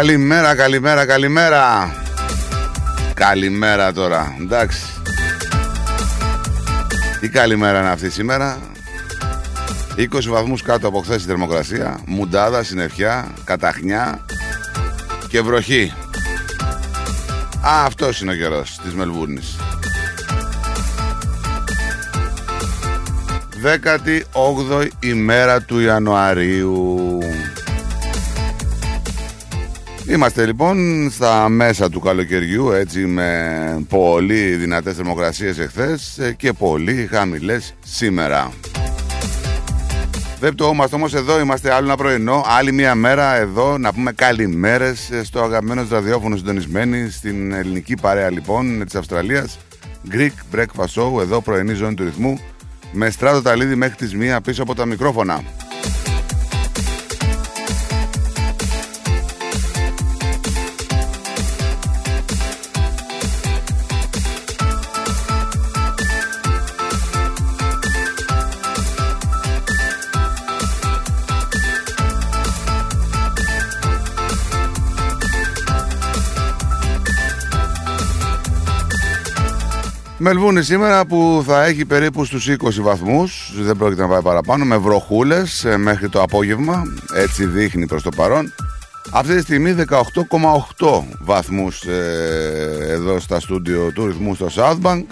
Καλημέρα, καλημέρα, καλημέρα. Καλημέρα τώρα, εντάξει. Τι καλημέρα είναι αυτή σήμερα. 20 βαθμούς κάτω από χθες η θερμοκρασία. Μουντάδα, συννεφιά, καταχνιά και βροχή. Α, αυτός είναι ο καιρός της Μελβούρνης. 18η ημέρα του Ιανουαρίου. Είμαστε λοιπόν στα μέσα του καλοκαιριού έτσι με πολύ δυνατές θερμοκρασίες εχθές ε, και πολύ χαμηλές σήμερα. Δεν πτωόμαστε όμως εδώ, είμαστε άλλο ένα πρωινό, άλλη μια μέρα εδώ να πούμε καλημέρες ε, στο αγαπημένο ραδιόφωνο συντονισμένοι στην ελληνική παρέα λοιπόν της Αυστραλίας Greek Breakfast Show, εδώ πρωινή ζώνη του ρυθμού με στράτο ταλίδι μέχρι τις μία πίσω από τα μικρόφωνα. Μελβούνι σήμερα που θα έχει περίπου στους 20 βαθμούς, δεν πρόκειται να πάει παραπάνω, με βροχούλες ε, μέχρι το απόγευμα, έτσι δείχνει προς το παρόν. Αυτή τη στιγμή 18,8 βαθμούς ε, εδώ στα στούντιο του ρυθμού στο Southbank.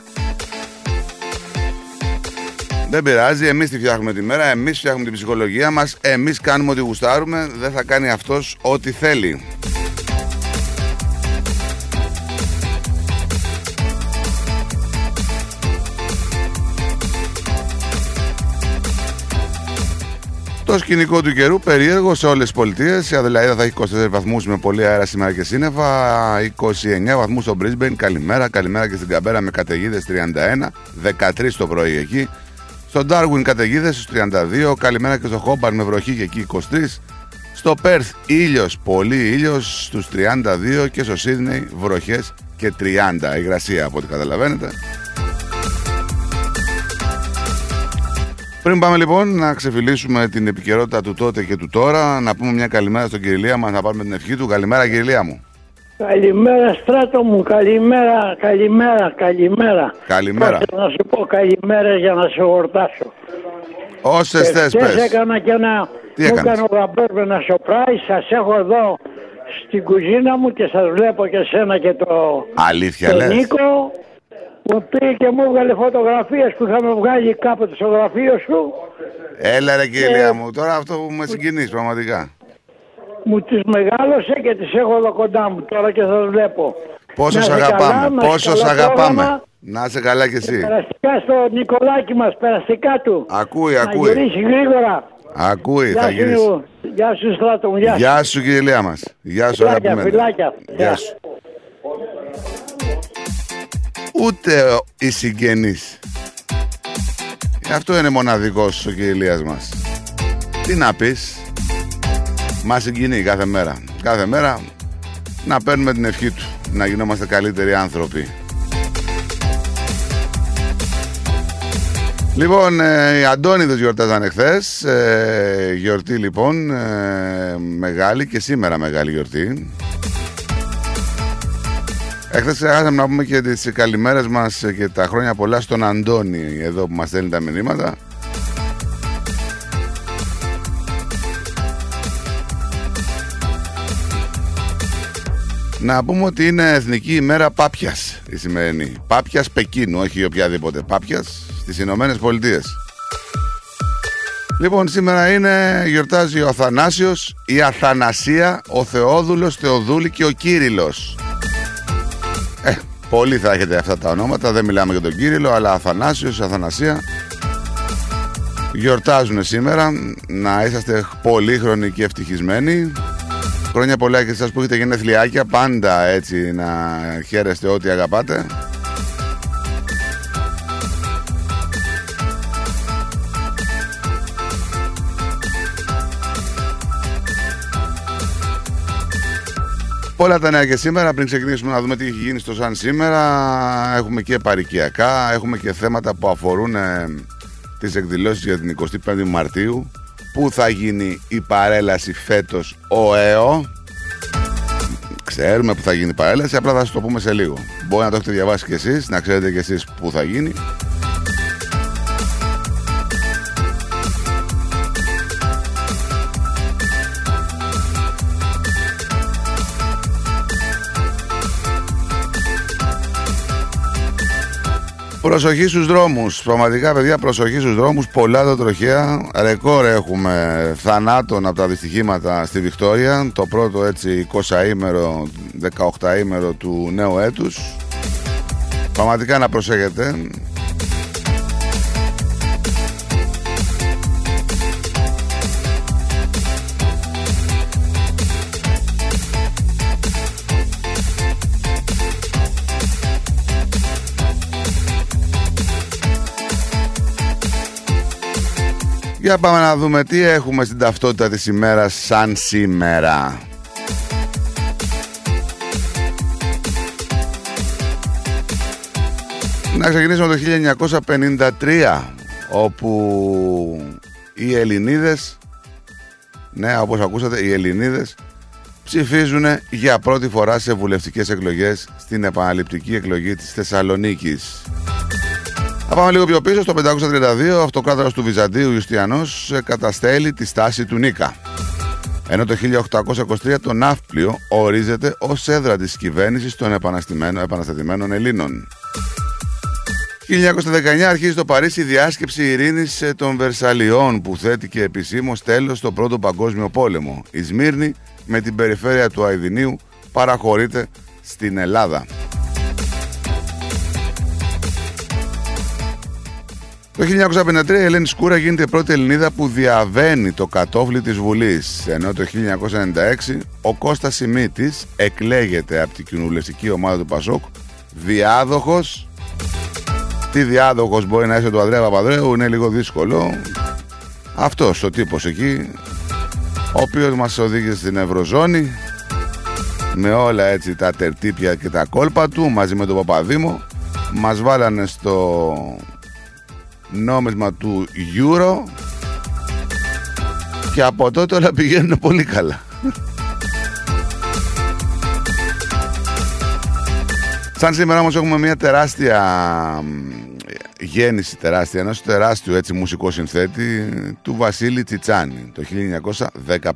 Δεν πειράζει, εμείς τη φτιάχνουμε τη μέρα, εμείς φτιάχνουμε την ψυχολογία μας, εμείς κάνουμε ό,τι γουστάρουμε, δεν θα κάνει αυτός ό,τι θέλει. Το σκηνικό του καιρού περίεργο σε όλες τις πολιτείες. Η Αδελαίδα θα έχει 24 βαθμούς με πολύ αέρα σήμερα και σύννεφα. 29 βαθμούς στο Brisbane. Καλημέρα. Καλημέρα και στην Καμπέρα με καταιγίδες 31. 13 το πρωί εκεί. Στο Darwin καταιγίδες στους 32. Καλημέρα και στο Χόμπαρ με βροχή και εκεί 23. Στο Perth ήλιος, πολύ ήλιος στους 32 και στο Sydney βροχές και 30. Υγρασία από ό,τι καταλαβαίνετε. Πριν πάμε λοιπόν να ξεφυλίσουμε την επικαιρότητα του τότε και του τώρα, να πούμε μια καλημέρα στον Κυριλία μας, να πάρουμε την ευχή του. Καλημέρα Κυριλία μου. Καλημέρα στράτο μου, καλημέρα, καλημέρα, καλημέρα. Καλημέρα. Πάτε να σου πω καλημέρα για να σε χορτάσω. Όσες θες, Χθες πες. έκανα και ένα... Τι μου έκανες; έκανε ο Γαμπέρ με ένα σοπράι. Σας έχω εδώ στην κουζίνα μου και σας βλέπω και σένα και το... Αλήθεια τον λες; Νίκο μου πήγε και μου έβγαλε φωτογραφίες που είχαμε βγάλει κάποτε στο γραφείο σου. Έλα ρε Ε, κυρία μου, τώρα αυτό που με συγκινείς πραγματικά. Μου τις μεγάλωσε και τις έχω εδώ κοντά μου τώρα και σας βλέπω. Πόσο Να σ' είσαι καλά, αγαπάμε, να είσαι πόσο σ' καλά αγαπάμε. πρόγραμμα. Να είσαι καλά κι εσύ. Περαστικά στο Νικολάκι μας, περαστικά του. Ακούει, Να ακούει. γυρίσει γρήγορα. Ακούει, Γεια θα σου, γυρίσει. Νίκο. Γεια σου Στράτο μου, γεια σου. Γεια σου κύριε Λέα μας. Γεια σου Φιλάκια, αγαπημένη. φιλάκια. Γεια Γεια. σου. Ούτε ο- οι συγγενείς. Αυτό είναι μοναδικός ο κύριε Ηλίας μας. Τι να πεις; Μας συγκινεί κάθε μέρα. Κάθε μέρα να παίρνουμε την ευχή του. Να γινόμαστε καλύτεροι άνθρωποι. Λοιπόν, ε, οι Αντώνιδες γιορτάζανε χθες. Ε, γιορτή λοιπόν ε, μεγάλη και σήμερα μεγάλη γιορτή. Εχθές ξεχάσαμε να πούμε και τις καλημέρες μας και τα χρόνια πολλά στον Αντώνη εδώ που μας στέλνει τα μηνύματα. Να πούμε ότι είναι Εθνική ημέρα Πάπιας η σημερινή. Πάπιας Πεκίνου, όχι οποιαδήποτε. Πάπιας στις Ηνωμένες Πολιτείες. Λοιπόν, σήμερα είναι, γιορτάζει ο Αθανάσιος, η Αθανασία, ο Θεόδουλος, Θεοδούλη και ο Κύριλλος. Ε, πολλοί θα έχετε αυτά τα ονόματα, δεν μιλάμε για τον Κύριλλο, αλλά Αθανάσιος, Αθανασία. Γιορτάζουν σήμερα, να είσαστε πολύχρονοι και ευτυχισμένοι. Χρόνια πολλά και εσάς που έχετε γενεθλιάκια, πάντα έτσι να χαίρεστε ό,τι αγαπάτε. Πολλά τα νέα και σήμερα. Πριν ξεκινήσουμε να δούμε τι έχει γίνει στο Σαν σήμερα, έχουμε και παρικιακά, έχουμε και θέματα που αφορούν ε, τις εκδηλώσεις για την 25η Μαρτίου. Πού θα γίνει η παρέλαση φέτος ο ΕΟ. Ξέρουμε που θα γίνει η παρέλαση, απλά θα σας το πούμε σε λίγο. Μπορεί να το έχετε διαβάσει κι εσείς, να ξέρετε κι εσείς πού θα γίνει. Προσοχή στους δρόμους. Πραγματικά, παιδιά, προσοχή στους δρόμους. Πολλά τα τροχαία. Ρεκόρ έχουμε θανάτων από τα δυστυχήματα στη Βικτόρια. Το πρώτο έτσι 20ήμερο, 18ήμερο του νέου έτους. Πραγματικά να προσέχετε. Για πάμε να δούμε τι έχουμε στην ταυτότητα της ημέρας σαν σήμερα. Να ξεκινήσουμε το 1953 όπου οι Ελληνίδες ναι όπως ακούσατε οι Ελληνίδες ψηφίζουν για πρώτη φορά σε βουλευτικές εκλογές στην επαναληπτική εκλογή της Θεσσαλονίκης. Θα πάμε λίγο πιο πίσω στο 532, ο αυτοκράτορας του Βυζαντίου Ιουστιανός ε, καταστέλει τη στάση του Νίκα. Ενώ το 1823 το Ναύπλιο ορίζεται ως έδρα της κυβέρνησης των επαναστημένων- επαναστατημένων Ελλήνων. 1919 αρχίζει στο Παρίσι η διάσκεψη ειρήνης ε, των Βερσαλιών που θέτει και επισήμως τέλος στο Πρώτο Παγκόσμιο Πόλεμο. Η Σμύρνη με την περιφέρεια του Αιδινίου παραχωρείται στην Ελλάδα. Το 1953 η Ελένη Σκούρα γίνεται η πρώτη Ελληνίδα που διαβαίνει το κατόφλι της Βουλής. Ενώ το 1996 ο Κώστας Σιμίτης εκλέγεται από την κοινοβουλευτική ομάδα του Πασόκ διάδοχος. Τι διάδοχος μπορεί να είσαι του Ανδρέα Παπαδρέου είναι λίγο δύσκολο. Αυτός ο τύπος εκεί ο οποίος μας οδήγησε στην Ευρωζώνη με όλα έτσι τα τερτύπια και τα κόλπα του μαζί με τον Παπαδήμο μας βάλανε στο νόμισμα του Euro και από τότε όλα πηγαίνουν πολύ καλά. Σαν σήμερα όμως έχουμε μια τεράστια μ, γέννηση τεράστια ενός τεράστιου έτσι μουσικό συνθέτη του Βασίλη Τσιτσάνη το 1915.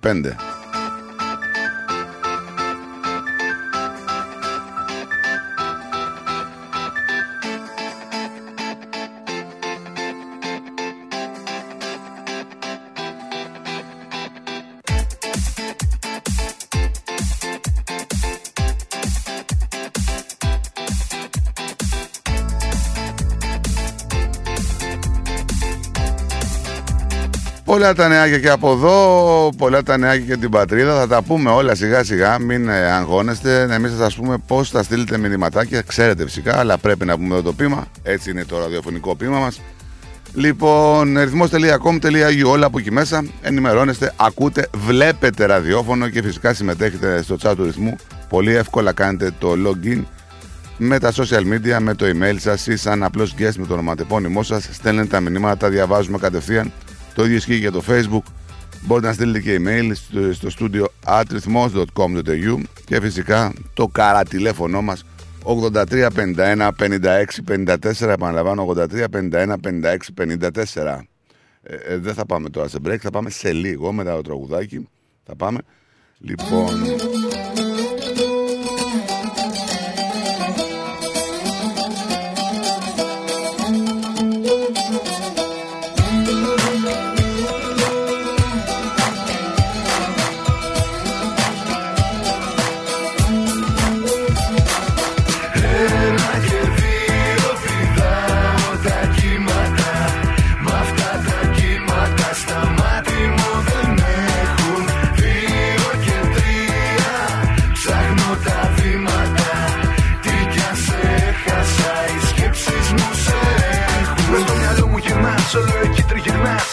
Πολλά τα νεάκια και από εδώ, πολλά τα νεάκια και την πατρίδα. Θα τα πούμε όλα σιγά σιγά, μην ε, αγχώνεστε. Εμείς θα σας πούμε πώς θα στείλετε μηνυματάκια. Ξέρετε φυσικά, αλλά πρέπει να πούμε εδώ το πείμα. Έτσι είναι το ραδιοφωνικό πείμα μας. Λοιπόν, ρυθμός.com.au όλα από εκεί μέσα ενημερώνεστε, ακούτε, βλέπετε ραδιόφωνο και φυσικά συμμετέχετε στο chat του ρυθμού. Πολύ εύκολα κάνετε το login με τα social media, με το email σας ή σαν απλός guest με το ονοματεπώνυμό σας. Στέλνετε τα μηνύματα, τα διαβάζουμε κατευθείαν το ίδιο ισχύει για το facebook. Μπορείτε να στείλετε και email στο, στο studio atrithmos.com.au και φυσικά το καρατηλέφωνο μας 83 51 56 54 επαναλαμβάνω 83 51 56 54 ε, δεν θα πάμε τώρα σε break θα πάμε σε λίγο μετά το τραγουδάκι. Θα πάμε. Λοιπόν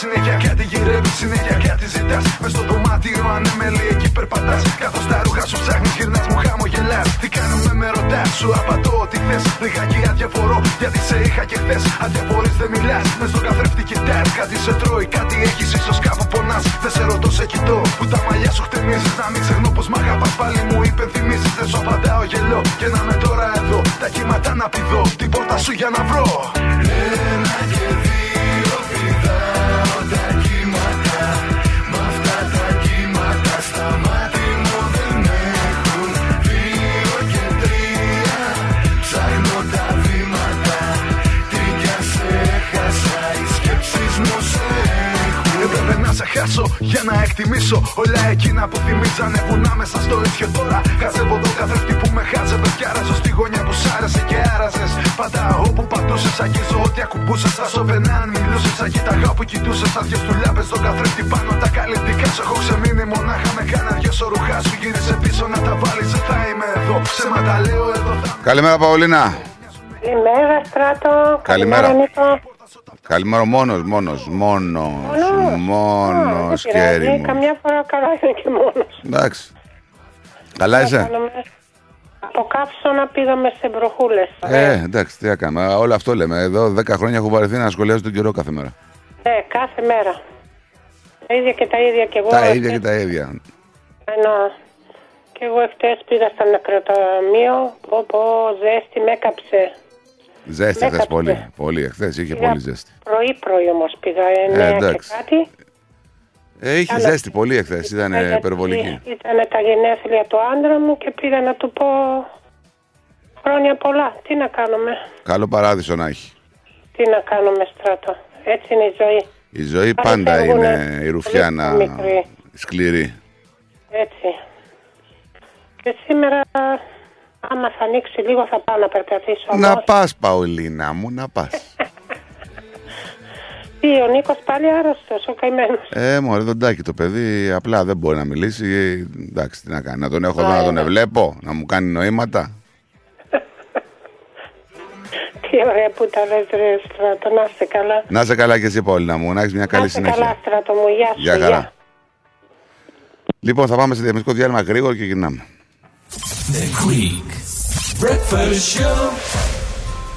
συνέχεια κάτι γυρεύει, συνέχεια κάτι ζητάς. Μες στο δωμάτιο ανέμελη εκεί περπατάς. Καθώς τα ρούχα σου ψάχνει, γυρνάς μου χαμογελάς. Τι κάνουμε με ρωτάς, σου απαντώ ότι θες. Λιγάκι αδιαφορώ, γιατί σε είχα και χθες. Αδιαφορεί δεν μιλάς, μες στο καθρέφτη κοιτάς. Κάτι σε τρώει, κάτι έχεις, ίσως κάπου πονάς. Δεν σε ρωτώ, σε κοιτώ, που τα μαλλιά σου χτενίζει. Να μην ξεχνώ πως μ' αγαπάς πάλι μου υπενθυμίζεις. Δεν σου απαντάω γελό, και να με τώρα εδώ. Τα κύματα να πηδώ, την πόρτα σου για να βρω. Ένα και δύο Έπρεπε να σε χάσω για να εκτιμήσω. Όλα εκείνα που θυμίζανε που να μέσα στο ίδιο τώρα. Χάζευω τον καθρέφτη που με χάζευε Κι άραζω στη γωνιά που σ' άρεσε και άραζες. Πάντα όπου πατούσες αγγίζω ό,τι ακουμπούσες. Θα σώπαινα αν μιλούσες Αγίταγα όπου κοιτούσες. Θα δυο του λάπες στον καθρέφτη πάνω τα καλλιτικά σου. Έχω ξεμείνει μονάχα με κάνα δυο σορουχά σου Γύρισε πίσω να τα βάλεις Δεν θα είμαι εδώ. Ψέματα λέω εδώ θα Καλημέρα Παολίνα. Καλημέρα, Στράτο. Καλημέρα. Νίκο. Καλημέρα μόνος, μόνος, μόνος, Μόνος. μόνος, Α, δεν πειράζει. χέρι μου Καμιά φορά καλά είναι και μόνος. Εντάξει Καλά είσαι; Κάνουμε- Από καύσωνα πήγαμε σε μπροχούλες. Ε, εντάξει, τι να κάνουμε. Όλο αυτό λέμε. Εδώ 10 χρόνια έχω βαρεθεί να σχολιάζω τον καιρό κάθε μέρα. Ναι, κάθε μέρα. Τα ίδια και τα ίδια και εγώ. Τα ίδια εχθές- και τα ίδια. Ενώ και εγώ εχθές πήγα στο νεκροταμείο, πω πω ζέστη με έκαψε. Ζέστη χθε Έκαψε. πολύ. Πολύ, χθε είχε Πήγα πολύ ζέστη. Πρωί πρωί όμως πήγα, εννέα και εντάξει. κάτι. Ε, είχε Καλά. ζέστη πολύ εχθές. Ήταν Ε, γιατί υπερβολική. Ήταν τα γενέθλια του άντρα μου και πήγα να του πω χρόνια πολλά. Τι να κάνουμε, Καλό παράδεισο να έχει. τι να κάνουμε στράτο. Έτσι είναι η ζωή. Η ζωή Άλλοι πάντα φεύγουνε είναι η ρουφιάνα πολύ μικροί. σκληρή. Έτσι. Και σήμερα, άμα θα ανοίξει λίγο, θα πάω να περπατήσω. Να όμως. πας, Παολίνα μου, να πας. Τι, ο Νίκος πάλι άρρωστος, ο καημένος. Ε, μωρέ, τον τάκι το παιδί απλά δεν μπορεί να μιλήσει. Ε, Εντάξει, τι να κάνει. Να τον έχω εδώ να τον εβλέπω, να μου κάνει νοήματα. Τι ωραία που τα λες ρε στράτο, να είστε καλά. Να είσαι καλά και εσύ, Παολίνα μου, να έχεις μια Να καλή είστε καλά συνέχεια. στράτο μου, γεια σου. Γεια χαρά. Λοιπόν, θα πάμε σε διαμεσικό διάλειμμα γρήγορα και γυρνάμε. The Greek Breakfast Show.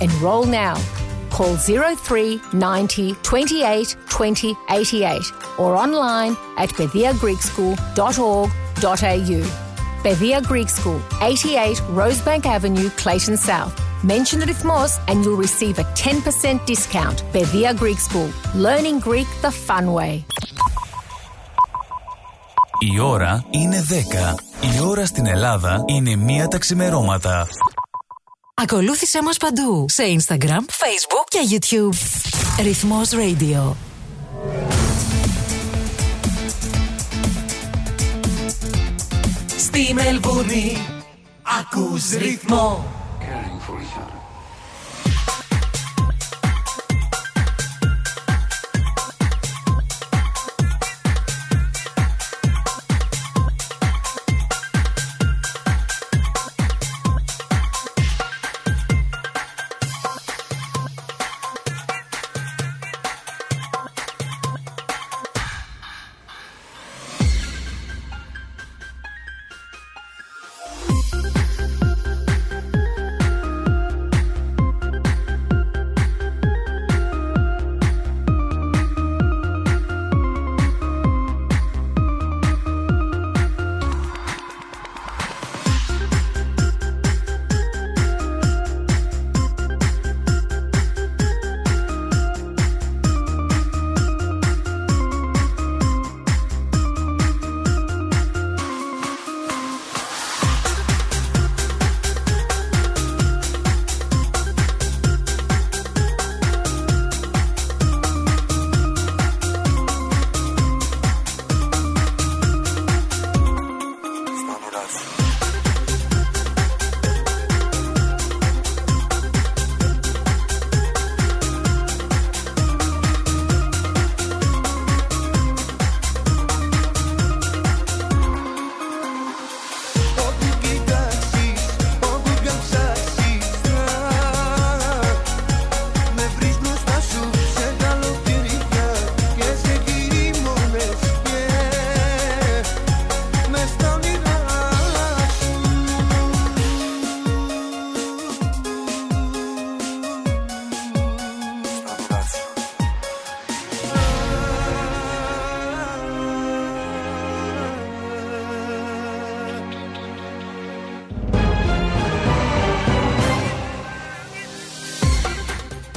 Enroll now. Call 03 90 28 20 88 or online at pediagreekschool.org.au. Pedia Greek School, 88 Rosebank Avenue, Clayton South. Mention the Rhythmos and you'll receive a 10% discount. Pedia Greek School. Learning Greek the fun way. Η ώρα είναι 10. Η ώρα στην Ελλάδα είναι μία τα ξημερώματα. Ακολούθησέ μας παντού σε Instagram, Facebook και YouTube. Ρυθμός Radio. Στη Μελβούνι ακούς ρυθμό.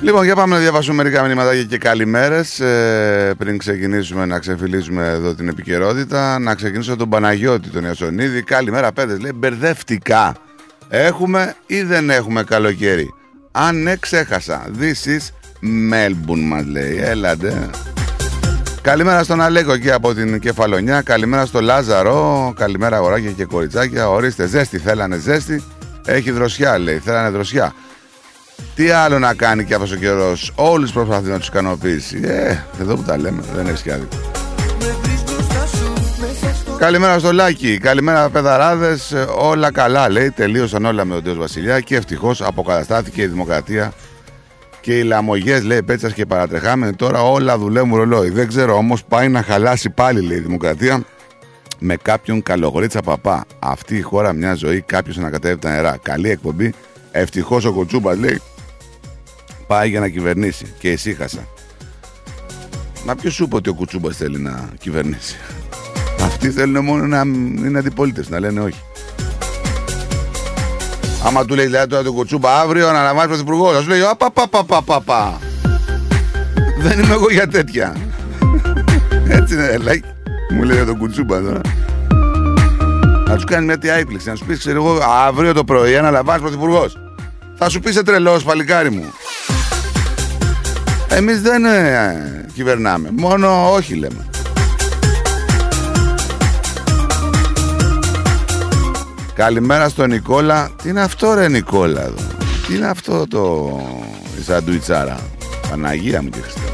Λοιπόν, για πάμε να διαβάσουμε μερικά μηνύματα και καλημέρες. Ε, πριν ξεκινήσουμε να ξεφυλίσουμε εδώ την επικαιρότητα, να ξεκινήσω τον Παναγιώτη, τον Ιωσονίδη. Καλημέρα, παιδε. Λέει μπερδεύτηκα. Έχουμε ή δεν έχουμε καλοκαίρι; Αν ναι, ξέχασα. This is Melbourne, μας λέει. Έλατε. Καλημέρα στον Αλέκο εκεί από την Κεφαλονιά. Καλημέρα στο Λάζαρο. Καλημέρα αγοράκια και κοριτσάκια. Ορίστε, ζέστη θέλανε ζέστη. Έχει δροσιά, λέει. Θέλανε δροσιά. Τι άλλο να κάνει και αυτός ο καιρός. Όλους προσπαθεί να τους ικανοποιήσει. Ε, εδώ που τα λέμε, δεν έχεις κι άδικο. Με βρεις μπροστά σου μέσα στο Καλημέρα στο Λάκη. Καλημέρα, παιδαράδε. Όλα καλά, λέει. Τελείωσαν όλα με τον Τέος Βασιλιά και ευτυχώς αποκαταστάθηκε η δημοκρατία και οι λαμογές, λέει, πέτσας και παρατρεχάμενοι. Τώρα όλα δουλεύουν ρολόι. Δεν ξέρω όμως, πάει να χαλάσει πάλι, λέει, η δημοκρατία με κάποιον καλογρίτσα παπά. Αυτή η χώρα μια ζωή, κάποιος ανακατεύει τα νερά. Καλή εκπομπή. Ευτυχώς ο Κοτσούμπας, λέει, πάει για να κυβερνήσει. Και ησύχασα. Μα ποιος σου είπε ότι ο Κουτσούμπας θέλει να κυβερνήσει; Αυτοί θέλουν μόνο να είναι αντιπολίτες, να λένε όχι. Άμα του λέει δηλαδή τώρα τον Κουτσούμπα αύριο να αναλαμβάνεις πρωθυπουργό, θα σου λέει Απαπαπαπαπαπα. Δεν είμαι εγώ για τέτοια. Έτσι είναι, like. Μου λέει τον Κουτσούμπα τώρα. Να τους κάνει μια τι άϊπληξη, να σου πεις, ξέρω εγώ, αύριο το πρωί αναλαμβάνεις πρωθυπουργός. Θα σου πει σε τρελός, παλικάρι μου. Εμείς δεν ε, κυβερνάμε. Μόνο όχι λέμε. Καλημέρα στον Νικόλα. Τι είναι αυτό ρε Νικόλα εδώ; Τι είναι αυτό το Η σαντουιτσάρα; Παναγία μου και Χριστέ.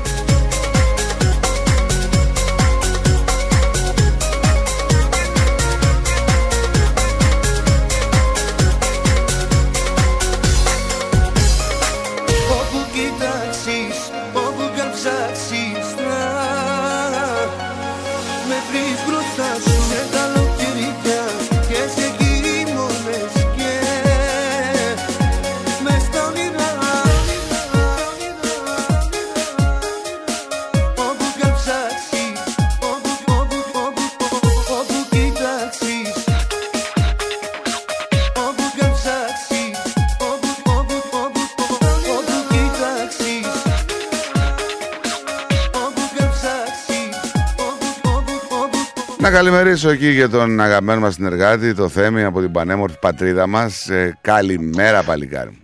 Καλημερίσω εκεί για τον αγαπημένο μας συνεργάτη, το Θέμη από την πανέμορφη πατρίδα μας. Ε, καλημέρα παλικάρι μου.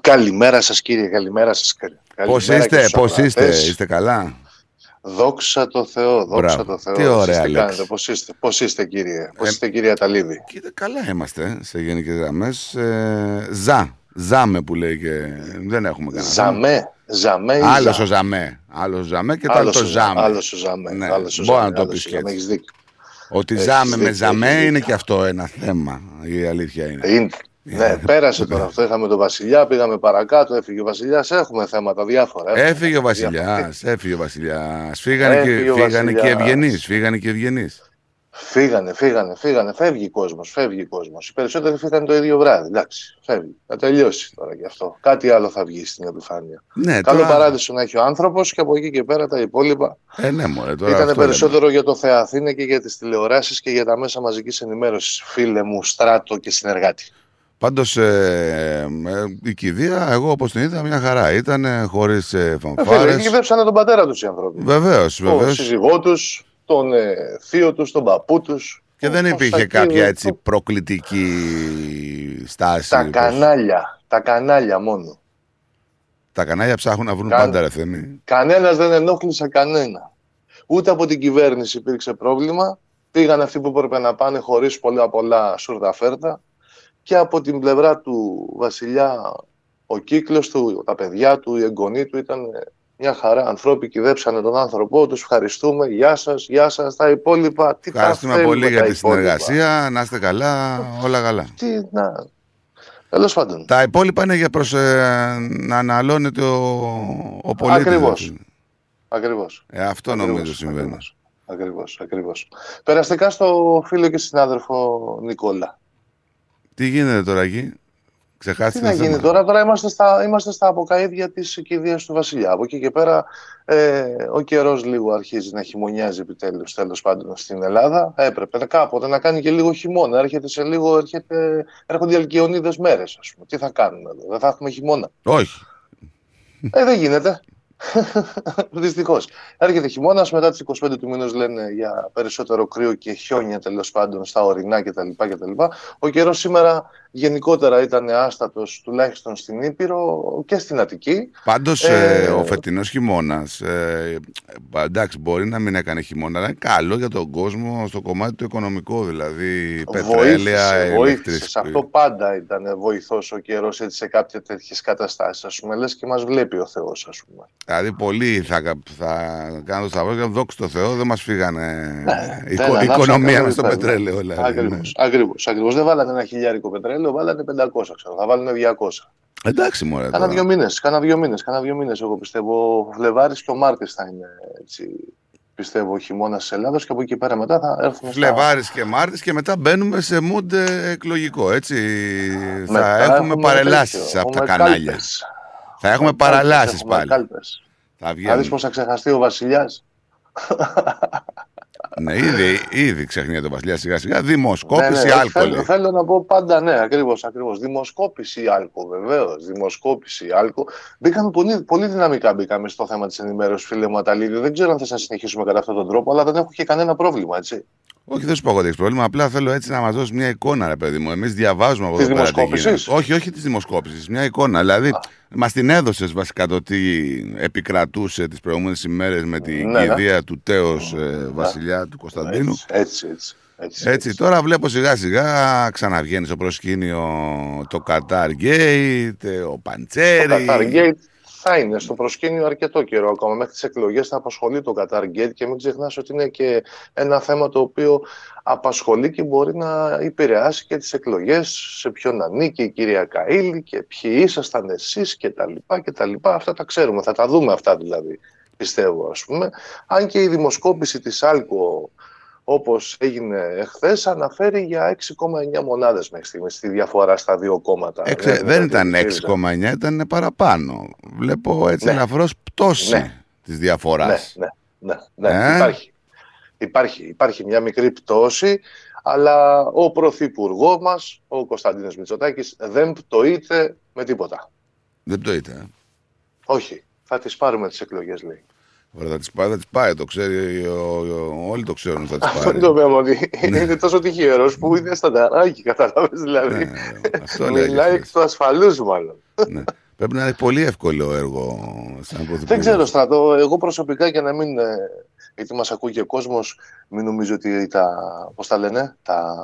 Καλημέρα σας κύριε, καλημέρα σας. Πώς Καλημέρα και είστε, στους πώς είστε, ακροατές. είστε καλά; Δόξα τω Θεώ, δόξα Μπράβο. τω Θεώ. Τι Εσείς ωραία τι λέξη. κάνετε, πώς είστε, πώς είστε κύριε, πώς Ε, είστε κυρία Ταλίδη. Κοίτα, καλά είμαστε σε γενικές γραμμές. Ε, ζα, ζάμε που λέει και δεν έχουμε κανένα. Ζαμέ, ζαμέ ή Άλλος ζα. ο Ζαμέ. Άλλος ο Ζαμέ και το άλλο Άλλος το ο Ζα- Ζάμε. άλλος ο Ζαμέ, Ναι, άλλος ο μπορεί Ζαμέ, να το άλλος πεις ο και Ζαμέ, έτσι. έχεις δίκιο. Ότι Έχεις Ζάμε με δίκιο, Ζαμέ έχεις είναι δίκιο. και αυτό ένα θέμα. Η αλήθεια είναι. Είναι. Ναι, πέρασε τώρα αυτό. Είχαμε τον Βασιλιά, πήγαμε παρακάτω, έφυγε ο Βασιλιάς. Έχουμε θέματα διάφορα. έχουμε Έφυγε ο θέματα Βασιλιάς, διάφορα. έφυγε ο Βασιλιάς. Φύγανε, και, Έφυγε ο φύγανε και Βασιλιάς. ευγενείς. Φύγανε και ευγενείς. Φύγανε, φύγανε, φύγανε. Φεύγει ο κόσμος, φεύγει ο κόσμος. Οι περισσότεροι φύγανε το ίδιο βράδυ. Εντάξει, φεύγει. Θα τελειώσει τώρα γι' αυτό. Κάτι άλλο θα βγει στην επιφάνεια. Ναι, Καλό τώρα- παράδεισο να έχει ο άνθρωπος και από εκεί και πέρα τα υπόλοιπα. Ε, ναι, μωρέ, τώρα Ήταν αυτό περισσότερο για το Θεαθήνε και για τις τηλεοράσεις και για τα μέσα μαζικής ενημέρωσης. Φίλε μου, στράτο και συνεργάτη. Πάντως ε, ε, η κηδεία, εγώ όπως την είδα, μια χαρά ήταν χωρίς ε, Ε, Φίλε, φανφάρες. κυδέψανε τον πατέρα τους οι άνθρωποι. Βεβαίως, Τον βεβαίως. σύζυγό τους, τον ε, θείο τους, τον παππού τους. Και δεν υπήρχε κάποια έτσι προκλητική στάση. Τα πως- κανάλια. Τα κανάλια μόνο. Τα κανάλια ψάχνουν να βρουν Καν- πάντα, ρε Θέμη. Κανένας δεν ενόχλησε κανένα. Ούτε από την κυβέρνηση υπήρξε πρόβλημα. Πήγαν αυτοί που έπρεπε να πάνε χωρίς πολλά πολλά σούρτα φέρτα. Και από την πλευρά του βασιλιά, ο κύκλος του, τα παιδιά του, οι εγγονοί του ήταν ε, μια χαρά. Ανθρώποι κυδέψανε τον άνθρωπό τους. Ευχαριστούμε. Γεια σας, γεια σας. Τα υπόλοιπα. Τι τα Ευχαριστούμε θέλουμε πολύ τα για τη υπόλοιπα. συνεργασία. Να είστε καλά, όλα καλά. Τι να... Τέλος πάντων. Τα υπόλοιπα είναι για προς, ε, να αναλώνεται ο, ο πολίτης. Ακριβώς. Ακριβώς. Ε, αυτό Ακριβώς, νομίζω συμβαίνει. Ακριβώς, ακριβώς, ακριβώς. Περαστικά στο φίλο και συνάδελφο Νικόλα. Τι γίνεται τώρα εκεί, Τι ξεχάστηκε να το γίνει θέμα. τώρα, τώρα είμαστε στα, είμαστε στα αποκαίδια της κηδείας του Βασιλιά. Από εκεί και πέρα ε, ο καιρός λίγο αρχίζει να χειμωνιάζει επιτέλους τέλος πάντων στην Ελλάδα. Έπρεπε κάποτε να κάνει και λίγο χειμώνα. Έρχεται σε λίγο, έρχεται, έρχονται οι αλκιονίδες μέρες ας πούμε. Τι θα κάνουμε εδώ, δεν θα έχουμε χειμώνα; Όχι. Ε, δεν γίνεται. Δυστυχώς. Έρχεται χειμώνας, μετά τις 25 του μήνου λένε για περισσότερο κρύο και χιόνια τέλος πάντων στα ορεινά κτλ. κτλ. Ο καιρός σήμερα γενικότερα ήταν άστατος, τουλάχιστον στην Ήπειρο και στην Αττική. Πάντως Ε, ε, ο φετινός χειμώνας, ε, ε, εντάξει μπορεί να μην έκανε χειμώνα, αλλά είναι καλό για τον κόσμο στο κομμάτι του οικονομικό, δηλαδή πετρέλαια, Βοήθησε, βοήθησες. Σε ηλεκτρισμός. αυτό πάντα ήταν βοηθός ο καιρός σε κάποιες τέτοιες καταστάσεις. Α πούμε, λες και μας βλέπει ο Θεός, ας πούμε. Δηλαδή πολλοί θα, θα κάνουν το σταυρό και δόξα τω Θεώ δεν μας φύγανε Ναι, οικο- δεν ανάψαν οικονομία κανένα μας στο πέρα. πετρέλαιο. Δηλαδή, ναι. Ακριβώς, ακριβώς, ακριβώς. Δεν βάλανε ένα χιλιάρικο πετρέλαιο, βάλανε 500, ξέρω. Θα βάλουν 200. Εντάξει μωρέ Κάνα τώρα. δύο μήνες, κάνα δύο μήνες, κάνα δύο μήνες. Εγώ πιστεύω ο Φλεβάρη και ο Μάρτης θα είναι έτσι. Πιστεύω ο χειμώνας της Ελλάδα και από εκεί πέρα μετά θα έρθουμε. στα- Φλεβάρης και Μάρτης και μετά μπαίνουμε σε mood ε, εκλογικό, έτσι. Μετά θα έχουμε παρελάσεις τέτοιο, από τα έχουμε κανάλια. κάλπες. Θα έχουμε Έχουμε παρελάσεις κάλπες, έχουμε πάλι. κάλπες. Θα Θα δεις βγαίνουν. πώς θα ξεχαστεί ο Βασιλιάς. Ναι, ήδη, ήδη ξεχνιέται ο Βασιλιάς σιγά σιγά. Δημοσκόπηση Ναι, ναι, Άλκο. Θέλω, θέλω να πω πάντα ναι, ακριβώς. Ακριβώς. Δημοσκόπηση Άλκο, βεβαίως. Δημοσκόπηση Άλκο. Μπήκαμε πολύ, πολύ δυναμικά μπήκαμε στο θέμα της ενημέρωσης, φίλε μου Αταλίδη. Δεν ξέρω αν θα σας συνεχίσουμε κατά αυτόν τον τρόπο, αλλά δεν έχω και κανένα πρόβλημα, έτσι. Όχι, δεν σου πω εγώ ότι έχεις πρόβλημα. Απλά θέλω έτσι να μας δώσεις μια εικόνα, ρε παιδί μου. Εμείς διαβάζουμε από Της εδώ πέρα τι δημοσκόπησης; γίνεται. Όχι, όχι της δημοσκόπησης. Μια εικόνα. Δηλαδή, μας την έδωσες βασικά το τι επικρατούσε τις προηγούμενες ημέρες με την Ναι, ναι. κηδεία του τέος Βασιλιά του Κωνσταντίνου. Έτσι, έτσι. έτσι, Έτσι, τώρα βλέπω σιγά σιγά ξαναβγαίνεις στο προσκήνιο το Qatar Gate, ο Το Παντσέρι. Qatar Gate, θα είναι στο προσκήνιο αρκετό καιρό ακόμα. Μέχρι τις εκλογές θα απασχολεί το Qatar Gate και μην ξεχνάς ότι είναι και ένα θέμα το οποίο απασχολεί και μπορεί να επηρεάσει και τις εκλογές. Σε ποιον ανήκει η κυρία Καήλη και ποιοι ήσασταν εσείς κτλ. κτλ. Αυτά τα ξέρουμε, θα τα δούμε αυτά δηλαδή, πιστεύω ας πούμε. Αν και η δημοσκόπηση της Άλκο όπως έγινε εχθές αναφέρει για 6,9 μονάδες μέχρι στιγμής στη διαφορά στα δύο κόμματα. Έξε- Ναι, δεν ναι, ήταν ναι, 6,9, ήταν παραπάνω. Βλέπω έτσι Ναι. ελαφρώς πτώση Ναι. της διαφοράς. Ναι, ναι, ναι, ναι. Ε; Υπάρχει. υπάρχει. Υπάρχει μια μικρή πτώση, αλλά ο Πρωθυπουργός μας, ο Κωνσταντίνος Μητσοτάκης, δεν πτωείται με τίποτα. Δεν το είτε. ε; Όχι, θα τις πάρουμε τις εκλογές, λέει. Ωραία, θα τις πάει, θα τις πάει. Το ξέρει, ο- ο- όλοι το ξέρουν ότι θα τις Αυτό πάρει. είναι το θέμα, ότι Ναι. είναι τόσο τυχερός που είναι στανταράκι, καταλάβες δηλαδή. Ναι, Αυτό λέει. Μιλάει εκ του ασφαλούς μάλλον. Ναι. Πρέπει να είναι πολύ εύκολο έργο σαν πρωθυπουργός. Δεν ξέρω, Στρατό. Εγώ προσωπικά για να μην. ε, Γιατί μας ακούει και ο κόσμος, μην νομίζει ότι τα. Πώς τα λένε, τα,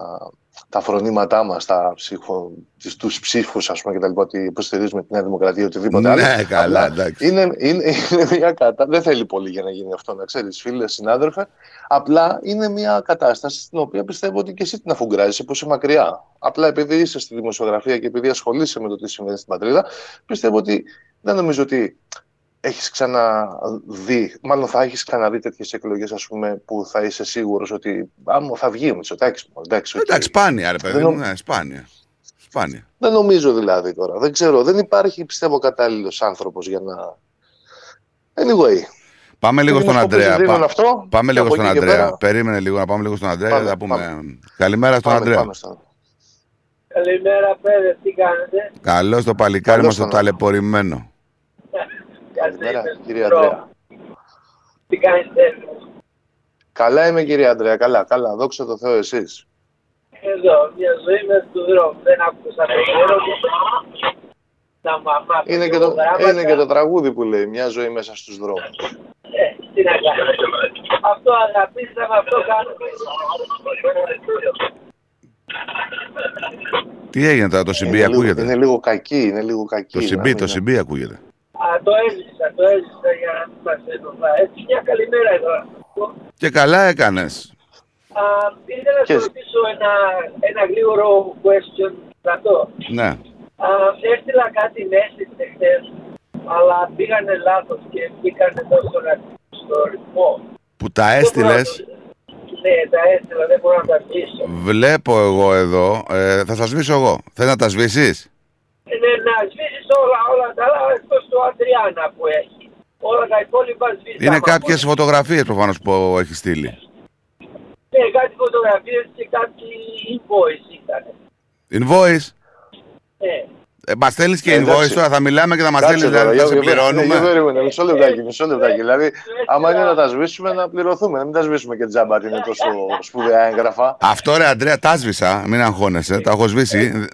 τα φρονήματά μας, τα ψήφο, τους ψήφους, ας πούμε, και τα λοιπά, ότι υποστηρίζουμε τη Νέα Δημοκρατία ή οτιδήποτε άλλο. Ναι, καλά, Απλά εντάξει. Είναι, είναι, είναι μια κατάσταση. Δεν θέλει πολύ για να γίνει αυτό, να ξέρεις, φίλες, συνάδελφε. Απλά είναι μια κατάσταση στην οποία πιστεύω ότι και εσύ την αφουγκράζεσαι που είσαι μακριά. Απλά επειδή είσαι στη δημοσιογραφία και επειδή ασχολείσαι με το τι συμβαίνει στην πατρίδα, πιστεύω ότι δεν νομίζω ότι έχεις ξαναδεί, μάλλον θα έχεις ξαναδεί τέτοιες εκλογές, ας πούμε, που θα είσαι σίγουρος ότι άμα θα βγει ο Μητσοτάκης. Εντάξει, οκ. Εντάξει, σπάνια ρε παιδί Δεν μου, νο- ναι, σπάνια. Σπάνια. Δεν νομίζω δηλαδή τώρα. Δεν ξέρω. Δεν υπάρχει, πιστεύω, κατάλληλος άνθρωπος για να. Anyway. Πάμε λίγο Οι στον δημοσκοπήσεις Αντρέα. δίνουν Πα- αυτό; Πάμε και λίγο από στον εκεί και Αντρέα. πέρα- Περίμενε λίγο να πάμε λίγο στον Αντρέα. Πάμε, θα πούμε. πάμε. Καλημέρα στον Πάμε, Αντρέα. πάμε στο- Καλημέρα, παιδε, τι κάνετε; Καλό το παλικάρι Καλώς μας το τον ταλαιπωρημένο. Καλημέρα, κύριε Αντρέα. Τι κάνετε. Καλά είμαι, κύριε Αντρέα. Καλά, καλά. Δόξα τω Θεώ, εσείς. Εδώ, μια ζωή με του δρόμου. Δεν άκουσα το γέρο μου. Να μου αμάθω Είναι και, λίγο το, γράμματα. είναι και το τραγούδι που λέει «Μια ζωή μέσα στους δρόμους». Ε, τι να κάνω. Αυτό αγαπήσαμε, αυτό κάνουμε. Τι έγινε τώρα, το συμπί Είναι λίγο- ακούγεται; Είναι λίγο κακή, είναι λίγο κακή. Το να συμπί, μην- το συμπί ακούγεται. Α, το έζησα, το έζησα για να μην μας ενοχλά. Έτσι, μια καλημέρα εδώ. Και καλά έκανες. Α, ήθελα να Και- σας ρωτήσω ένα, ένα γρήγορο question. Στρατό. Ναι. Α, έστειλα κάτι message εχθές, αλλά πήγανε λάθος και μπήκανε τόσο στο ρυθμό. Που τα έστειλες; Ναι, τα έστειλα, δεν μπορώ να τα σβήσω. Βλέπω εγώ εδώ. Ε, θα σα σβήσω εγώ. Θες να τα σβήσεις; Ε, Ναι, να σβήσεις όλα, όλα τα άλλα, εκτός του Αντριάννα που έχει. Όλα τα υπόλοιπα σβήσεις. Είναι άμα κάποιες φωτογραφίες προφανώς που έχει στείλει. Ναι, κάτι φωτογραφίες και κάτι invoice ήταν. Invoice; Ναι. Ε, μας στέλνεις και Ε, invoice εντάξει. τώρα, θα μιλάμε και θα μας Κάτσε στέλνει, τώρα, δηλαδή θα για- σε για- για- πληρώνουμε. περίμενε, Μισό λεπτάκι, μισό λεπτάκι. Δηλαδή, άμα είναι να τα σβήσουμε, να πληρωθούμε. Να μην τα σβήσουμε και τζάμπα, ότι είναι τόσο σπουδαία έγγραφα. Αυτό ρε Αντρέα, τα σβήσα. Μην αγχώνεσαι, τα έχω σβήσει.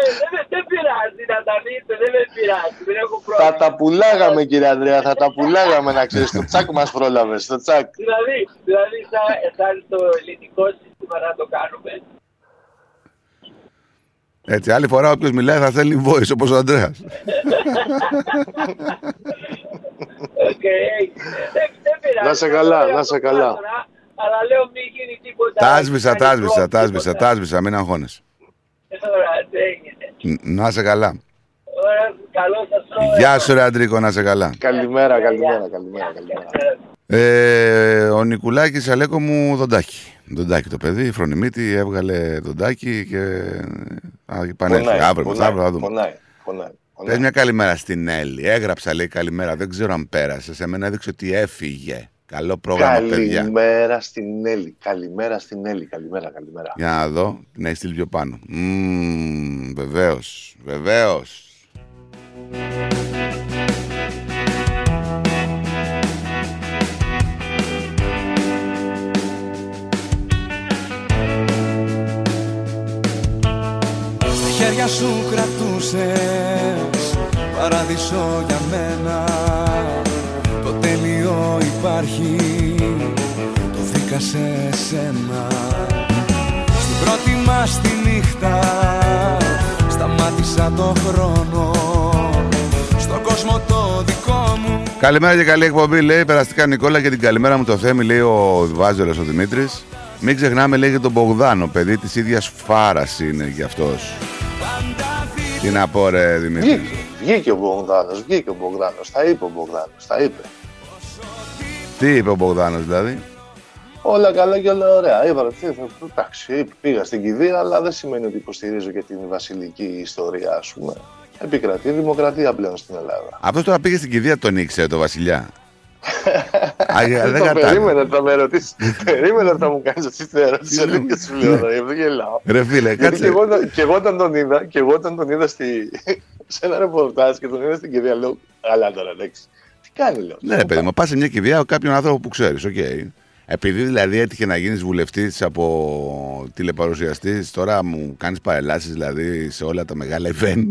Έτσι. Ε, δεν, με- δεν πειράζει να τα δείτε, δεν με πειράζει, δεν έχω πρόβλημα. Θα τα πουλάγαμε, κύριε Ανδρέα, θα τα πουλάγαμε να ξέρεις. Το τσάκ μας πρόλαβες. Το τσάκ. Δηλαδή, δηλαδή σαν, σαν το ελληνικό σύστημα να το κάνουμε. Έτσι, άλλη φορά όποιος μιλάει θα στέλνει invoice όπως ο Αντρέα. Οκ, έγινε. Δεν, δεν πειράζει. Να σε δεν καλά, το να σε λέω καλά. τώρα, Αλλά λέω μην γίνει τίποτα. Τα σβήσα, τα κάνει σβήσα, τα πρόβλημα, σβήσα, τίποτα. τα σβήσα, μην αγχώνεσαι. Ωραία, δεν έγινε. Ν- Να είσαι καλά. Ωραία, καλό σας λόγο. Γεια σου ρε Αντρίκο, να είσαι καλά. Καλημέρα, καλημέρα, καλημέρα. καλημέρα. Ε, ο Νικουλάκης Αλέκο μου δοντάκι. Δοντάκι το παιδί, φρονιμίτη, έβγαλε δοντάκι και θα επανέλθει. Πονάει, Αύριο, πονάει, αύριο θα δούμε. πονάει, πονάει, πονάει. Πες μια καλημέρα στην Έλλη. Έγραψα λέει καλημέρα, δεν ξέρω αν πέρασε. Σε μένα έδειξε ότι έφυγε. Καλό πρόγραμμα, παιδιά. Καλημέρα στην Έλλη. Καλημέρα στην Έλλη. Καλημέρα, καλημέρα. Για να δω, την έχει στείλει πιο πάνω. Μμμ, βεβαίως, βεβαίως. Στα χέρια σου κρατούσες παράδεισο για μένα Το τέλειο υπάρχει, το βρήκα σε σένα Στην πρώτη μας τη νύχτα σταμάτησα το χρόνο κόσμο το δικό μου Καλημέρα και καλή εκπομπή, λέει. Περαστικά Νικόλα και την καλημέρα μου το θέμη, λέει ο Βάζελος ο Δημήτρης. Μην ξεχνάμε, λέει και τον Μπογδάνο. Παιδί της ίδιας φάρας είναι κι αυτός. Τι να πω, ρε Δημήτρη. Βγήκε, βγήκε ο Μπογδάνος, βγήκε ο Μπογδάνος, τα είπε ο Μπογδάνος, τα είπε. Τι είπε ο Μπογδάνος, δηλαδή; Όλα καλά και όλα ωραία. Είπα, τι θα εντάξει, πήγα στην κηδεία, αλλά δεν σημαίνει ότι υποστηρίζω και την βασιλική ιστορία, ας πούμε. Επικρατεί η δημοκρατία πλέον στην Ελλάδα. Αυτό τώρα πήγε στην κηδεία, τον ήξερε το Βασιλιά. Α, δεν το κατάλαβα. περίμενε θα με ρωτήσεις. περίμενε θα μου κάνεις αυτή την ερώτηση. Σε λίγο και σου λέω τώρα, γι' αυτό γελάω. Ρε φίλε, Γιατί κάτσε. και εγώ, και εγώ όταν τον είδα, και εγώ όταν τον είδα στη, σε ένα ρεπορτάζ και τον είδα στην κηδεία, λέω, καλά τώρα, εντάξει. Τι κάνει, λέω. Ναι, ρε παιδί μου, πας σε μια κηδεία κάποιον άνθρωπο που ξέρεις. Οκ. Επειδή δηλαδή έτυχε να γίνεις βουλευτής από τηλεπαρουσιαστής, τώρα μου κάνεις παρελάσεις δηλαδή σε όλα τα μεγάλα event.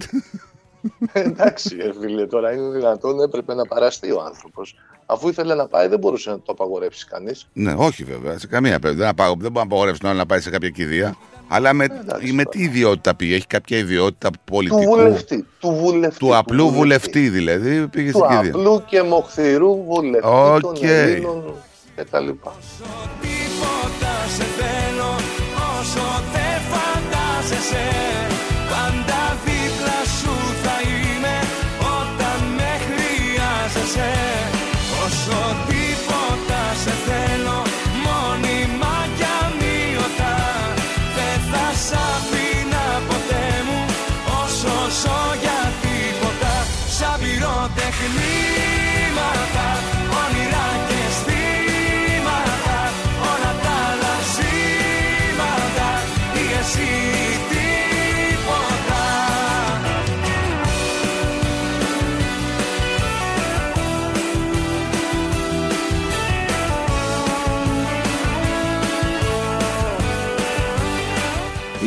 Εντάξει, ε, φίλε, τώρα είναι δυνατόν, έπρεπε να παραστεί ο άνθρωπος. Αφού ήθελε να πάει, δεν μπορούσε να το απαγορεύσει κανείς. ναι, όχι βέβαια, σε καμία περίπτωση. Δεν, απαγω- δεν μπορεί να απαγορεύσει τον άλλο να πάει σε κάποια κηδεία. Αλλά με, με τι ιδιότητα πήγε, έχει κάποια ιδιότητα Του πολιτικού; βουλευτή. Του βουλευτή. Του απλού βουλευτή δηλαδή πήγε Του στην κηδεία. απλού και μοχθηρού βουλευτή Οκ. των Ελλήνων κτλ. Τίποτα σε θέλω όσο δεν φαντάζεσαι Πάντα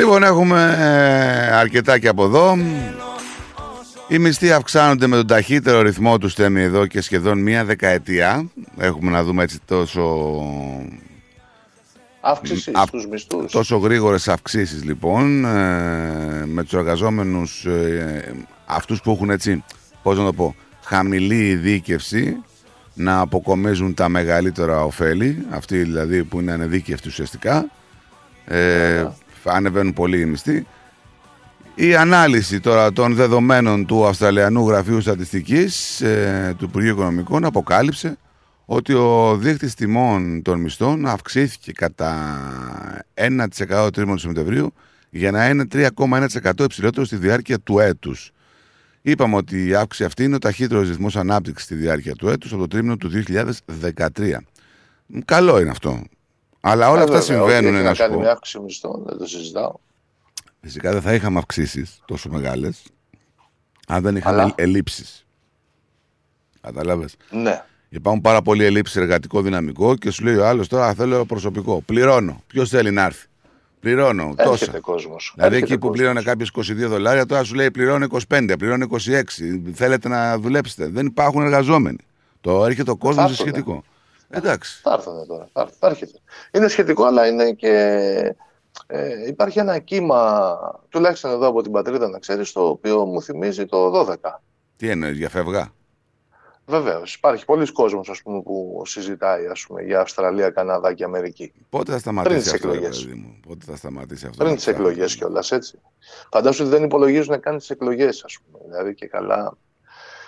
Λοιπόν, έχουμε ε, αρκετά και από εδώ. Οι μισθοί αυξάνονται με τον ταχύτερο ρυθμό του στέμι εδώ και σχεδόν μία δεκαετία. Έχουμε να δούμε έτσι τόσο, Αύξηση αυ- στους μισθούς. τόσο γρήγορες αυξήσεις λοιπόν ε, με τους εργαζόμενους ε, αυτούς που έχουν έτσι, πώς να το πω, χαμηλή ειδίκευση να αποκομίζουν τα μεγαλύτερα ωφέλη, αυτοί δηλαδή που είναι ανεδίκευτοι ουσιαστικά, ε, ανεβαίνουν πολύ οι μισθοί. Η ανάλυση τώρα των δεδομένων του Αυστραλιανού Γραφείου Στατιστικής ε, του Υπουργείου Οικονομικών αποκάλυψε ότι ο δείκτης τιμών των μισθών αυξήθηκε κατά 1% το τρίμηνο του Σεπτεμβρίου για να είναι 3,1% υψηλότερο στη διάρκεια του έτους. Είπαμε ότι η αύξηση αυτή είναι ο ταχύτερος ρυθμός ανάπτυξης στη διάρκεια του έτους από το τρίμηνο του 2013. Μ, Καλό είναι αυτό. Αλλά όλα Ε, αυτά βέβαια, ό,τι συμβαίνουν, έχει να να σου κάνει πω. με αύξηση μισθών, δεν το συζητάω. Φυσικά δεν θα είχαμε αυξήσεις τόσο μεγάλες αν δεν είχαμε Αλλά- ελλείψεις. Κατάλαβε. Ναι. Υπάρχουν πάρα πολλοί ελλείψεις εργατικό δυναμικό και σου λέει ο άλλος τώρα θέλω προσωπικό. Πληρώνω. Ποιος θέλει να έρθει; Πληρώνω. Έρχεται Τόσα. κόσμος. Δηλαδή Έρχεται εκεί που κόσμος. πλήρωνε κάποιος 22 δολάρια, τώρα σου λέει πληρώνω 25, πληρώνω 26. Θέλετε να δουλέψετε. Δεν υπάρχουν εργαζόμενοι. Το έρχεται ο κόσμος σε έρθουνε. σχετικό. Εντάξει. Θα έρθουν τώρα. Θα, έρθουν, θα έρχεται. Είναι σχετικό, αλλά είναι και. Ε, υπάρχει ένα κύμα, τουλάχιστον εδώ από την πατρίδα να ξέρεις, το οποίο μου θυμίζει το 12. Τι εννοείς για φεύγα; Βεβαίως. Υπάρχει πολλοί κόσμος ας πούμε, που συζητάει ας πούμε, για Αυστραλία, Καναδά και Αμερική. Πότε θα Πριν σταματήσει τις αυτό, ρε εκλογές. παιδί μου. Πότε θα σταματήσει αυτό. Πριν να τις ψάχνουμε. εκλογές κιόλας, έτσι. Φαντάσου ότι δεν υπολογίζουν καν τις εκλογές, ας πούμε. Δηλαδή και καλά.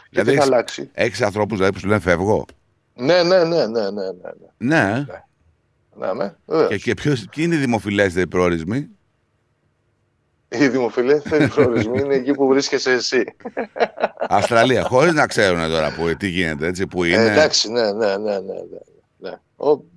Και Δηλαδή τι θα έχεις- αλλάξει. Έχει ανθρώπους δηλαδή, που σου λένε φεύγω. Ναι, ναι, ναι, ναι, ναι. ναι, ναι. Ναι. ναι με, βεβαίως. Και, και ποιος, ποιοι είναι οι δημοφιλέστεροι προορισμοί; Οι δημοφιλέστεροι προορισμοί είναι εκεί που βρίσκεσαι εσύ. Αυστραλία. Χωρίς να ξέρουν τώρα που, τι γίνεται, έτσι, που είναι. Ε, εντάξει, ναι, ναι, ναι, ναι, ναι, ναι. Ο...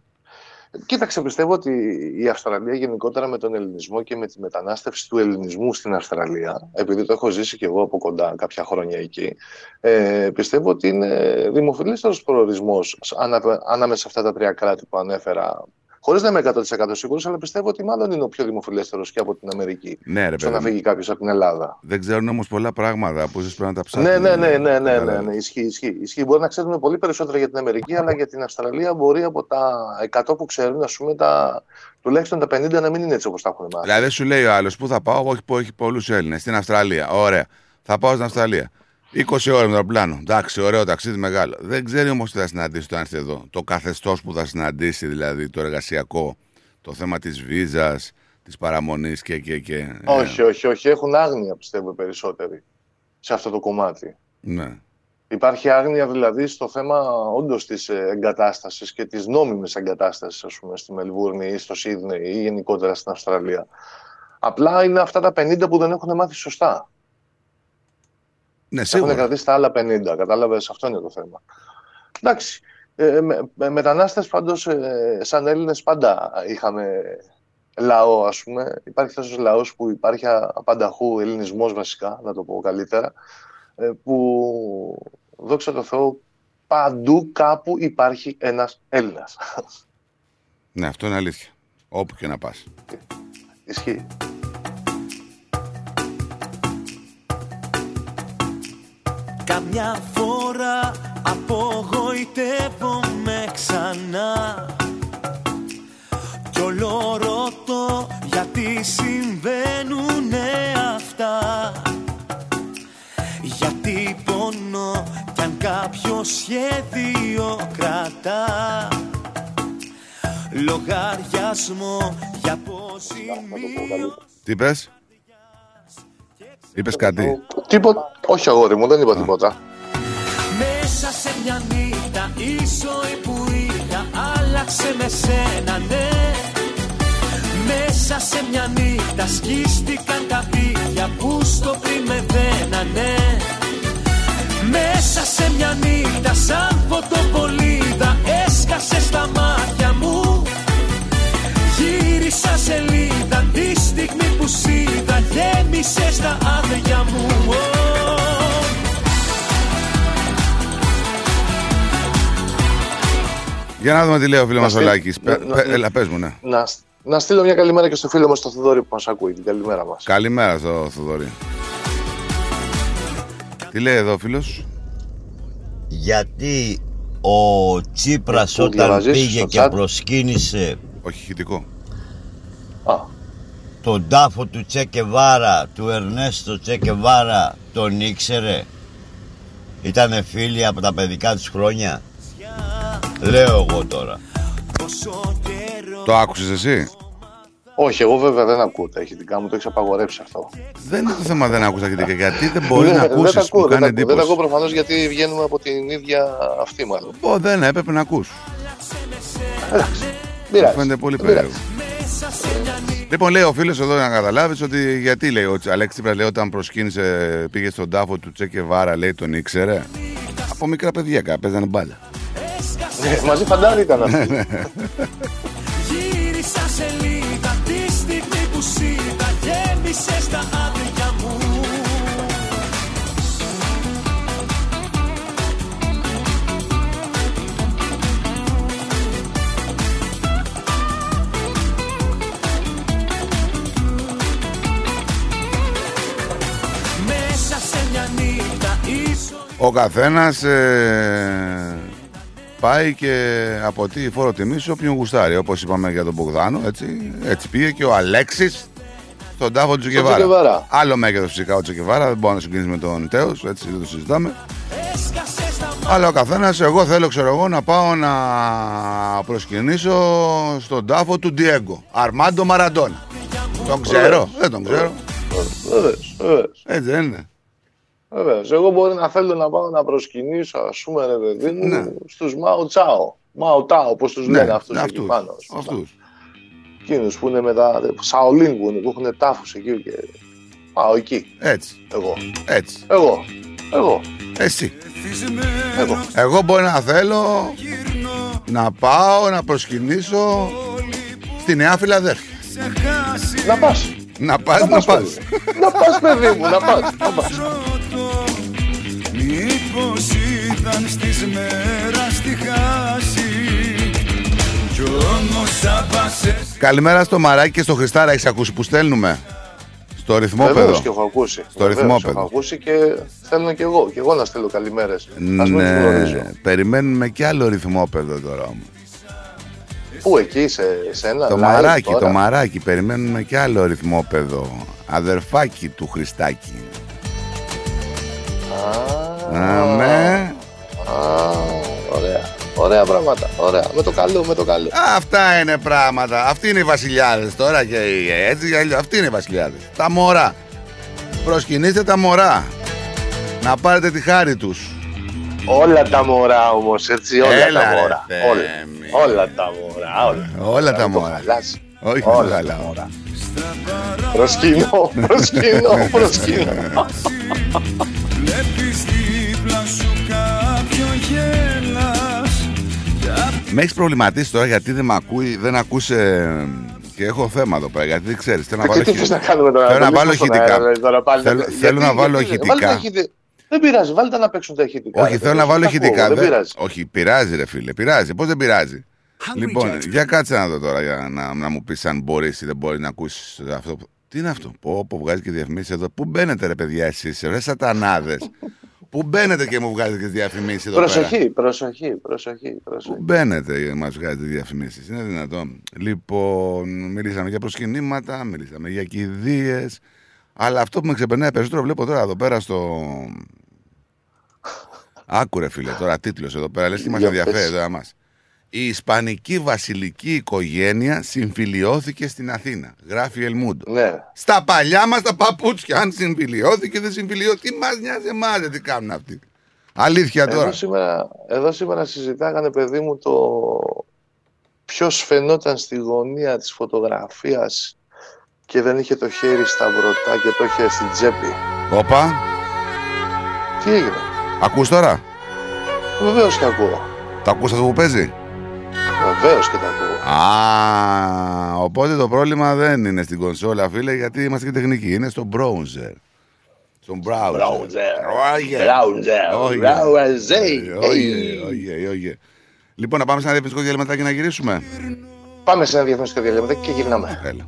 Κοίταξε, πιστεύω ότι η Αυστραλία γενικότερα με τον ελληνισμό και με τη μετανάστευση του ελληνισμού στην Αυστραλία, επειδή το έχω ζήσει και εγώ από κοντά κάποια χρόνια εκεί, ε, πιστεύω ότι είναι δημοφιλέστερος προορισμός ανα, ανάμεσα σε αυτά τα τρία κράτη που ανέφερα. Χωρίς να είμαι 100% σίγουρος, αλλά πιστεύω ότι μάλλον είναι ο πιο δημοφιλέστερος και από την Αμερική. Ναι, ρε στο να παιδί μου. φύγει κάποιος από την Ελλάδα. Δεν ξέρουν όμως πολλά πράγματα που ίσω πρέπει να τα ψάχνουν. Ναι, ναι, ναι, ναι, ναι, ναι, Κατάλαβες. ναι, ισχύει, ισχύει, ισχύει. Μπορεί να ξέρουν πολύ περισσότερα για την Αμερική, αλλά για την Αυστραλία μπορεί από τα 100 που ξέρουν, ας πούμε, τα, τουλάχιστον τα 50 να μην είναι έτσι όπως τα έχουν μάθει. Δηλαδή σου λέει ο άλλος, πού θα πάω, όχι που έχει πολλούς Έλληνες. Στην Αυστραλία. Ωραία. Θα πάω στην Αυστραλία. 20 ώρες με το πλάνο. Εντάξει, ωραίο ταξίδι μεγάλο. Δεν ξέρει όμως τι θα συναντήσει όταν έρθει εδώ. Το καθεστώς που θα συναντήσει, δηλαδή το εργασιακό, το θέμα της βίζας, της παραμονής και. και, και ε, Όχι, όχι, όχι. Έχουν άγνοια, πιστεύω, οι περισσότεροι σε αυτό το κομμάτι. ναι. Υπάρχει άγνοια δηλαδή στο θέμα όντως της εγκατάστασης και της νόμιμης εγκατάστασης, ας πούμε, στη Μελβούρνη ή στο Σίδνεϊ ή γενικότερα στην Αυστραλία. Απλά είναι αυτά τα 50 που δεν έχουν μάθει σωστά. Ναι, Έχουν σίγουρα. κρατήσει τα άλλα 50. Κατάλαβες, αυτό είναι το θέμα. Εντάξει. Ε, με, με, μετανάστες πάντως, ε, σαν Έλληνες πάντα είχαμε λαό, ας πούμε. Υπάρχει αυτός λαός που υπάρχει απανταχού ελληνισμός βασικά, να το πω καλύτερα, ε, που δόξα τω Θεώ παντού κάπου υπάρχει ένας Έλληνας. Ναι, αυτό είναι αλήθεια. Όπου και να πας. Ισχύει. Καμιά φορά απογοητεύομαι ξανά Κι όλο ρωτώ γιατί συμβαίνουνε αυτά Γιατί πονώ κι αν κάποιο σχέδιο κρατά Λογαριασμό για πόση μία Τι είπε, Είπες κάτι. Τίποτα. Όχι, αγόρι μου, δεν είπα τίποτα. Μέσα σε μια νύχτα η ζωή που είχα άλλαξε με σένα, ναι Μέσα σε μια νύχτα σκίστηκαν τα πίδια που στο πριν με δένανε Μέσα σε μια νύχτα σαν φωτοπολίδα έσκασε στα μάτια μου Γύρισα σελίδα τη στιγμή που σ' είδα γέμισε στα άδεια μου Ω. Για να δούμε τι λέει ο φίλος μας ο στείλ- Λάκης. να- να- Έλα, πες μου, ναι. Να, να στείλω μια καλημέρα και στο φίλο μας τον Θοδόρη που μας ακούει. Την καλημέρα μας. Καλημέρα στο Θοδωρή. Τι λέει εδώ ο φίλος; Γιατί ο Τσίπρας Πού όταν διαβάζεις, πήγε στο και chat? προσκύνησε Όχι, ηχητικό. τον τάφο του Τσεκεβάρα, του Ερνέστο Τσεκεβάρα, τον ήξερε; Ήτανε φίλοι από τα παιδικά τους χρόνια; Λέω εγώ τώρα. Το άκουσες εσύ; Όχι, εγώ βέβαια δεν ακούω τα ηχητικά μου, το έχεις απαγορεύσει αυτό. Δεν είναι το θέμα δεν άκουσα ηχητικά. Γιατί δεν μπορεί Ναι, να Δεν τα ακούσεις. ακούω, Μου δεν τα κάνει ακούω. Δεν τα ακούω εντύπωση. προφανώς γιατί βγαίνουμε από την ίδια αυτή μάλλον. Ω, δεν έπρεπε να ακούς. Πειράζει. Μου φαίνεται πολύ Δεν πειράζει. περίεργο. Λοιπόν, λέει ο φίλος εδώ να καταλάβεις ότι γιατί λέει ο Αλέξη Τσίπρα λέει όταν προσκύνησε, πήγε στον τάφο του Τσέκε Βάρα, λέει τον ήξερε. Από μικρά παιδιά κάπου παίζανε μπάλα. Ε, Μαζί φαντάρι ήταν Ναι, αυτό. Γύρισα σελίδα τη στιγμή που σ' είδα γέμισε στα άδεια μου Μέσα σε μια πάει και από τι φόρο τιμή σε όποιον γουστάρει. Όπως είπαμε για τον Μπογδάνο, έτσι, έτσι πήγε και ο Αλέξης στον τάφο του Τσεκεβάρα. Τσεκεβάρα. Άλλο μέγεθος φυσικά ο Τσεκεβάρα, δεν μπορεί να συγκρίνει με τον Τέος, έτσι δεν το συζητάμε. Αλλά ο καθένας, εγώ θέλω, ξέρω εγώ, να πάω να προσκυνήσω στον τάφο του Ντιέγκο. Αρμάντο Μαραντόνα. Τον ξέρω, δεν τον ξέρω. Βεβαίως, βεβαίως. Έτσι δεν είναι. Βεβαίως. Εγώ μπορεί να θέλω να πάω να προσκυνήσω, ας πούμε, ρε παιδί μου, Ναι. στους Μάο Τσάο. Μάο Τάο, πώς τους λένε αυτούς εκεί αυτούς, πάνω. αυτούς. Εκείνους που είναι με τα Σαολίν που, είναι, που έχουν τάφους εκεί και πάω εκεί. Έτσι. Εγώ. Έτσι. Εγώ. Εγώ. Εσύ. Εγώ. Εγώ μπορεί να θέλω να πάω να προσκυνήσω στη Νέα Φιλαδέλφια. Να πας. Να πας, να πας. Να πας παιδί μου, να πας. Να πας. Μήπως ήταν στις μέρας τη χάση Κι όμως θα πας Καλημέρα στο Μαράκι και στο Χριστάρα. Έχεις ακούσει που στέλνουμε; Στο ρυθμόπεδο. Βεβαίως και έχω ακούσει. Στο Βεβαίως, ρυθμόπεδο. Έχω ακούσει και θέλω και εγώ. Και εγώ να στέλνω καλημέρες. Ας μην τους γνωρίζω. Ναι, περιμένουμε και άλλο ρυθμόπεδο τώρα όμως. Πού εκεί, σε σένα, Το live μαράκι, τώρα; το μαράκι. Περιμένουμε και άλλο ρυθμόπεδο. Αδερφάκι του Χριστάκη. Α, Αμέ. Α, ωραία. Ωραία πράγματα. Ωραία. Με το καλό, με το καλό. Αυτά είναι πράγματα. Αυτοί είναι οι βασιλιάδες τώρα και οι- έτσι. και αλλιώς. Αυτοί είναι οι βασιλιάδες. Τα μωρά. Προσκυνήστε τα μωρά. Να πάρετε τη χάρη τους. Όλα τα μωρά όμως, έτσι. Όλα Έλα, τα ρε, μωρά. Θέμη. Όλα. Όλα τα μωρά. Όλα, Όλα τα Μην το μωρά. χαλάσει. Όχι, Όλα όλα τα μωρά. Προσκυνώ, προσκυνώ, προσκυνώ. Βλέπεις δίπλα σου κάποιο γέλας Με έχεις προβληματίσει τώρα γιατί δεν με ακούει, δεν ακούσε. Και έχω θέμα εδώ πέρα, γιατί δεν ξέρεις. Θέλω να Και βάλω, τι χει- θες να κάνουμε τώρα, θέλω να να το βάλω λύσουμε στον ηχητικά. αέρα, δηλαδή, τώρα πάλι. Θέλω, Γιατί- θέλω να βάλω γιατί- βάλτε ηχητικά. Τα ηχητικά. Δεν πειράζει, βάλτε να παίξουν τα ηχητικά. Όχι, ρε, θέλω παιδί, να βάλω τα ακούω, ηχητικά. Δεν δεν- πειράζει. Όχι, πειράζει, ρε φίλε. Πειράζει. Πώς δεν πειράζει; Λοιπόν, για κάτσε να δω τώρα για να, να μου πεις αν μπορείς ή δεν μπορείς να ακούσεις αυτό. που- Τι είναι αυτό, Πω, πω βγάζει και διαφημίσεις εδώ. Πού μπαίνετε, ρε παιδιά, εσείς, ρε σατανάδες; Πού μπαίνετε και μου βγάζετε και διαφημίσεις εδώ πέρα; Προσοχή, προσοχή, προσοχή, Πού προσοχή. μπαίνετε και μας βγάζετε διαφημίσεις; Είναι δυνατόν. Λοιπόν, μιλήσαμε για προσκυνήματα, μιλήσαμε για κηδείες. Αλλά αυτό που με ξεπερνάει περισσότερο βλέπω τώρα εδώ πέρα στο. Άκουρε φίλε, τώρα τίτλος εδώ πέρα, λες και μας Για ενδιαφέρει πες. τώρα μας. Η Ισπανική βασιλική οικογένεια συμφιλιώθηκε στην Αθήνα. Γράφει η Ελμούντο. Ναι. Στα παλιά μας τα παπούτσια, αν συμφιλιώθηκε δεν συμφιλιώθηκε. Τι μας νοιάζει εμάς, ρε, τι κάνουν αυτοί. Αλήθεια τώρα. Εδώ σήμερα, εδώ σήμερα συζητάγανε, παιδί μου, το ποιος φαινόταν στη γωνία της φωτογραφίας και δεν είχε το χέρι στα βρωτά και το είχε στην τσέπη. Όπα, Τι έγινε; Ακούς τώρα; Βεβαίως και ακούω. Τα ακούς αυτό που παίζει; Βεβαίως και τα ακούω. Α, οπότε το πρόβλημα δεν είναι στην κονσόλα, φίλε, γιατί είμαστε και τεχνικοί. Είναι στο browser. Στον browser. Browser. Oh, yeah. Browser. Oh, yeah. Browser. Oh, yeah, oh, yeah, oh, yeah. Λοιπόν, να πάμε σε ένα διαφημιστικό διαλύματα και να γυρίσουμε; Πάμε σε ένα διαφημιστικό διαλύματα και γυρνάμε. Έλα.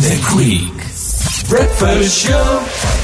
The Greek Breakfast Show.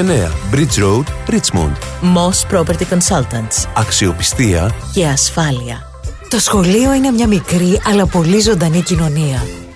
Bridge Road, Richmond. Moss Property Consultants. Αξιοπιστία Και ασφάλεια. Το σχολείο είναι μια μικρή αλλά πολύ ζωντανή κοινωνία.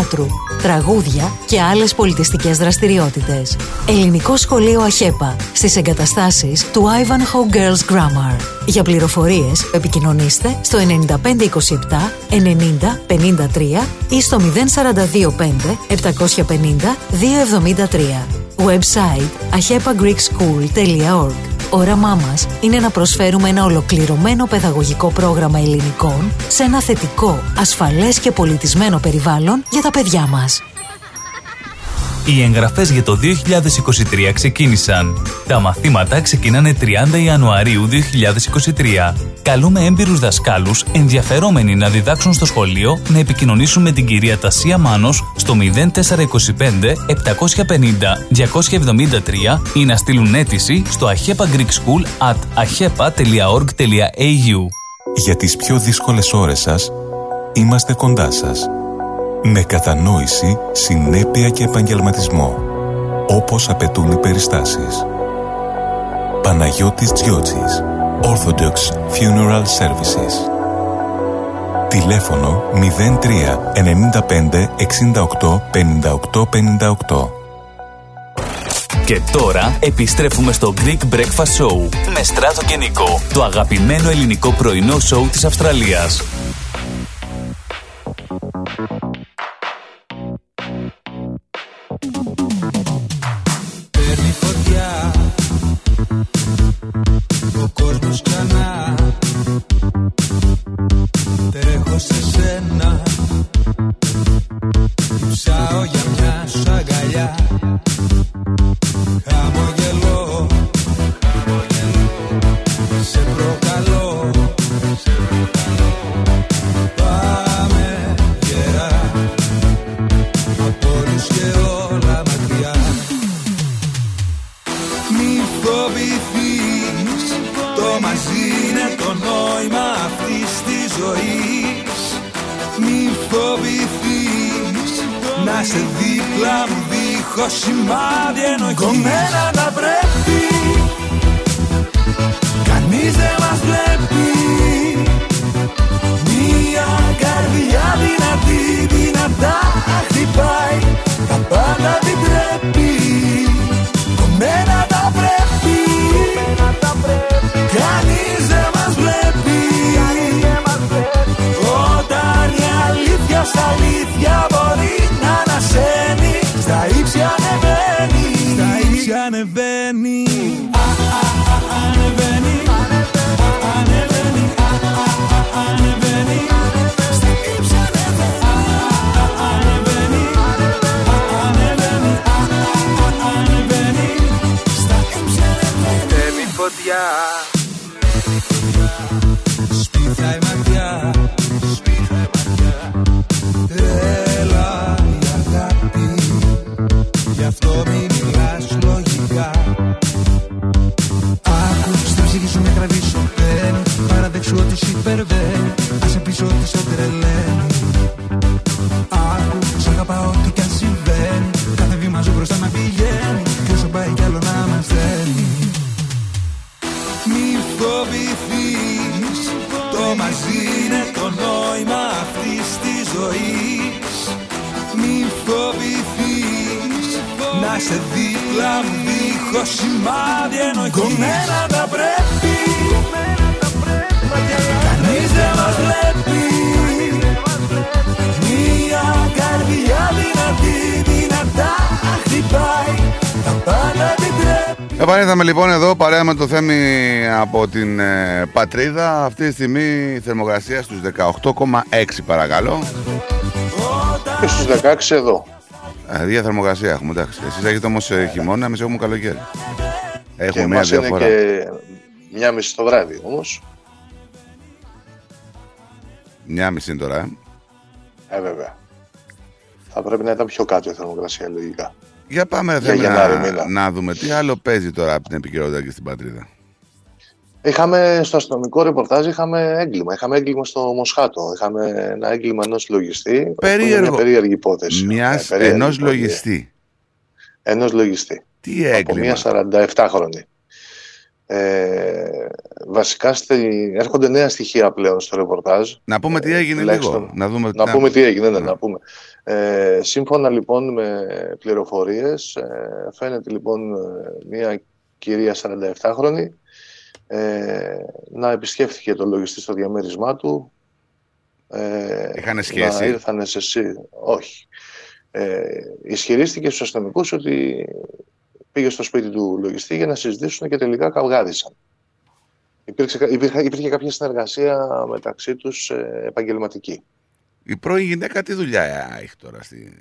θεάτρου. Τραγούδια και άλλες πολιτιστικές δραστηριότητες. Ελληνικό σχολείο ΑΧΕΠΑ στις εγκαταστάσεις του Ivanhoe Girls Grammar. Για πληροφορίες επικοινωνήστε στο 9527 90 53 ή στο 0425 750 273. Website ahepagreekschool.org Όραμά μας είναι να προσφέρουμε ένα ολοκληρωμένο παιδαγωγικό πρόγραμμα ελληνικών σε ένα θετικό, ασφαλές και πολιτισμένο περιβάλλον για τα παιδιά μας. Οι εγγραφές για το 2023 ξεκίνησαν. Τα μαθήματα ξεκινάνε 30 Ιανουαρίου 2023. Καλούμε έμπειρους δασκάλους ενδιαφερόμενοι να διδάξουν στο σχολείο να επικοινωνήσουν με την κυρία Τασία Μάνος στο 0425 750 273 ή να στείλουν αίτηση στο ahepa greek school at ahepa.org.au Για τις πιο δύσκολες ώρες σας, είμαστε κοντά σας. Με κατανόηση, συνέπεια και επαγγελματισμό. Όπως απαιτούν οι περιστάσεις. Παναγιώτης Τζιότσης. Orthodox Funeral Services. Τηλέφωνο 03 95 68 58 58. Και τώρα επιστρέφουμε στο Greek Breakfast Show με Στράτο και Νικό, το αγαπημένο ελληνικό πρωινό σοου της Αυστραλίας. Παρέα με το Θέμη από την ε, Πατρίδα. Αυτή τη στιγμή η θερμοκρασία στους 18,6 παρακαλώ. Και στους 16 εδώ. Ε, Ίδια θερμοκρασία έχουμε, εντάξει. Εσείς έχετε όμως ε, χειμώνα, εμείς έχουμε καλοκαίρι. Και Έχουμε μια μας είναι διαφορά. και μια μισή το βράδυ όμως. Μια μισή είναι τώρα, ε. Ε, βέβαια. Θα πρέπει να ήταν πιο κάτω η θερμοκρασία λογικά. Για πάμε ρε Για Θέμη, Γενάρη να, μήνα. να δούμε τι άλλο παίζει τώρα από την επικαιρότητα και στην Πατρίδα. Είχαμε στο αστυνομικό ρεπορτάζ είχαμε έγκλημα. Είχαμε έγκλημα στο Μοσχάτο. Είχαμε ένα έγκλημα ενός λογιστή. που είναι Περίεργο. Μια περίεργη υπόθεση. Μιας, Ε, περίεργη ενός υπόθεση. λογιστή. Ενός λογιστή. Τι Από έγκλημα. μια 47χρονη. Ε, βασικά στη... έρχονται νέα στοιχεία πλέον στο ρεπορτάζ. Να πούμε τι έγινε τουλάχιστον- λίγο. Να, δούμε, Να πούμε τι έγινε, ναι, να πούμε. Ε, σύμφωνα λοιπόν με πληροφορίες, ε, φαίνεται λοιπόν ε, μια κυρία 47χρονη ε, να επισκέφθηκε το λογιστή στο διαμέρισμά του. Ε, Είχανε σχέση; Να ήρθανε σε σύ- Όχι. Ε, ισχυρίστηκε στους αστυνομικούς ότι πήγε στο σπίτι του λογιστή για να συζητήσουν και τελικά καυγάρισαν. Υπήρξε, υπήρχε, υπήρχε κάποια συνεργασία μεταξύ τους ε, επαγγελματική. Η πρώην γυναίκα τι δουλειά έχει τώρα στη,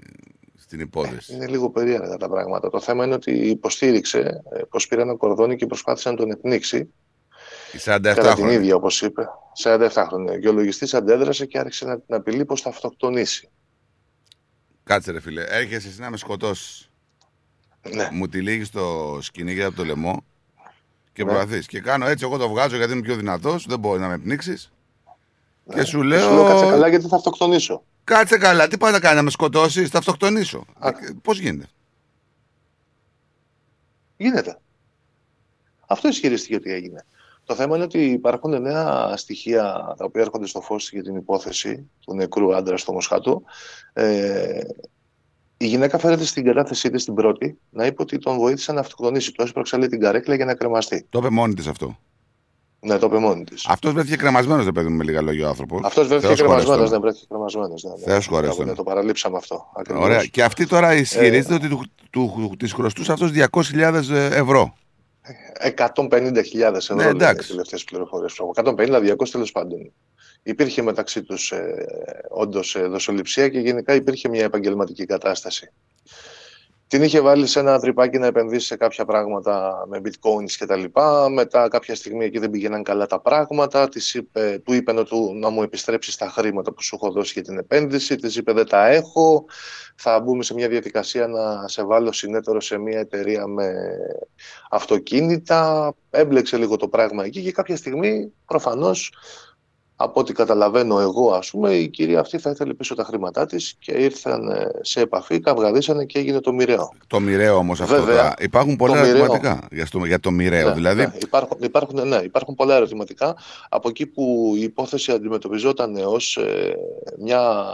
στην υπόθεση; Είναι λίγο περίεργα τα πράγματα. Το θέμα είναι ότι υποστήριξε ε, πως πήρε ένα κορδόνι και προσπάθησε να τον εκνίξει. Η 47 Κατά την χρόνια. ίδια, όπως είπε. 47 χρόνια. Και ο λογιστής αντέδρασε και άρχισε να την απειλεί πως θα αυτοκτονήσει. Κάτσε ρε φίλε, έρχεσαι εσύ να με σκοτώσεις. Ναι. Μου τη λύγεις στο σκηνή και από το λαιμό και Ναι. προαθείς. Και κάνω έτσι, εγώ το βγάζω γιατί είμαι πιο δυνατός, δεν μπορεί να με πνίξεις. Και σου Και λέω. σου λέω κάτσε καλά γιατί θα αυτοκτονήσω. Κάτσε καλά, τι πάει να κάνεις, να με σκοτώσεις, θα αυτοκτονήσω. Πώς γίνεται; Γίνεται. Αυτό ισχυρίστηκε ότι έγινε. Το θέμα είναι ότι υπάρχουν νέα στοιχεία τα οποία έρχονται στο φως για την υπόθεση του νεκρού άντρα στο Μοσχάτο. Ε, Η γυναίκα φέρεται στην κατάθεσή της την πρώτη να είπε ότι τον βοήθησε να αυτοκτονήσει. Το έσπρωξε λέει, την καρέκλα για να κρεμαστεί. Το είπε μόνη της αυτό. Ναι, το είπε μόνη της. Αυτός βρέθηκε κρεμασμένος, δεν παιδί μου, με λίγα λόγια ο άνθρωπος. Αυτός βρέθηκε κρεμασμένος, δεν βρέθηκε κρεμασμένος. Ναι, ναι. Θεός χωρές Ναι, τον. το παραλείψαμε αυτό. Ακριβώς. Ωραία. Και αυτή τώρα Ε, ισχυρίζεται ότι του, του, της χρωστούσε αυτός 200.000 ευρώ. 150.000 ευρώ Ναι, ναι, εντάξει. οι τελευταίες πληροφορίες. 150-200 τέλος πάντων. Υπήρχε μεταξύ τους ε, όντως ε, δοσοληψία και γενικά υπήρχε μια επαγγελματική κατάσταση. Την είχε βάλει σε ένα τρυπάκι να επενδύσει σε κάποια πράγματα με bitcoins και τα λοιπά. Μετά κάποια στιγμή εκεί δεν πήγαιναν καλά τα πράγματα. Της είπε, του είπε να, του, να μου επιστρέψεις τα χρήματα που σου έχω δώσει για την επένδυση. Της είπε δεν τα έχω. Θα μπούμε σε μια διαδικασία να σε βάλω συνέτερο σε μια εταιρεία με αυτοκίνητα. Έμπλεξε λίγο το πράγμα εκεί και κάποια στιγμή προφανώς από ό,τι καταλαβαίνω εγώ, ας πούμε, η κυρία αυτή θα ήθελε πίσω τα χρήματά της και ήρθαν ε, σε επαφή, καυγαδίσανε και έγινε το μοιραίο. Το μοιραίο όμως αυτό. Βέβαια. τώρα. Υπάρχουν πολλά Το μοιραίο. ερωτηματικά για, στο, για το μοιραίο. Ναι, δηλαδή, ναι, υπάρχουν, υπάρχουν, ναι, υπάρχουν πολλά ερωτηματικά. Από εκεί που η υπόθεση αντιμετωπιζόταν ως ε, μια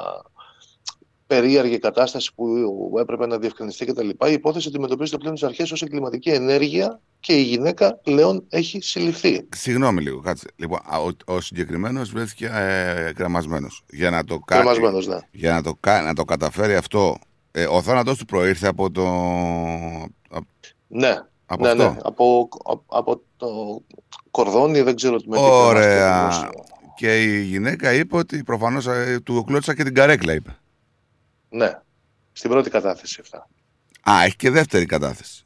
περίεργη κατάσταση που έπρεπε να διευκρινιστεί κτλ. Η υπόθεση αντιμετωπίζεται πλέον στις αρχές ως εγκληματική ενέργεια και η γυναίκα πλέον έχει συλληφθεί. Συγγνώμη λίγο, κάτσε. Λοιπόν, α, ο, ο συγκεκριμένος βρέθηκε ε, κρεμασμένο. Για να το κάνει. Κρεμασμένος, ναι. Για να το, κα- να το καταφέρει αυτό. Ε, ο θάνατός του προήρθε από το. Ναι, Από ναι, αυτό; ναι. Από, από το κορδόνι, δεν ξέρω τι με τι Ωραία. κρεμάστηκε ακριβώς. Και η γυναίκα είπε ότι προφανώς του κλώτσα και την καρέκλα, είπε. Ναι, στην πρώτη κατάθεση αυτά. Α, έχει και δεύτερη κατάθεση.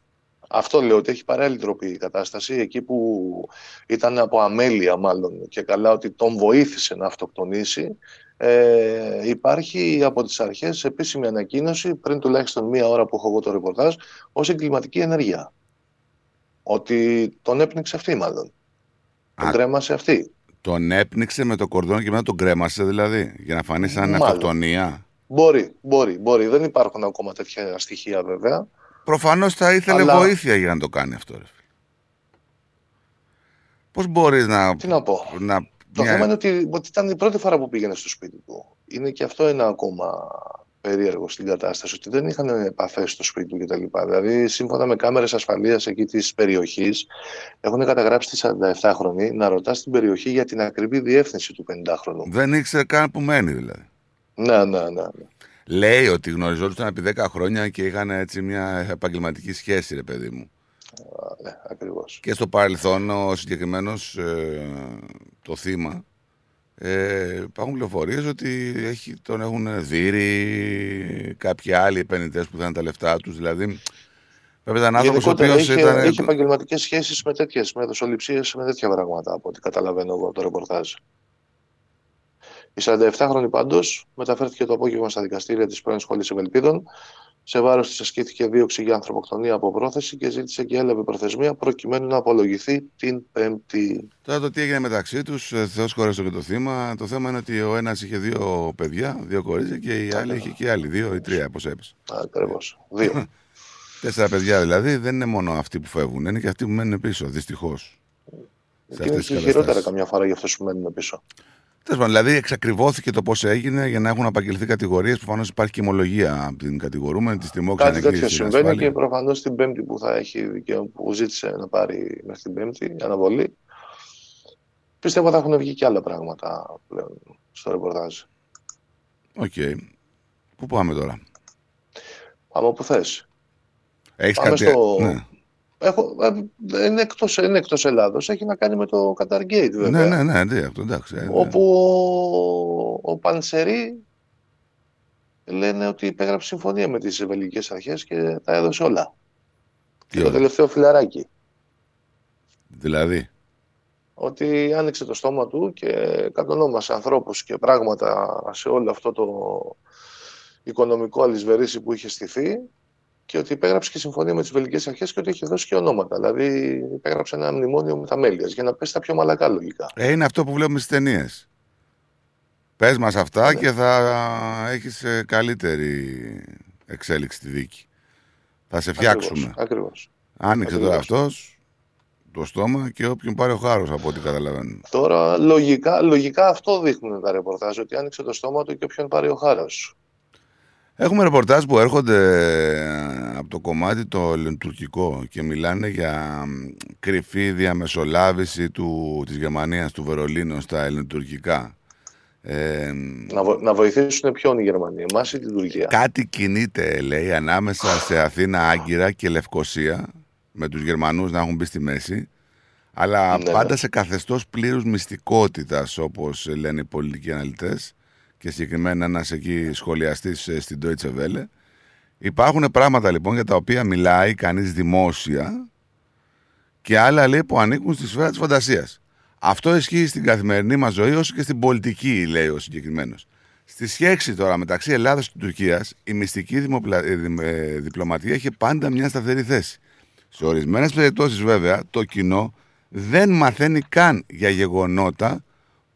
Αυτό λέω ότι έχει παράλληλη τροπή η κατάσταση. Εκεί που ήταν από αμέλεια, μάλλον και καλά, ότι τον βοήθησε να αυτοκτονήσει. Ε, υπάρχει από τις αρχές επίσημη ανακοίνωση πριν τουλάχιστον μία ώρα που έχω εγώ το ρεπορτάζ ως εγκληματική ενέργεια. Ότι τον έπνιξε αυτή μάλλον. Τον κρέμασε αυτή. Τον έπνιξε με το κορδόνι και μετά τον κρέμασε δηλαδή. Για να φανεί σαν Μάλλον. αυτοκτονία. Μπορεί, μπορεί, μπορεί. Δεν υπάρχουν ακόμα τέτοια στοιχεία βέβαια. Προφανώς θα ήθελε Αλλά- βοήθεια για να το κάνει αυτό. Ρε. Πώς μπορείς να. Τι να πω; να Το μια- θέμα είναι ότι, ότι ήταν η πρώτη φορά που πήγαινε στο σπίτι του. Είναι και αυτό ένα ακόμα περίεργο στην κατάσταση, ότι δεν είχαν επαφές στο σπίτι του κτλ. Δηλαδή, σύμφωνα με κάμερες ασφαλείας εκεί της περιοχής, έχουν καταγράψει τη 47χρονη να ρωτάς στην περιοχή για την ακριβή διεύθυνση του 50χρονου. Δεν ήξερε καν που μένει δηλαδή. Ναι, ναι, ναι. ναι. Λέει ότι γνωριζόντουσαν επί 10 χρόνια και είχαν έτσι μια επαγγελματική σχέση, ρε παιδί μου. ναι ακριβώς. Και στο παρελθόν ο συγκεκριμένος το θύμα ε, υπάρχουν πληροφορίες ότι έχει, τον έχουν δει κάποιοι άλλοι επενδυτές που θέλουν τα λεφτά τους. Δηλαδή, πρέπει να είναι άνθρωπος ο Γενικότερα οποίος έχει, ήταν. έχει επαγγελματικές σχέσεις με τέτοιες, με δοσοληψίες, με τέτοια πράγματα από ό,τι καταλαβαίνω εγώ από το ρεπορτάζ. Η 47χρονη πάντω μεταφέρθηκε το απόγευμα στα δικαστήρια της πρώην σχολής Ευελπίδων. Σε βάρος της ασκήθηκε δίωξη για ανθρωποκτονία από πρόθεση και ζήτησε και έλαβε προθεσμία προκειμένου να απολογηθεί την Πέμπτη. Τώρα το τι έγινε μεταξύ τους, Θεός χωρέστο και το θύμα. Το θέμα είναι ότι ο ένας είχε δύο παιδιά, δύο κορίτσια και η άλλη είχε και άλλη, δύο ή τρία, πώ έπεσε. Ακριβώς. Δύο. Τέσσερα παιδιά δηλαδή δεν είναι μόνο αυτοί που φεύγουν, είναι και αυτοί που μένουν πίσω, δυστυχώς. Και είναι και χειρότερα καμιά φορά για αυτούς που μένουν πίσω. Τέλος πάντων, δηλαδή εξακριβώθηκε το πώς έγινε για να έχουν απαγγελθεί κατηγορίες. Προφανώς υπάρχει και ομολογία από την κατηγορούμενη, τη τιμόξενη Κάτι τέτοιο συμβαίνει και προφανώς την Πέμπτη που θα έχει δικαίωμα που ζήτησε να πάρει μέχρι την Πέμπτη αναβολή. Πιστεύω θα έχουν βγει και άλλα πράγματα πλέον στο ρεπορτάζ. Οκ. Πού πάμε τώρα; Πάμε όπου θες. Έχεις Πάμε κάτι. στο- Ναι. Έχω, ε, είναι εκτός, είναι εκτός Ελλάδος, έχει να κάνει με το Qatargate βέβαια. ναι, ναι, ναι, ναι, αυτό εντάξει. ε, ναι. Όπου ο, ο Πανσερή λένε ότι υπέγραψε συμφωνία με τις βελγικές αρχές και τα έδωσε όλα. Τι Και το όλα; τελευταίο φιλαράκι. Δηλαδή; ότι άνοιξε το στόμα του και κατονόμασε ανθρώπους και πράγματα σε όλο αυτό το οικονομικό αλυσβερίσι που είχε στηθεί και ότι υπέγραψε και συμφωνία με τις βελγικές αρχές και ότι είχε δώσει και ονόματα. Δηλαδή υπέγραψε ένα μνημόνιο μεταμέλειας για να πέσει τα πιο μαλακά λογικά. Ε, είναι αυτό που βλέπουμε στις ταινίες. Πες μας αυτά και θα έχεις καλύτερη εξέλιξη στη δίκη. Θα σε φτιάξουμε. Ακριβώς, ακριβώς. Άνοιξε τώρα Ακριβώς. αυτός το στόμα και όποιον πάρει ο χάρος από ό,τι καταλαβαίνω. Τώρα λογικά, λογικά αυτό δείχνουν τα ρεπορτάζ, ότι άνοιξε το στόμα του και όποιον πάρει ο χάρος. Έχουμε ρεπορτάζ που έρχονται ε, από το κομμάτι το ελληνοτουρκικό και μιλάνε για μ, κρυφή διαμεσολάβηση του, της Γερμανίας, του Βερολίνου στα ελληνοτουρκικά. Ε, Να, βο- να βοηθήσουν ποιον οι Γερμανοί, εμάς ή την Τουρκία; κάτι κινείται, λέει, ανάμεσα σε Αθήνα, Άγκυρα και Λευκοσία, με τους Γερμανούς να έχουν μπει στη μέση, αλλά Ναι, πάντα ναι. σε καθεστώς πλήρους μυστικότητας, όπως λένε οι πολιτικοί αναλυτές, και συγκεκριμένα ένας εκεί σχολιαστής ε, στην Deutsche Welle. Υπάρχουν πράγματα λοιπόν για τα οποία μιλάει κανείς δημόσια και άλλα λέει που ανήκουν στη σφαίρα της φαντασίας. Αυτό ισχύει στην καθημερινή μας ζωή όσο και στην πολιτική, λέει ο συγκεκριμένος. Στη σχέση τώρα μεταξύ Ελλάδας και Τουρκίας, η μυστική δημοπλα- ε, δημ- ε, διπλωματία έχει πάντα μια σταθερή θέση. Σε ορισμένες περιπτώσεις βέβαια, το κοινό δεν μαθαίνει καν για γεγονότα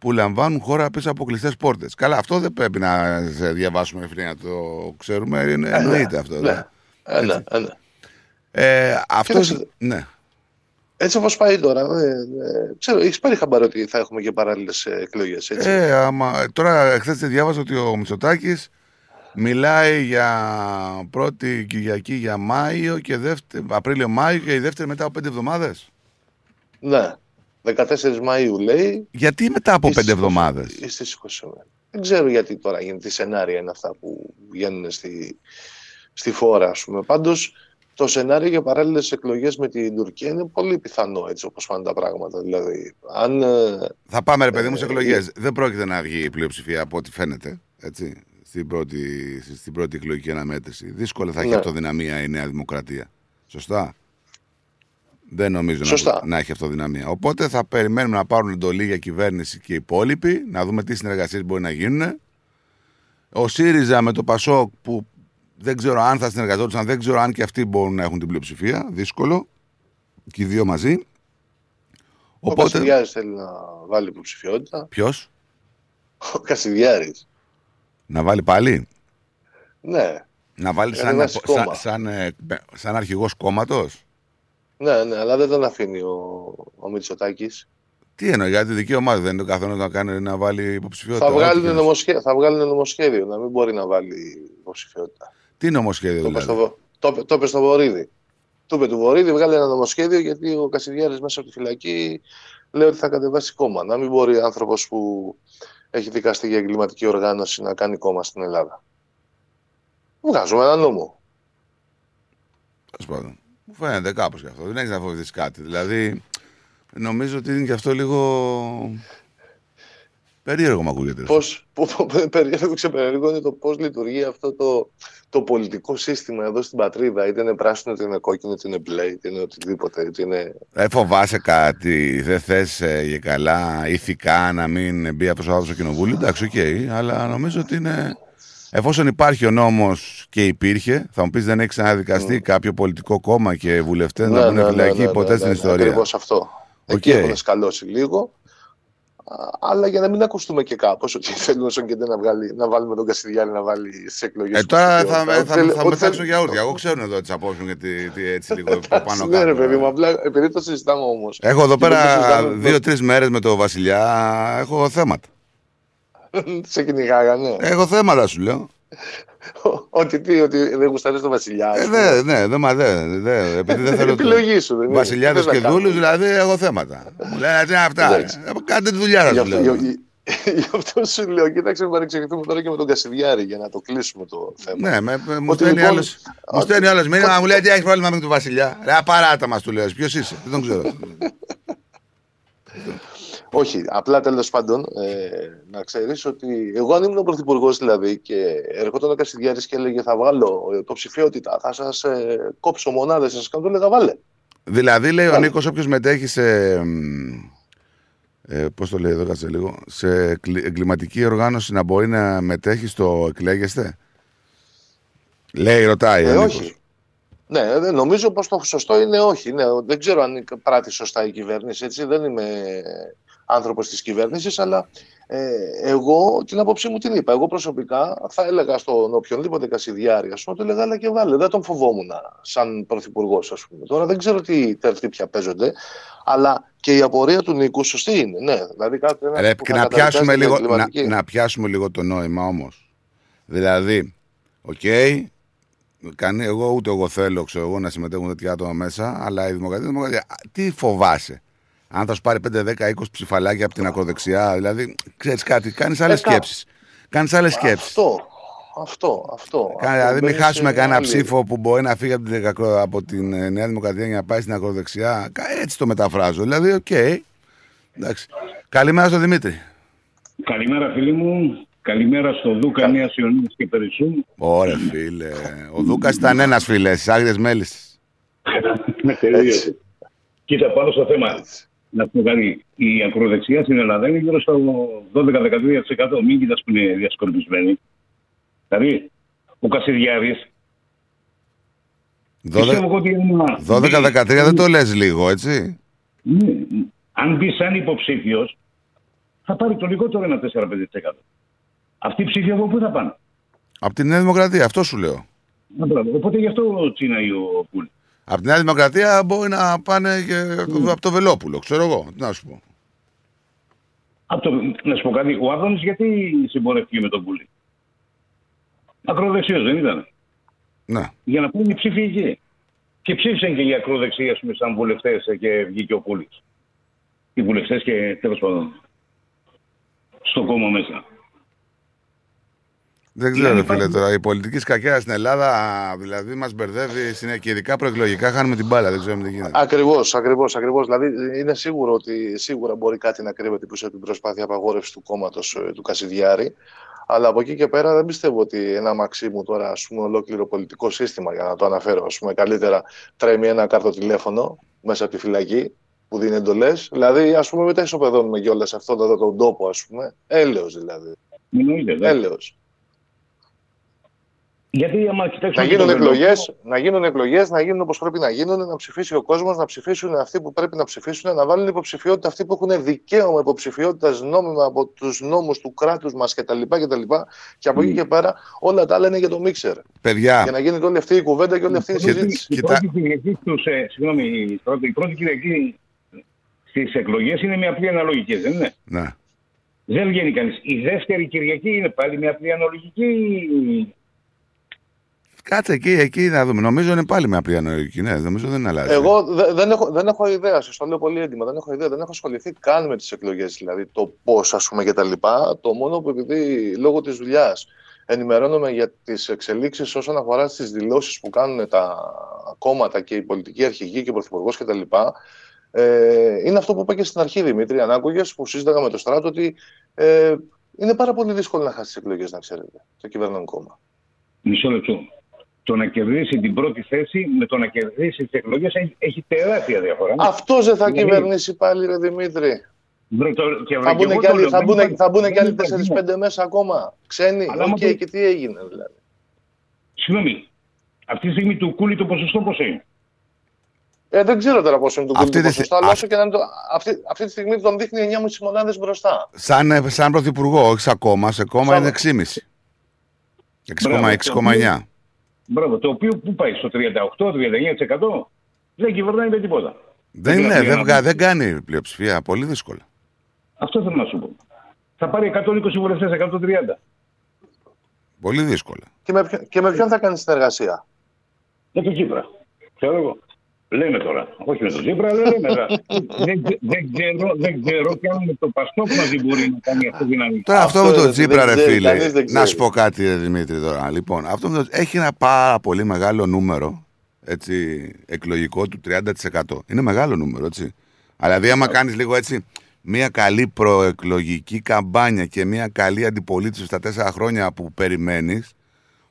που λαμβάνουν χώρα πίσω από κλειστές πόρτες. Καλά, αυτό δεν πρέπει να σε διαβάσουμε ευθύ να το ξέρουμε. Είναι, Ε, εννοείται ναι, αυτό. ναι. δεν. Ε, ναι, ε, ναι. Ε, αυτό. Κοίταξε, Ναι. Έτσι όπως πάει τώρα, ε, ε, ξέρω, έχεις πάρει χαμπάρι ότι θα έχουμε και παράλληλες εκλογές. Ε, άμα, τώρα, χθες διάβαζα ότι ο Μητσοτάκης μιλάει για πρώτη Κυριακή για Μάιο και δεύτερη, Απρίλιο-Μάιο και η δεύτερη μετά από πέντε εβδομάδες. Ναι. 14 Μαου λέει. Γιατί μετά από Στις πέντε 20 εβδομάδε. ή στις 20 μέρες. Δεν ξέρω γιατί τώρα γίνεται, τι σενάρια είναι αυτά που βγαίνουν στη, στη φόρα, ας πούμε. Πάντως, το σενάριο για παράλληλες εκλογές με την Τουρκία είναι πολύ πιθανό, έτσι όπως πάνε τα πράγματα. Δηλαδή, αν... ε, Θα πάμε, ρε παιδί μου, σε Ε, εκλογές. ε, Δεν πρόκειται να βγει η πλειοψηφία από ό,τι φαίνεται. Έτσι, στην, πρώτη, στην πρώτη εκλογική αναμέτρηση. Δύσκολα θα έχει Ναι. αυτοδυναμία η Νέα Δημοκρατία. Σωστά; Δεν νομίζω Σωστά. Να, να έχει αυτοδυναμία. Οπότε θα περιμένουμε να πάρουν εντολή για κυβέρνηση και οι υπόλοιποι, να δούμε τι συνεργασίες μπορεί να γίνουν. Ο ΣΥΡΙΖΑ με το ΠΑΣΟΚ που δεν ξέρω αν θα συνεργαζόντουσαν, δεν ξέρω αν και αυτοί μπορούν να έχουν την πλειοψηφία. Δύσκολο. Και οι δύο μαζί. Ο Οπότε. Κασιδιάρης θέλει να βάλει υποψηφιότητα. Ποιος; Ο Κασιδιάρης. να βάλει πάλι; Ναι. Να βάλει Για σαν, να βάζει σαν, κόμμα. σαν, ε, σαν αρχηγός κόμματος; Ναι, ναι, αλλά δεν τον αφήνει ο, ο Μητσοτάκης. Τι εννοεί, για τη δική ομάδα δεν είναι το καθένα να, κάνει, να βάλει υποψηφιότητα. Θα Ό,τι βγάλουν, θέλεις. νομοσχέ... θα βγάλουν νομοσχέδιο να μην μπορεί να βάλει υποψηφιότητα. Τι νομοσχέδιο Το είπε δηλαδή; στο, το, είπε- το είπε στο Βορύδη. Του είπε του Βορύδη, βγάλε ένα νομοσχέδιο γιατί ο Κασιδιάρης μέσα από τη φυλακή λέει ότι θα κατεβάσει κόμμα. Να μην μπορεί άνθρωπος που έχει δικαστεί για εγκληματική οργάνωση να κάνει κόμμα στην Ελλάδα. Βγάζουμε ένα νόμο. Τέλος πάντων. Μου φαίνεται κάπως γι' αυτό. Δεν έχεις να φοβηθείς κάτι. Δηλαδή, νομίζω ότι είναι και αυτό λίγο. Περίεργο μου ακούγεται. Πώς, που, που, που- περίεργο ξεπερίεργο είναι το πώς λειτουργεί αυτό το, το πολιτικό σύστημα εδώ στην πατρίδα. Είτε είναι πράσινο, είτε είναι κόκκινο, είτε είναι μπλε, είτε είναι οτιδήποτε. Είτε είναι... Δεν φοβάσαι κάτι, δεν θες για καλά ηθικά να μην μπει αυτός ο άνθρωπος στο κοινοβούλιο; Εντάξει, οκ, αλλά νομίζω ότι είναι. Εφόσον υπάρχει ο νόμος και υπήρχε, θα μου πεις δεν έχεις ξαναδικαστεί κάποιο πολιτικό κόμμα και βουλευτές να μπουν φυλακή ποτέ στην ιστορία. Ακριβώς αυτό. Εκεί Οκ. έχουν σκαλώσει λίγο. Α, Αλλά για να μην ακουστούμε και κάπως ότι θέλουν όσο και δεν να, βγάλει, να βάλουμε τον Κασιδιάρη να βάλει στι εκλογές. Ε, τώρα θα, θα, θα, θα μετάξω γιαούρτια. Εγώ ξέρω εδώ τις απόψεις γιατί τι, έτσι λίγο από πάνω Ναι, ρε κάτω. παιδί μου, απλά επειδή το συζητάμε όμως. Έχω εδώ πέρα δύο-τρεις μέρες με το Βασιλιά. Έχω θέματα. Σε κυνηγάγανε. Έχω θέματα, σου λέω. Ότι τι, ότι δεν γουστάρεις τον Βασιλιά. ας Ε, πούμε. ναι, ναι, δεν μα δε, δε, επειδή δεν θέλω. Επιλογή σου, δεν είναι. Βασιλιάδε Τι θες και να κάνεις. δούλου, δηλαδή έχω θέματα. Μου λένε τι είναι αυτά. Εντάξει. Ε, Κάντε τη δουλειά Γι' σα, αυτό- λέω. γι- Γι' αυτό σου λέω, κοίταξε, μην παρεξηγηθούμε τώρα και με τον Κασιδιάρη για να το κλείσουμε το θέμα. Ναι, με, με- μου Ότι στέλνει λοιπόν- άλλος- μου στέλνει άλλος μήνυμα, μου λέει τι έχεις πρόβλημα με τον Βασιλιά; Ρε, παράτα μας του λέω. Ποιος είσαι, δεν τον ξέρω. Όχι, απλά τέλος πάντων ε, να ξέρεις ότι εγώ αν ήμουν πρωθυπουργός δηλαδή και ερχόταν ο Κασιδιάρης και έλεγε θα βγάλω ε, υποψηφιότητα, θα σας ε, κόψω μονάδες, θα σας κάνω, το έλεγα βάλε. δηλαδή λέει ο Βάλε. Νίκος, όποιος μετέχει σε. μ, Ε, Πώς το λέει εδώ, κάτσε λίγο. Σε εγκλη- εγκληματική οργάνωση να μπορεί να μετέχει στο εκλέγεστε. Λέει, ρωτάει. Ε, ο Νίκος. όχι. Ναι, δεν- νομίζω πως το σωστό είναι όχι. Ναι, δεν ξέρω αν πράττει σωστά η κυβέρνηση, έτσι. Δεν είμαι άνθρωπος της κυβέρνησης, αλλά ε, εγώ την άποψή μου την είπα. Εγώ προσωπικά θα έλεγα στον οποιονδήποτε Κασιδιάρη, ας πούμε, του έλεγα, αλλά και βάλε. Δεν τον φοβόμουν σαν πρωθυπουργός, ας πούμε. Τώρα δεν ξέρω τι τερτύπια παίζονται, αλλά και η απορία του Νίκου σωστή είναι. Ναι, δηλαδή κάτι Ρε, και να, πιάσουμε λίγο, να, να πιάσουμε λίγο το νόημα όμως. Δηλαδή, Οκ. Κανεί, εγώ ούτε εγώ θέλω ξέρω εγώ, να συμμετέχουν τέτοια άτομα μέσα, αλλά η δημοκρατία, η δημοκρατία. Α, Τι φοβάσαι; Αν θα σου πάρει 5, 10, 20 ψηφαλάκια από την ακροδεξιά, δηλαδή ξέρεις κάτι, κάνεις άλλες Ε, κα- σκέψεις. Κάνεις άλλες σκέψεις. Αυτό, αυτό, αυτό. Δηλαδή, αυτό μην μπαίνεις χάσουμε σε κανένα άλλη- ψήφο που μπορεί να φύγει από την, ακρο- από την ε, Νέα Δημοκρατία για να πάει στην ακροδεξιά. Κα- Έτσι το μεταφράζω. Δηλαδή, οκ. Εντάξει. Καλημέρα στον Δημήτρη. Καλημέρα φίλοι μου. Καλημέρα στο Δούκα Νέας Ιωνίας και Περισσού. Ωραία, φίλε. Ο Δούκας ήταν ένας φίλε, στις άγριες μέλισσες. Με τελείωσε. Κοίτα πάνω στο θέμα. Να πούμε κάτι. Η ακροδεξιά στην Ελλάδα είναι γύρω στο 12-13%. Μην κοιτάς που είναι διασκορπισμένη. Δηλαδή, ο Κασιδιάρης πιστεύω ότι είναι ένα- 12-13 δεν το λες λίγο, έτσι; Ναι, αν μπεις σαν υποψήφιος, θα πάρει το λιγότερο ένα 4-5%. Αυτοί οι ψήφοι από πού θα πάνε; Από τη Νέα Δημοκρατία, αυτό σου λέω. Να, μπράβο. Οπότε γι' αυτό τσίναει ο Πούλη. Από τη Νέα Δημοκρατία μπορεί να πάνε και από το Βελόπουλο, ξέρω εγώ. Τι να σου πω. Από το, να σου πω κάτι, ο Άδωνης γιατί συμπορεύτηκε με τον Πούλη. Ακροδεξιός δεν ήταν; Ναι. Για να πούμε οι ψήφοι εκεί. Και ψήφισαν και οι ακροδεξιοί, ας πούμε, σαν βουλευτές και βγήκε ο Πούλης. Οι βουλευτές και τέλος πάντων στο κόμμα μέσα. Δεν ξέρω, ρε φίλε, τώρα. Η πολιτική σκακέρα στην Ελλάδα δηλαδή μας μπερδεύει συνέχεια. Και ειδικά προεκλογικά χάνουμε την μπάλα. Δεν ξέρουμε τι γίνεται. Ακριβώς, ακριβώς, ακριβώς. Δηλαδή είναι σίγουρο ότι σίγουρα μπορεί κάτι να κρύβεται πίσω από την προσπάθεια απαγόρευσης του κόμματος του Κασιδιάρη. Αλλά από εκεί και πέρα δεν πιστεύω ότι ένα Μαξίμου τώρα, ας πούμε, ολόκληρο πολιτικό σύστημα, για να το αναφέρω, ας πούμε, καλύτερα τρέμει ένα κάρτο τηλέφωνο μέσα από τη φυλακή που δίνει εντολές. Δηλαδή, ας πούμε, μετά ισοπεδώνουμε κιόλας σε αυτόν εδώ τον τόπο, ας πούμε. Έλεος δηλαδή. Εννοείται, δεν. Έλεος. Γιατί άμα κοιτάξουμε... Να γίνουν το εκλογές, Βελόπουλο- να γίνουν εκλογές, να γίνουν όπως πρέπει να γίνουν, να ψηφίσει ο κόσμος, να ψηφίσουν αυτοί που πρέπει να ψηφίσουν, να βάλουν υποψηφιότητα αυτοί που έχουν δικαίωμα υποψηφιότητας νόμιμα από τους νόμους του κράτους μας κτλ. κτλ. Και από εκεί και πέρα όλα τα άλλα είναι για το μίξερ. Παιδιά. Για να γίνεται όλη αυτή η κουβέντα και όλη αυτή η συζήτηση. Η πρώτη Κυριακή στους, ε, συγγνώμη, η πρώτη, η πρώτη Κυριακή στις εκλογές είναι μια απλή αναλογική, δεν είναι; Ναι. Δεν βγαίνει κανείς. Η δεύτερη Κυριακή είναι πάλι μια απλή αναλογική. Κάτσε εκεί, εκεί να δούμε. Νομίζω είναι πάλι με απλή αναλογική. Ναι, νομίζω δεν αλλάζει. Εγώ δε- δεν, έχω, δεν έχω ιδέα, σας το λέω πολύ έντιμα. Δεν έχω ιδέα, δεν έχω ασχοληθεί καν με τις εκλογές, δηλαδή το πώς, ας πούμε, και τα λοιπά. Το μόνο που επειδή λόγω της δουλειάς ενημερώνομαι για τις εξελίξεις όσον αφορά στις δηλώσεις που κάνουν τα κόμματα και η πολιτική αρχηγοί και ο πρωθυπουργός κτλ. Ε, είναι αυτό που είπα και στην αρχή, Δημήτρη, αν άκουγες, που συζήταγα με το στράτο, ότι ε, είναι πάρα πολύ δύσκολο να χάσεις τις εκλογές, να ξέρετε, το κυβερνόν κόμμα. Μισό λεπτό. Το να κερδίσει την πρώτη θέση με το να κερδίσει τις εκλογές έχει, έχει τεράστια διαφορά. Αυτό δεν θα Δηλαδή, κυβερνήσει πάλι, ρε Δημήτρη. μπρο- το- και Θα μπουν εγώ και το άλλοι, λέω, θα δεν μπουν, υπάρχει- θα μπουν και δεν άλλοι υπάρχει, 4-5 μέσα ακόμα. Ξένοι. Αλλά Οκ, άμα το- και τι έγινε δηλαδή. Συγγνώμη. Αυτή τη στιγμή του κούλι το ποσοστό πόσο είναι; Ε, δεν ξέρω τώρα πόσο είναι το Αυτή κούλι τη του στι- ποσοστό, αλλά όσο και να είναι το, αυτή, αυτή τη στιγμή τον δείχνει 9,5 μονάδες μπροστά. Σαν, ε, σαν πρωθυπουργό, όχι σαν κόμμα. Σε κόμμα Σαν- είναι 6,5. Μπράβο, 6,6,9. Μπράβο, το οποίο πού πάει στο 38-39% δεν κυβερνάει με τίποτα. Δεν είναι είναι, απλή δεν, αναλογική. βγα- δεν κάνει πλειοψηφία. Πολύ δύσκολα. Αυτό θέλω να σου πω. Θα πάρει 120 βουλευτές, 130. Πολύ δύσκολα. Και με, ποιο- και με ποιον θα κάνει συνεργασία; Με τον Τσίπρα. Ξέρω εγώ. Λέμε τώρα. Όχι με τον Τσίπρα, αλλά λέμε. τώρα. δεν, ξε- δεν, ξέρω, δεν ξέρω κι αν με το Πασόκ μαζί μπορεί να κάνει αυτό δυναμικό. Τώρα αυτό, με δεν- τον Τσίπρα, δεν ρε ξέρει, φίλε. κανείς δεν Να ξέρει. σου πω κάτι, ρε Δημήτρη, τώρα. Λοιπόν, αυτό με το- έχει ένα πάρα πολύ μεγάλο νούμερο έτσι, εκλογικό του 30%. Είναι μεγάλο νούμερο, έτσι. Αλλά δηλαδή, άμα κάνεις λίγο έτσι μια καλή προεκλογική καμπάνια και μια καλή αντιπολίτευση στα τέσσερα χρόνια που περιμένεις,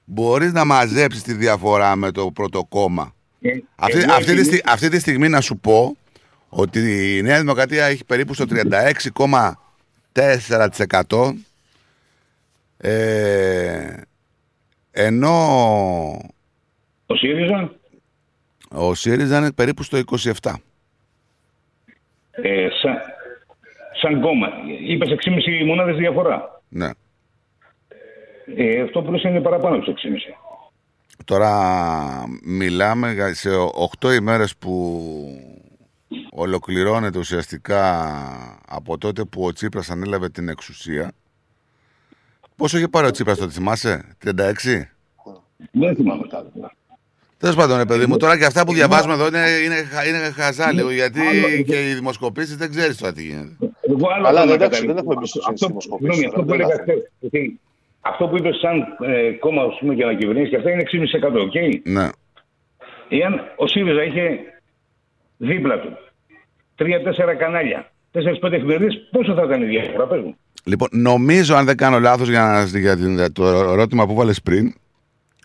μπορείς να μαζέψεις τη διαφορά με το πρώτο κόμμα. Ε, Αυτή, εγώ αυτή, τη, επειδή- στι- αυτή τη στιγμή να σου πω ότι η Νέα Δημοκρατία έχει περίπου στο 36,4% ε, ενώ Ο ΣΥΡΙΖΑ, ο ΣΥΡΙΖΑ είναι περίπου στο 27%. ε, σαν, σαν κόμμα, είπες 6,5 μονάδες διαφορά. Ναι. Ε, αυτό που λες είναι παραπάνω από τις 6,5. Τώρα μιλάμε για- σε 8 ημέρες που ολοκληρώνεται ουσιαστικά από τότε που ο Τσίπρας ανέλαβε την εξουσία. Πόσο είχε πάρει ο Τσίπρας τότε, θυμάσαι, 36? Δεν θυμάμαι τα άλλα. Τέλος πάντων, ρε παιδί μου, τώρα και αυτά που διαβάζουμε εδώ είναι, είναι, χα- είναι χαζά λίγο. Γιατί και οι δημοσκοπήσεις δεν ξέρεις τώρα τι γίνεται. Εγώ άλλο Αλλά, θέλω να εντάξει, καταλήξω. δεν έχουμε εμπιστοσύνη Αυτό- στις δημοσκοπήσεις, συγγνώμη, αυτό τώρα, που δεν έλεγα μάθαμε. χθες, ότι Αυτό που είπες σαν ε, κόμμα ας πούμε, για να κυβερνήσει και αυτά είναι 6,5%. οκ; Ναι. Εάν ο ΣΥΡΙΖΑ είχε δίπλα του τρία-τέσσερα κανάλια, τέσσερι-πέντε εφημερίδες, πόσο θα ήταν η διαφορά, πες μου; Λοιπόν, νομίζω, αν δεν κάνω λάθος για, να- για την- το ερώτημα που βάλες πριν,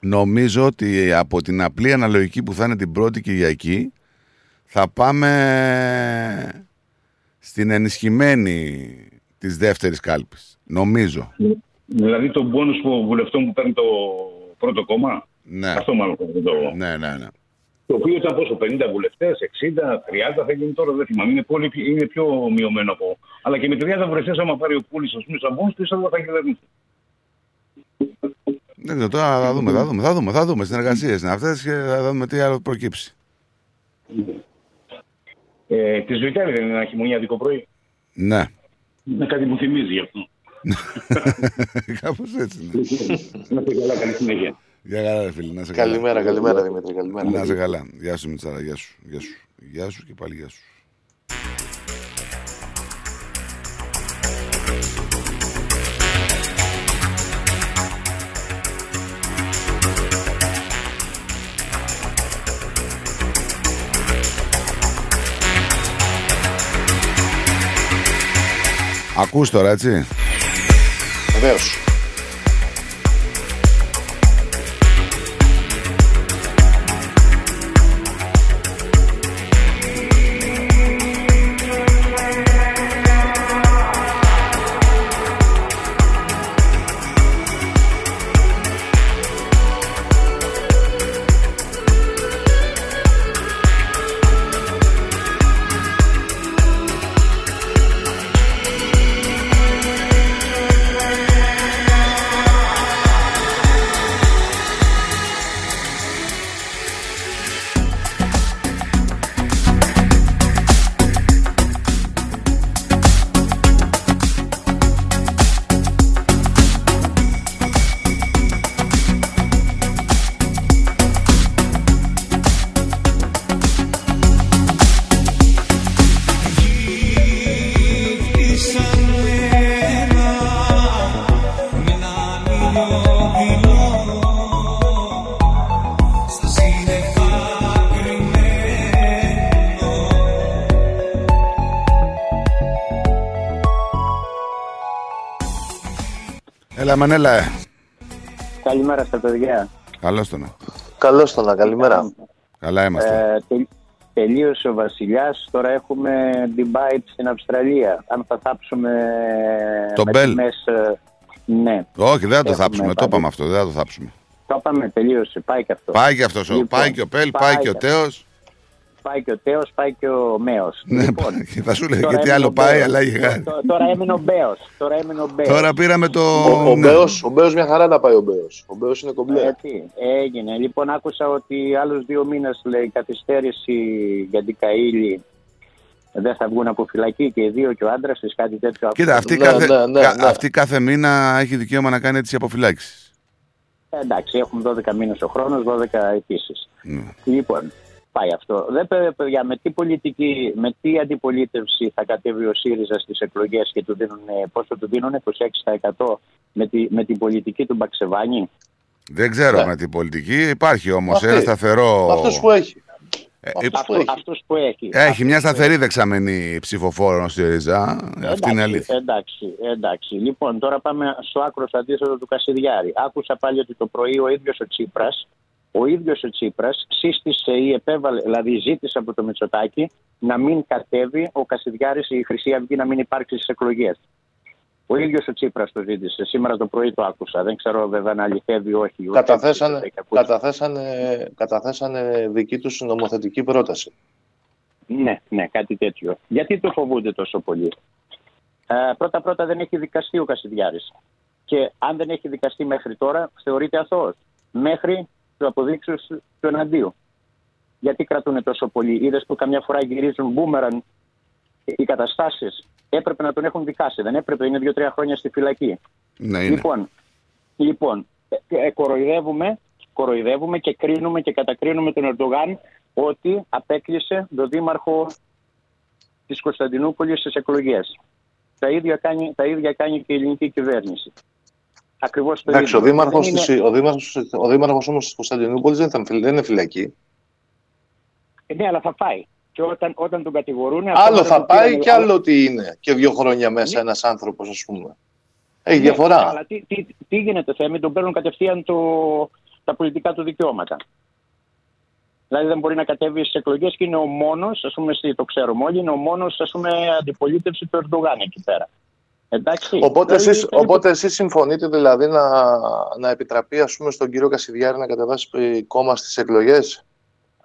νομίζω ότι από την απλή αναλογική που θα είναι την πρώτη Κυριακή θα πάμε στην ενισχυμένη της δεύτερης κάλπης. Νομίζω. Δηλαδή τον πόνους που βουλευτών που παίρνει το πρώτο κόμμα. Ναι. Αυτό μάλλον θα το. Ναι, ναι, ναι. Το οποίο ήταν πόσο, 50 βουλευτές, 60, 30 θα γίνει τώρα, δεν θυμάμαι. Είναι, πολύ, είναι πιο μειωμένο από. Αλλά και με 30 βουλευτές, άμα πάρει ο Πούλης, ας πούμε, σαν πόνους, πιστεύω θα κυβερνήσει. Δεν ξέρω, τώρα θα δούμε, θα δούμε, θα δούμε, θα δούμε. Συνεργασίες είναι αυτές και θα δούμε τι άλλο προκύψει. Ε, της Βιτέλη δεν είναι ένα χειμωνιάτικο πρωί; Ναι. Είναι κάτι που θυμίζει γι' αυτό. Κάπως έτσι. Ναι. Να είστε καλά, καλή συνέχεια. Γεια καλά, ρε φίλε. Να σε καλά. Καλημέρα, καλημέρα Δημήτρη. Καλημέρα. Να σε καλά. Γεια σου, Μιτσάρα. Γεια σου. Γεια σου. Γεια σου και πάλι γεια σου. Ακούς τώρα, έτσι. Βεβαίως. Μανέλα. ε. Καλημέρα στα παιδιά. Καλώς το να. Καλώς το να, καλημέρα. Καλά είμαστε. Ε, τε- τελείωσε ο Βασιλιάς, τώρα έχουμε debate στην Αυστραλία. Αν θα θάψουμε Το με Μπέλ. τιμές, ε, ναι. Όχι, δεν θα το Έχουμε θάψουμε. Το πάντα. είπαμε αυτό. Δεν θα το θάψουμε. Το είπαμε, τελείωσε. Πάει και αυτό. Πάει και αυτός. Λοιπόν, πάει και ο Πέλ, πάει και ο Τέος. Πάει και ο Τέος, πάει και ο Μέος. Ναι, Λοιπόν, και θα σου λέει τώρα και τι έμεινε άλλο ο πάει, Μπέος. αλλά η γάρη. Τω- Τώρα έμεινε ο Μπέος. Τώρα έμεινε ο Μπέος. Τώρα πήραμε το. Ο, ο, ναι. Μπέος, ο Μπέος μια χαρά να πάει ο Μπέος. Ο Μπέος είναι κομπλέ. Έτσι, έγινε. Λοιπόν, άκουσα ότι άλλους δύο μήνες λέει καθυστέρηση για την Καΐλη δεν θα βγουν από φυλακή και οι δύο και ο άντρας της κάτι τέτοιο. Κοίτα, αυτή, Ναι, κάθε, ναι, ναι, κα- ναι. αυτή κάθε μήνα έχει δικαίωμα να κάνει έτσι αποφυλάξεις. Ε, Εντάξει, έχουν 12 μήνες ο χρόνος, 12 επίσης. Ναι. Λοιπόν, πάει αυτό. Δεν παι- παιδιά, με τι πολιτική, με τι αντιπολίτευση θα κατέβει ο ΣΥΡΙΖΑ στις εκλογές και του δίνουν, πόσο του δίνουν, 26% με, τη, με την πολιτική του Μπαξεβάνη; Δεν ξέρω με την πολιτική. Υπάρχει όμως Αυτή. ένα σταθερό. Αυτός που έχει. Ε, Αυτός, αυτός που έχει. Έχει μια σταθερή δεξαμενή ψηφοφόρων στη ΡΙΖΑ. Αυτή είναι αλήθεια. Εντάξει, εντάξει. Λοιπόν, τώρα πάμε στο άκρο αντίθετο του Κασιδιάρη. Άκουσα πάλι ότι το πρωί ο ίδιος ο Τσίπρας, ο ίδιος ο Τσίπρας σύστησε ή επέβαλε, δηλαδή ζήτησε από το Μητσοτάκι να μην κατέβει ο Κασιδιάρης η Χρυσή Αυγή να μην υπάρξει στις εκλογές. Ο ίδιος ο Τσίπρας το ζήτησε. Σήμερα το πρωί το άκουσα. Δεν ξέρω βέβαια αν αληθεύει ή όχι. Ούτε Καταθέσανε, έχει ακούσει. καταθέσανε, καταθέσανε δική τους νομοθετική πρόταση. Ναι, ναι, κάτι τέτοιο. Γιατί το φοβούνται τόσο πολύ; Ε, πρώτα πρώτα δεν έχει δικαστεί ο Κασιδιάρης. Και αν δεν έχει δικαστεί μέχρι τώρα, θεωρείται αθώος. Μέχρι το αποδείξεις του εναντίου. Γιατί κρατούν τόσο πολύ. Είδες που καμιά φορά γυρίζουν μπούμεραν οι καταστάσεις. Έπρεπε να τον έχουν δικάσει. Δεν έπρεπε, είναι δύο-τρία χρόνια στη φυλακή. Ναι, είναι. Λοιπόν, λοιπόν ε, ε, κοροϊδεύουμε κοροϊδεύουμε και κρίνουμε και κατακρίνουμε τον Ερντογάν ότι απέκλεισε τον δήμαρχο της Κωνσταντινούπολης στις εκλογές. Τα ίδια κάνει, τα ίδια κάνει και η ελληνική κυβέρνηση. Ακριβώς το Εντάξει, ο ίδιο. δήμαρχος, Δεν είναι- της, ο δήμαρχος, ο δήμαρχος όμως της Κωνσταντινούπολης δεν, ήταν, φυλ- δεν είναι φυλακή. Ε, Ναι, αλλά θα πάει. Και όταν, όταν τον κατηγορούν... Άλλο θα πάει πήραν- και άλλο τι είναι. Και δύο χρόνια μέσα ένας άνθρωπος ας πούμε. Έχει Ναι, διαφορά. Αλλά τι, τι, τι γίνεται, Θέμη, τον παίρνουν κατευθείαν το, τα πολιτικά του δικαιώματα. Δηλαδή δεν μπορεί να κατέβει στις εκλογές και είναι ο μόνος, ας πούμε, εσύ το ξέρουμε όλοι, είναι ο μόνος αντιπολίτευση του Ερντογάν εκεί πέρα. Εντάξει. Οπότε Δηλαδή, εσείς, περίπου- οπότε εσείς συμφωνείτε δηλαδή να, να επιτραπεί ας πούμε στον κύριο Κασιδιάρη να κατεβάσει ε, κόμμα στις εκλογές;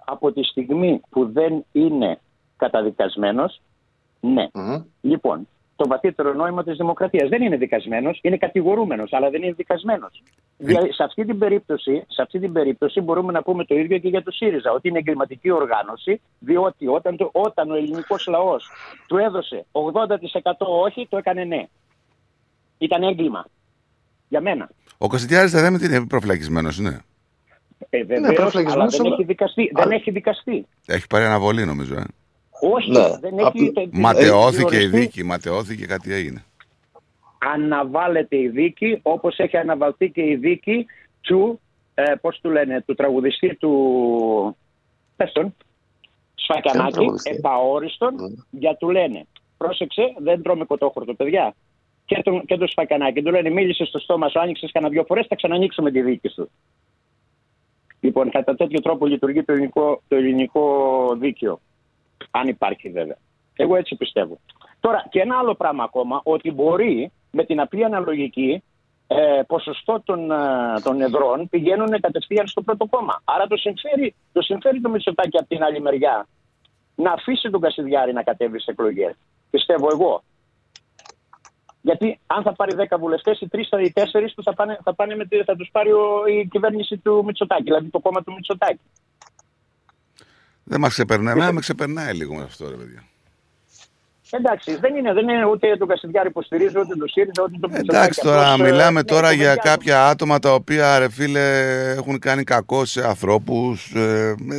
Από τη στιγμή που δεν είναι καταδικασμένος, ναι. Λοιπόν, το βαθύτερο νόημα της δημοκρατίας δεν είναι δικασμένος, είναι κατηγορούμενος, αλλά δεν είναι δικασμένος. Δηλαδή, σε, αυτή την περίπτωση, σε αυτή την περίπτωση μπορούμε να πούμε το ίδιο και για το ΣΥΡΙΖΑ, ότι είναι εγκληματική οργάνωση, διότι όταν, το, όταν ο ελληνικός λαός του έδωσε 80% όχι, το έκανε ναι. Ήταν έγκλημα. Για μένα. Ο Κωνσταντιάρης δεν λέμε ότι είναι προφυλακισμένος, είναι. Ε, βεβαίως, αλλά προφυλακισμένος, δεν αλλά- έχει δικαστεί. Δεν έχει δικαστεί. Έχει πάρει αναβολή, νομίζω. Ε. Όχι, Ναι. δεν έχει. τε- Ματαιώθηκε η διοριστεί. δίκη, ματαιώθηκε, κάτι έγινε. αναβάλλεται η δίκη όπως έχει αναβαλθεί και η δίκη του, ε, πώς του λένε, του τραγουδιστή του πες τον, Ποιον Σφακιανάκη, τραγουδιστή; επαόριστον, για του λένε, πρόσεξε, δεν τρώμε κοτόχορτο, παιδιά. Και τον, και τον Σφακιανάκη, του λένε, μίλησε στο στόμα σου, άνοιξες κανένα δυο φορές, θα ξανανοίξουμε τη δίκη σου. Λοιπόν, κατά τέτοιο τρόπο λειτουργεί το ελληνικό, το ελληνικό δίκαιο. Αν υπάρχει βέβαια. Εγώ έτσι πιστεύω. Τώρα και ένα άλλο πράγμα ακόμα, ότι μπορεί με την απλή αναλογική ε, ποσοστό των, ε, των εδρών πηγαίνουν κατευθείαν στο πρώτο κόμμα. Άρα το συμφέρει το, συμφέρει το Μητσοτάκη από την άλλη μεριά να αφήσει τον Κασιδιάρη να κατέβει στι εκλογές. Πιστεύω εγώ. Γιατί αν θα πάρει 10 βουλευτές, οι 3 ή 4 του θα, πάνε, θα, πάνε με, τη- θα τους πάρει ο- η κυβέρνηση του Μητσοτάκη, δηλαδή το κόμμα του Μητσοτάκη. Δεν μας ξεπερνάει, εμένα με ξεπερνάει λίγο με αυτό, ρε παιδιά. Εντάξει, δεν είναι, δεν είναι ούτε τον Κασιδιάρη που στηρίζω, ούτε τον ΣΥΡΙΖΑ, ούτε τον Μητσοτάκη. Εντάξει, τώρα Απλώς, ε, μιλάμε ναι, τώρα το για παιδιά- κάποια άτομα τα οποία, ρε φίλε, έχουν κάνει κακό σε ανθρώπους.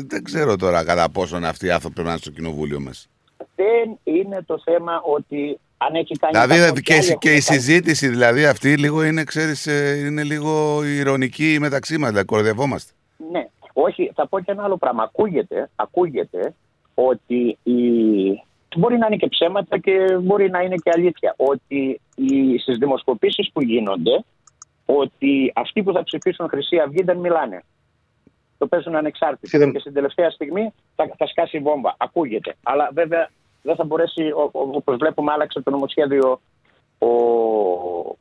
δεν ξέρω τώρα κατά πόσον αυτοί οι άνθρωποι πρέπει να είναι στο κοινοβούλιο μας. Δεν είναι το θέμα ότι αν έχει κάνει. Δηλαδή κακό και, άλλοι η- έχουν και η κάνει. συζήτηση δηλαδή αυτή λίγο είναι, ξέρεις, ε, είναι λίγο ηρωνική μεταξύ μας, δηλαδή κοροϊδευόμαστε. Ναι, όχι, θα πω και ένα άλλο πράγμα. Ακούγεται, ακούγεται ότι η... μπορεί να είναι και ψέματα και μπορεί να είναι και αλήθεια. Ότι οι... στις δημοσκοπήσεις που γίνονται, ότι αυτοί που θα ψηφίσουν Χρυσή Αυγή δεν μιλάνε. Το παίζουν ανεξάρτητοι. Και στην τελευταία στιγμή θα, θα σκάσει η βόμβα. Ακούγεται. Αλλά βέβαια δεν θα μπορέσει, όπως βλέπουμε, άλλαξε το νομοσχέδιο ο,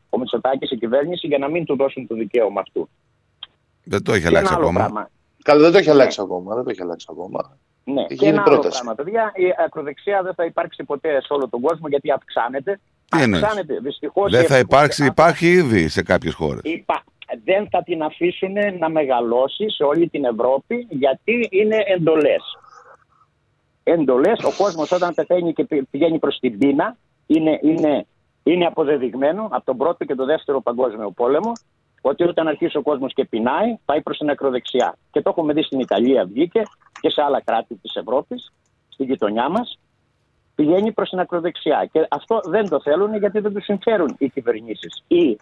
ο Μητσοτάκης, η κυβέρνηση, για να μην του δώσουν το δικαίωμα αυτού. Δεν το έχει Και ένα αλλάξει άλλο ακόμα. πράγμα. Καλά, δεν το έχει αλλάξει ακόμα. Δεν το έχει αλλάξει ακόμα. Ναι, Έχει και γίνει ένα άλλο πρόταση. πράγμα, παιδιά. Η ακροδεξιά δεν θα υπάρξει ποτέ σε όλο τον κόσμο γιατί αυξάνεται. Τι εννοείς; αυξάνεται. Δυστυχώς. Δεν θα υπάρξει, υπάρχει ήδη σε κάποιες χώρες. Υπά... Δεν θα την αφήσουν να μεγαλώσει σε όλη την Ευρώπη γιατί είναι εντολές. Εντολές, ο κόσμος όταν πεθαίνει και πη- πηγαίνει προς την πείνα είναι, είναι, είναι αποδεδειγμένο από τον πρώτο και τον δεύτερο παγκόσμιο πόλεμο ότι όταν αρχίσει ο κόσμος και πεινάει πάει προς την ακροδεξιά. Και το έχουμε δει στην Ιταλία βγήκε και σε άλλα κράτη της Ευρώπης, στη γειτονιά μας, πηγαίνει προς την ακροδεξιά. Και αυτό δεν το θέλουν γιατί δεν τους συμφέρουν οι κυβερνήσεις. Οι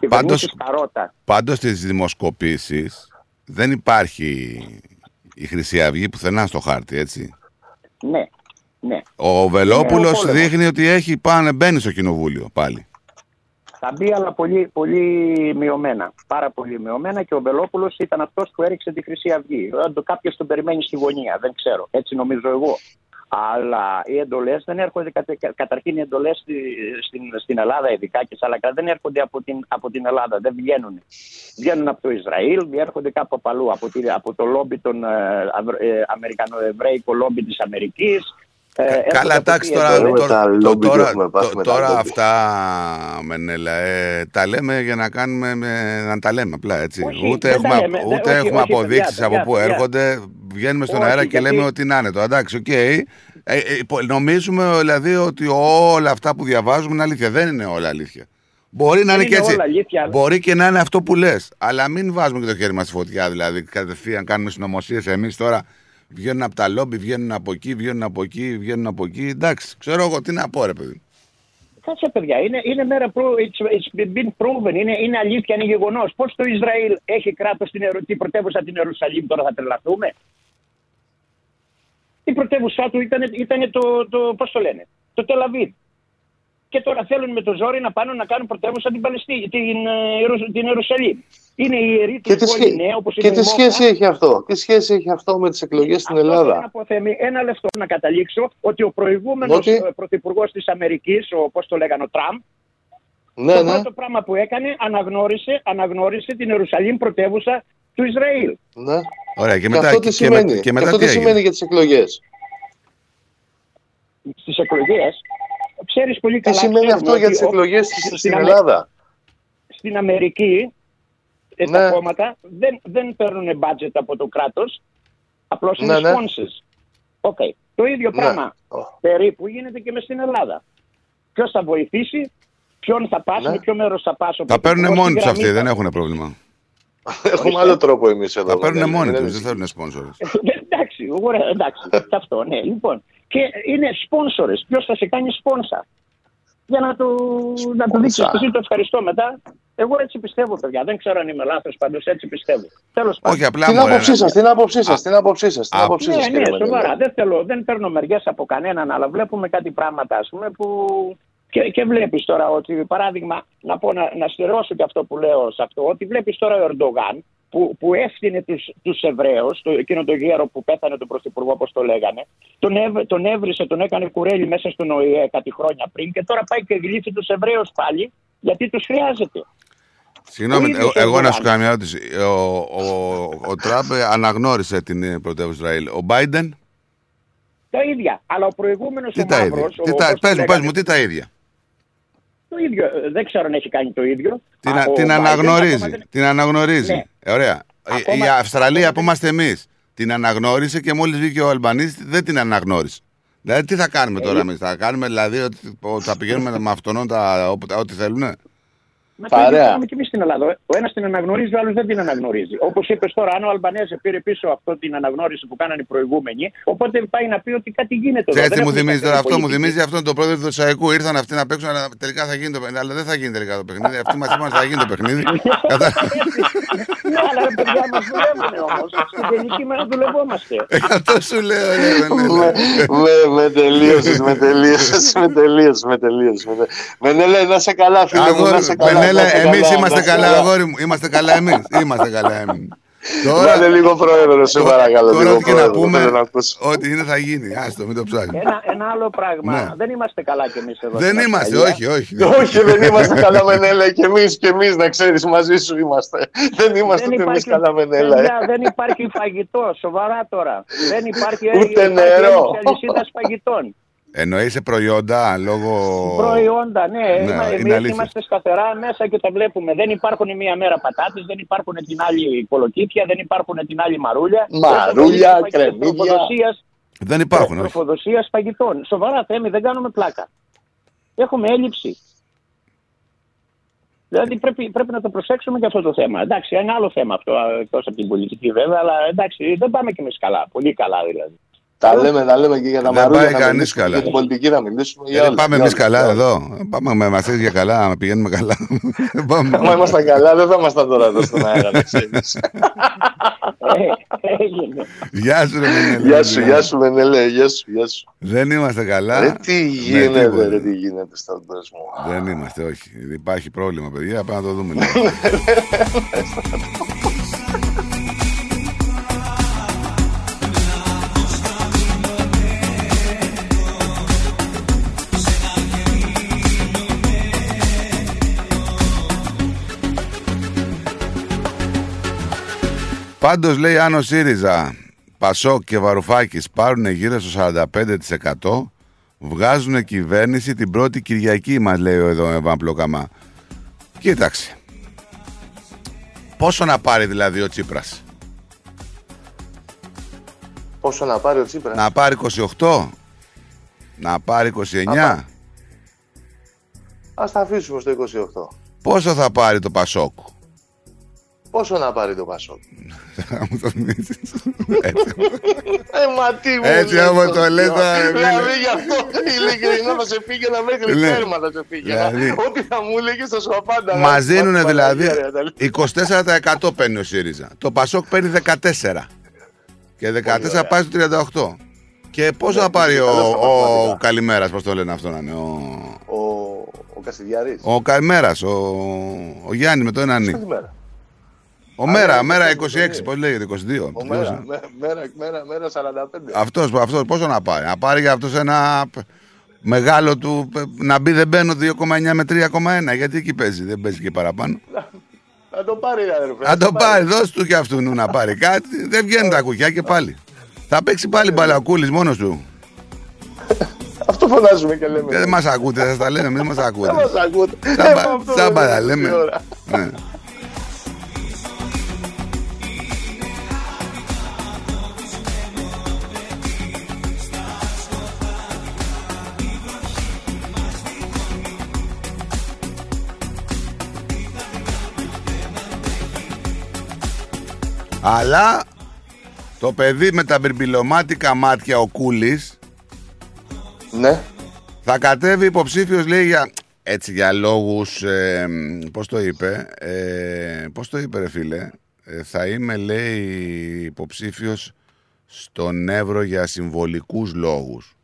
κυβερνήσεις καρότα. Πάντως στις δημοσκοπήσεις δεν υπάρχει η Χρυσή Αυγή πουθενά στο χάρτη, έτσι. Ναι, ναι. Ο Βελόπουλος Είναι ο πόλεμος. δείχνει ότι έχει πάνε, μπαίνει στο κοινοβούλιο πάλι. Θα μπει αλλά πολύ, πολύ μειωμένα. Πάρα πολύ μειωμένα και ο Βελόπουλος ήταν αυτός που έριξε τη Χρυσή Αυγή. Κάποιος τον περιμένει στη γωνία, δεν ξέρω. Έτσι νομίζω εγώ. Αλλά οι εντολές δεν έρχονται. κατε- Καταρχήν οι εντολές στην, στην Ελλάδα, ειδικά και σε άλλα κράτη, δεν έρχονται από την, από την Ελλάδα. Δεν βγαίνουν. Βγαίνουν από το Ισραήλ, έρχονται κάπου από αλλού. Από, τη, από το λόμπι των ε, Αβ- ε, Αμερικανοεβραϊκό λόμπι της Αμερικής. Καλά, εντάξει τώρα, τώρα, το- τώρα, το- τώρα αυτά, Μενέλα, ε, τα λέμε για να κάνουμε, με- να τα λέμε απλά, έτσι. Όχι, ούτε δεν έχουμε, τα λέμε, δεν- ούτε όχι, έχουμε όχι, αποδείξεις παιδιά, από πού παιδιά. έρχονται, βγαίνουμε στον Όχι, αέρα και γιατί- λέμε ότι να είναι το. Εντάξει, οκ. Ε, ε, υπο- νομίζουμε δηλαδή ότι όλα αυτά που διαβάζουμε είναι αλήθεια. Δεν είναι όλα αλήθεια. Μπορεί να Δεν είναι και είναι έτσι. όλα αλήθεια. Μπορεί και να είναι αυτό που λες. Αλλά μην βάζουμε και το χέρι μας στη φωτιά. Δηλαδή, κατευθείαν κάνουμε συνωμοσίες εμείς τώρα. Βγαίνουν από τα λόμπι, βγαίνουν από εκεί, βγαίνουν από εκεί, βγαίνουν από εκεί. Εντάξει, ξέρω εγώ τι να πω, ρε παιδί. Κάτσε παιδιά, είναι, είναι μέρα προ, it's, it's been proven, είναι, είναι αλήθεια, είναι γεγονός. Πώς το Ισραήλ έχει κράτος την, Ιερου- την πρωτεύουσα την Ιερουσαλήμ, τώρα θα τρελαθούμε; Η πρωτεύουσά του ήταν, ήταν το, το, πώς το λένε, το Τελαβίδ. Και τώρα θέλουν με το ζόρι να πάνε να κάνουν πρωτεύουσα την, Παλαιστή, την, ε, Ιερου- την Ιερουσαλήμ. Είναι η ιερή Και του τι, πόλη σχέ- νέα, όπως και είναι τι η Μόχα. σχέση έχει αυτό; Τι σχέση έχει αυτό με τις εκλογές στην Αυτό θέλω Ελλάδα; να πω, Θέμη, ένα λεπτό να καταλήξω ότι ο προηγούμενος Ότι; πρωθυπουργός της Αμερικής, ο πώς το λέγανε, ο Τραμπ, Ναι, το ναι. πρώτο πράγμα που έκανε, αναγνώρισε, αναγνώρισε την Ιερουσαλήμ πρωτεύουσα του Ισραήλ. Ναι. Ωραία, και Και μετά, αυτό τι και, σημαίνει; με- και Και μετά αυτό τι τι έγινε; σημαίνει για τις εκλογές; Στις εκλογές, ξέρεις πολύ Τι καλά. σημαίνει ξέρουμε αυτό για ότι τις ο- εκλογές στην, στην Αμε- Ελλάδα; Στην Αμερική, ε, Ναι. τα κόμματα δεν, δεν παίρνουν budget από το κράτος, απλώς είναι Ναι, ναι. sponsors. OK. Το ίδιο Ναι. πράγμα περίπου γίνεται και μες στην Ελλάδα. Ποιος θα βοηθήσει, ποιον θα πας, Ναι. με ποιο μέρος θα πας. Τα παίρνουν μόνοι τους αυτοί, δεν έχουν πρόβλημα. Έχουμε άλλο τρόπο εμείς εδώ. Τα παίρνουν Βαγγέλη, μόνοι μην τους, δεν ανησυχείς. θέλουν sponsors. εντάξει, ωραία, εντάξει, και αυτό, ναι. Λοιπόν, και είναι sponsors. Ποιος θα σε κάνει sponsor. Για να το, να το δείξεις εσύ το ευχαριστώ μετά. Εγώ έτσι πιστεύω, παιδιά. Δεν ξέρω αν είμαι λάθος, πάντως έτσι πιστεύω. Τέλος πάντων. Όχι, απλά Την μωρέ, άποψή να- σας, την άποψή σας, την άποψή σας, την Α, άποψή σας. Ναι, κύριε ναι, Μενέλα. σοβαρά. Δεν, θέλω, δεν παίρνω μεριές από κανέναν, αλλά βλέπουμε κάτι πράγματα, ας πούμε, που. Και, και βλέπεις τώρα ότι, παράδειγμα, να, πω, να, να στερεώσω και αυτό που λέω σε αυτό, ότι βλέπεις τώρα ο Ερντογάν που, που έφτιανε τους, τους Εβραίους, το, εκείνο το γέρο που πέθανε τον Πρωθυπουργό, όπως το λέγανε, τον, έβ, τον έβρισε, τον έκανε κουρέλι μέσα στον ΟΗΕ κάτι χρόνια πριν και τώρα πάει και γλύφει τους Εβραίους πάλι, γιατί τους χρειάζεται. Συγγνώμη, Ο ίδιος ε- εγώ ο να σου Ερντογάν. κάνω μια ερώτηση. Ο, ο, ο Τραμπ αναγνώρισε την ε, πρωτεύουσα Ισραήλ. Ο Biden, Τα ίδια. Αλλά ο προηγούμενος τι ο τα ίδια. Μαύρος, ο- Τι τα, όπως το πες μου, πες λέγανε, μου, τι τα ίδια; Το ίδιο. Ε, Δεν ξέρω αν έχει κάνει το ίδιο. Την, Α, α- ο την Biden αναγνωρίζει. ακόμα δεν- Την αναγνωρίζει. Ναι. Ε, ωραία. Η- Ακόμα- Η Αυστραλία που είμαστε εμείς την αναγνώρισε και μόλις βγήκε ο Αλμπανίτη δεν την αναγνώρισε. Δηλαδή τι θα κάνουμε Ε, τώρα εμείς, θα κάνουμε δηλαδή ότι ότι θα πηγαίνουμε με αυτόν τα, όπου- ό,τι θέλουν. Μα το ίδιο Παρέα. κάνουμε και εμείς στην Ελλάδα. Ο ένας την αναγνωρίζει, ο άλλος δεν την αναγνωρίζει. Όπως είπες τώρα, αν ο Αλμπανέζε πήρε πίσω αυτό την αναγνώριση που κάνανε οι προηγούμενοι, οπότε πάει να πει ότι κάτι γίνεται εδώ. Ξέρετε Δεν τι μου έχουμε θυμίζει τώρα σταθερή αυτό, μου πολιτική. θυμίζει αυτόν τον πρόεδρο του Σαϊκού. Ήρθαν αυτοί να παίξουν, αλλά τελικά θα γίνει το παιχνίδι. Αλλά δεν θα γίνει τελικά το παιχνίδι. Αυτοί μας είπαν ότι θα γίνει το παιχνίδι. Κατά- Ναι, αλλά ρε παιδιά μας δουλεύουν όμως. Στην τελική μέρα δουλευόμαστε. Ε, Αυτό σου λέω, ρε Μενέλα. με, με τελείωσες, με τελείωσες, με τελείωσες, με τελείωσες. με τε- Μενέλα, να σε καλά, φίλε μου, Αγόρι, να σε καλά. Μενέλα, να σε εμείς καλά, είμαστε να σε καλά, αγόρι μου. Είμαστε καλά εμείς. Είμαστε καλά εμείς. Βάλε λίγο πρόεδρο, σε παρακαλώ. Τώρα λίγο ό,τι και να πρόεδρο, πούμε, θέλω να ακούσω. ό,τι είναι θα γίνει. Άστο, μην το ψάχνεις. Ένα, ένα άλλο πράγμα. Ναι. Δεν είμαστε καλά κι εμείς εδώ. Δεν στην είμαστε, Αυστραλία. όχι, όχι. Όχι, δεν είμαστε καλά, Μενέλα, και εμείς, και εμείς, να ξέρεις, μαζί σου είμαστε. Δεν είμαστε Δεν ούτε εμείς υπάρχει, καλά, Μενέλα. ε. παιδιά, δεν υπάρχει φαγητό, σοβαρά τώρα. Δεν υπάρχει Ούτε υπάρχει νερό. έλλειψη αλυσίδας φαγητών. Εννοείσαι προϊόντα λόγω. Προϊόντα, ναι. Ναι, Είμα- είναι εμείς αλήθεια. είμαστε σταθερά μέσα και τα βλέπουμε. Δεν υπάρχουν μία μέρα πατάτες, δεν υπάρχουν την άλλη κολοκύθια, δεν υπάρχουν την άλλη μαρούλια. Μαρούλια, Έχουμε φαγητές κρεμμύδια. τροφοδοσίας- Δεν υπάρχουν, όχι. Τροφοδοσίας φαγητών. Σοβαρά θέμη, δεν κάνουμε πλάκα. Έχουμε έλλειψη. Δηλαδή πρέπει, πρέπει να το προσέξουμε και αυτό το θέμα. Εντάξει, ένα άλλο θέμα αυτό, εκτός από την πολιτική βέβαια, αλλά εντάξει, δεν πάμε κι εμείς καλά. Πολύ καλά δηλαδή. Τα λέμε, τα λέμε και για τα Δεν μαρούλια. πάει να κανείς μιλήσουμε, καλά. Για την πολιτική να μιλήσουμε. για Δεν όλα, πάμε για εμείς όλα, καλά για όλα. εδώ. Πάμε με μα για καλά, να πηγαίνουμε καλά. Δεν πάμε. Άμα ήμασταν καλά, δεν θα ήμασταν τώρα εδώ στον αέρα, να ξέρεις. Ε, έγινε. Γεια σου, ρε Μενέλα. Γεια σου, γεια σου, Μενέλε, γεια σου, γεια σου. Δεν είμαστε καλά. Ρε τι Με γίνεται, τίποτα. ρε τι γίνεται στον κόσμο. Δεν είμαστε, όχι. Υπάρχει πρόβλημα, παιδιά. Πάμε να το δούμε. Πάντως λέει αν ο ΣΥΡΙΖΑ, Πασόκ και Βαρουφάκης πάρουν γύρω στο 45% βγάζουν κυβέρνηση την πρώτη Κυριακή μας λέει ο εδώ Εβάν Πλοκαμά. Κοίταξε. Πόσο να πάρει δηλαδή ο Τσίπρας; Πόσο να πάρει ο Τσίπρας; Να πάρει 28. Να πάρει 29. Ας τα αφήσουμε στο 28. Πόσο θα πάρει το Πασόκ; Πόσο να πάρει το Πασόκ; Θα μου το θυμίσεις. Ε, μα τι μου Έτσι, λες άμα το το λες, θείο. θα- Δηλαδή γι' αυτό ειλικρινά θα σε πήγαινα μέχρι Ναι. τέρμα θα σε πήγαινα. Δηλαδή. Ό,τι θα μου έλεγες θα σου απάντα. Μας δίνουν δηλαδή Παναγία, ρε, 24% παίρνει ο ΣΥΡΙΖΑ. Το Πασόκ παίρνει 14. Και 14 πάει στο 38. Και πόσο θα πάρει ο, καλός στα ο, μαθηματικά. Καλημέρας, πώς το λένε αυτό να είναι, ο, Ο, ο Κασιδιάρης. ο Καλημέρας, ο, ο Γιάννη με το ένα νι. Καλημέρα. Ο Μέρα, ναι, Μέρα ναι, 26, πώς λέγεται, 22. Ο ποιος μέρα, είναι; μέρα, μέρα, μέρα, μέρα 45. Αυτός, αυτός πόσο να πάρει. Να πάρει για αυτός ένα π- μεγάλο του, π- να μπει δεν μπαίνω 2,9 με 3,1. Γιατί εκεί παίζει, δεν παίζει και παραπάνω. Θα το πάρει, αδερφέ. Αν το πάρει, δώσ' του και αυτού να πάρει κάτι. Δεν βγαίνουν τα κουκιά και πάλι. Θα παίξει πάλι μπαλακούλης μόνος του. Αυτό φωνάζουμε και λέμε. Δεν μας ακούτε, σας τα λέμε, μην μας ακούτε. Δεν μας ακούτε. Τσάμπα- Ε, μα αυτό τσάμπα δεν τα είναι λέμε. Αλλά το παιδί με τα μπιρμπιλωμάτικα μάτια ο Κούλης Ναι. θα κατέβει υποψήφιος λέει για έτσι για λόγους ε, πώς το είπε ε, πώς το είπε ρε φίλε Ε, θα είμαι λέει υποψήφιος στον Εύρο για συμβολικούς λόγους